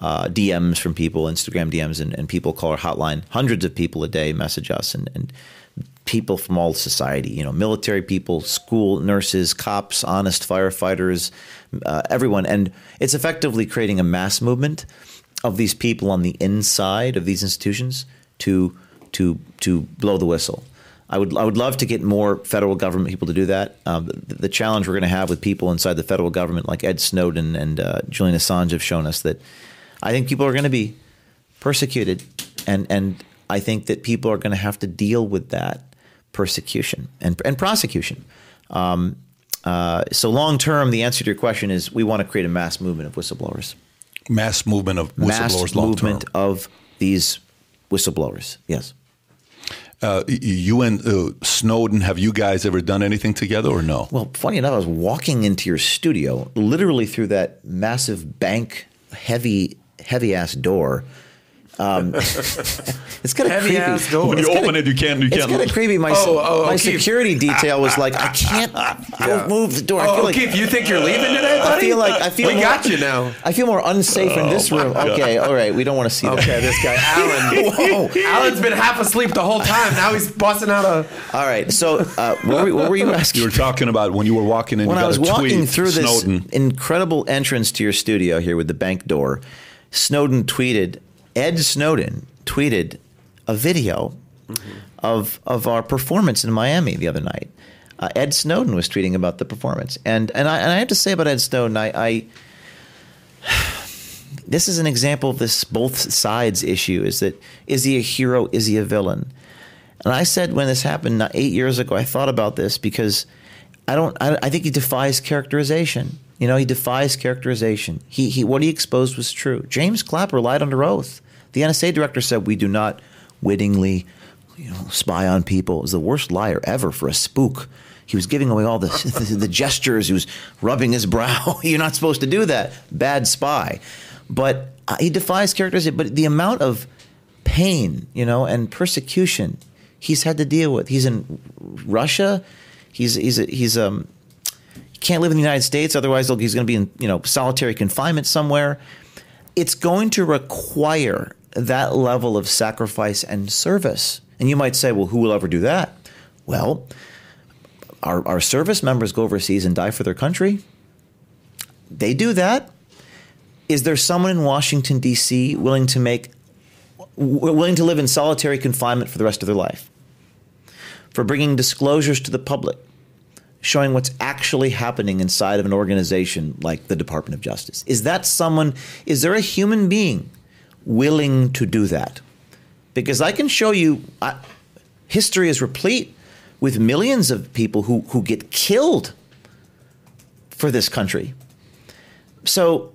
uh, DMs from people, Instagram DMs, and, and people call our hotline. Hundreds of people a day message us, and, and people from all society, you know, military people, school nurses, cops, honest firefighters, uh, everyone. And it's effectively creating a mass movement of these people on the inside of these institutions to to to blow the whistle. I would I would love to get more federal government people to do that. Um, the, the, challenge we're going to have with people inside the federal government, like Ed Snowden and uh, Julian Assange, have shown us that I think people are going to be persecuted, and and I think that people are going to have to deal with that persecution and, and prosecution. Um, uh, so long term, the answer to your question is we want to create a mass movement of whistleblowers. Mass movement of whistleblowers. Long term. Mass movement of these whistleblowers. Yes. Uh, you and uh, Snowden, have you guys ever done anything together or no? Well, funny enough, I was walking into your studio, literally through that massive bank, heavy, heavy ass door um, it's kind of Heavy creepy. Ass door. When you kinda, open it, you can't. You it's can't. kind of creepy. My oh, oh, my Keith. security detail was like, I can't yeah. move the door. I oh, feel like, you think you're leaving today, buddy? I feel like I feel. We more, got you now. I feel more unsafe in this room. Okay, all right. We don't want to see that. Okay, this guy, Alan. Alan's been half asleep the whole time. Now he's busting out a. All right. So, uh, what, were, what, were, you asking? You were talking about when you were walking in. When I was walking tweet, through Snowden. this incredible entrance to your studio here with the bank door, Snowden tweeted. Ed Snowden tweeted a video mm-hmm. of of our performance in Miami the other night. Uh, Ed Snowden was tweeting about the performance, and and I and I have to say about Ed Snowden, I, I this is an example of this both sides issue. Is that is he a hero? Is he a villain? And I said when this happened eight years ago, I thought about this because I don't. I, I think he defies characterization. You know, he defies characterization. He, he what he exposed was true. James Clapper lied under oath. The NSA director said we do not wittingly you know, spy on people. It was the worst liar ever for a spook. He was giving away all the, the, the gestures. He was rubbing his brow. You're not supposed to do that. Bad spy. But uh, he defies characterization. But the amount of pain, you know, and persecution he's had to deal with. He's in Russia. He's he's he's um can't live in the United States. Otherwise, he's going to be in you know solitary confinement somewhere. It's going to require that level of sacrifice and service. And you might say, well, who will ever do that? Well, our, our service members go overseas and die for their country. They do that. Is there someone in Washington, D.C. willing to make willing to live in solitary confinement for the rest of their life? For bringing disclosures to the public, showing what's actually happening inside of an organization like the Department of Justice. Is that someone, is there a human being willing to do that. Because I can show you, uh, history is replete with millions of people who, who get killed for this country. So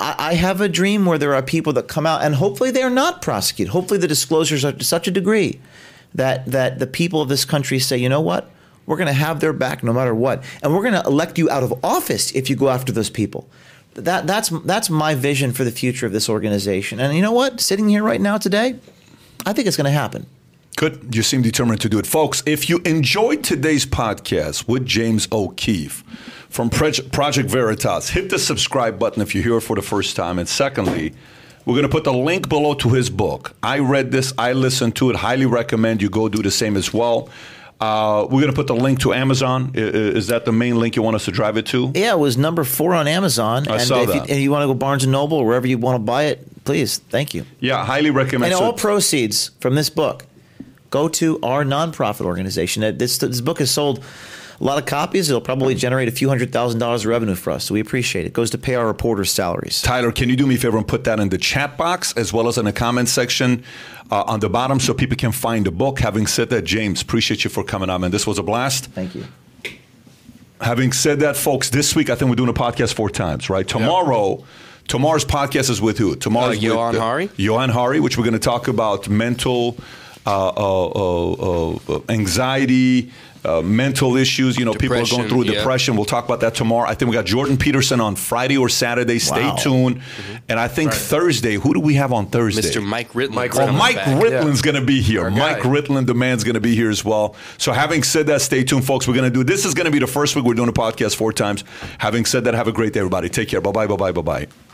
I, I have a dream where there are people that come out, and hopefully they're not prosecuted. Hopefully the disclosures are to such a degree that, that the people of this country say, you know what? We're going to have their back no matter what. And we're going to elect you out of office if you go after those people that that's that's my vision for the future of this organization. And you know what? Sitting here right now today, I think it's going to happen. Good. You seem determined to do it. Folks, if you enjoyed today's podcast with James O'Keefe from Project Veritas, hit the subscribe button if you're here for the first time. And secondly, we're going to put the link below to his book. I read this, I listened to it, highly recommend you go do the same as well. Uh, we're going to put the link to Amazon. Is that the main link you want us to drive it to? Yeah, it was number four on Amazon. I and saw if that. You, and you want to go Barnes and Noble or wherever you want to buy it, please. Thank you. Yeah, highly recommend. And So- all proceeds from this book go to our nonprofit organization. This, this book has sold a lot of copies. It'll probably generate a few hundred thousand dollars of revenue for us. So we appreciate it. It goes to pay our reporters' salaries. Tyler, can you do me a favor and put that in the chat box as well as in the comment section uh, on the bottom so people can find the book? Having said that, James, appreciate you for coming on, man. This was a blast. Thank you. Having said that, folks, this week I think we're doing a podcast four times, right? Tomorrow, tomorrow's podcast is with who? Tomorrow's Uh, with Johan Hari. Johan Hari, which we're going to talk about mental uh, uh, uh, uh, anxiety, uh, mental issues. You know, people are going Depression, through yeah. depression. We'll talk about that tomorrow. I think we got Jordan Peterson on Friday or Saturday. Stay Wow. tuned. And I think Thursday, who do we have on Thursday? Mr. Mike Ritland. Mike Oh, Mike back. Ritland's going to be here. Our Mike guy. Ritland, the man's going to be here as well. So, having said that, stay tuned, folks. We're going to do this is going to be the first week we're doing a podcast four times. Having said that, have a great day, everybody. Take care. Bye bye. Bye bye. Bye bye.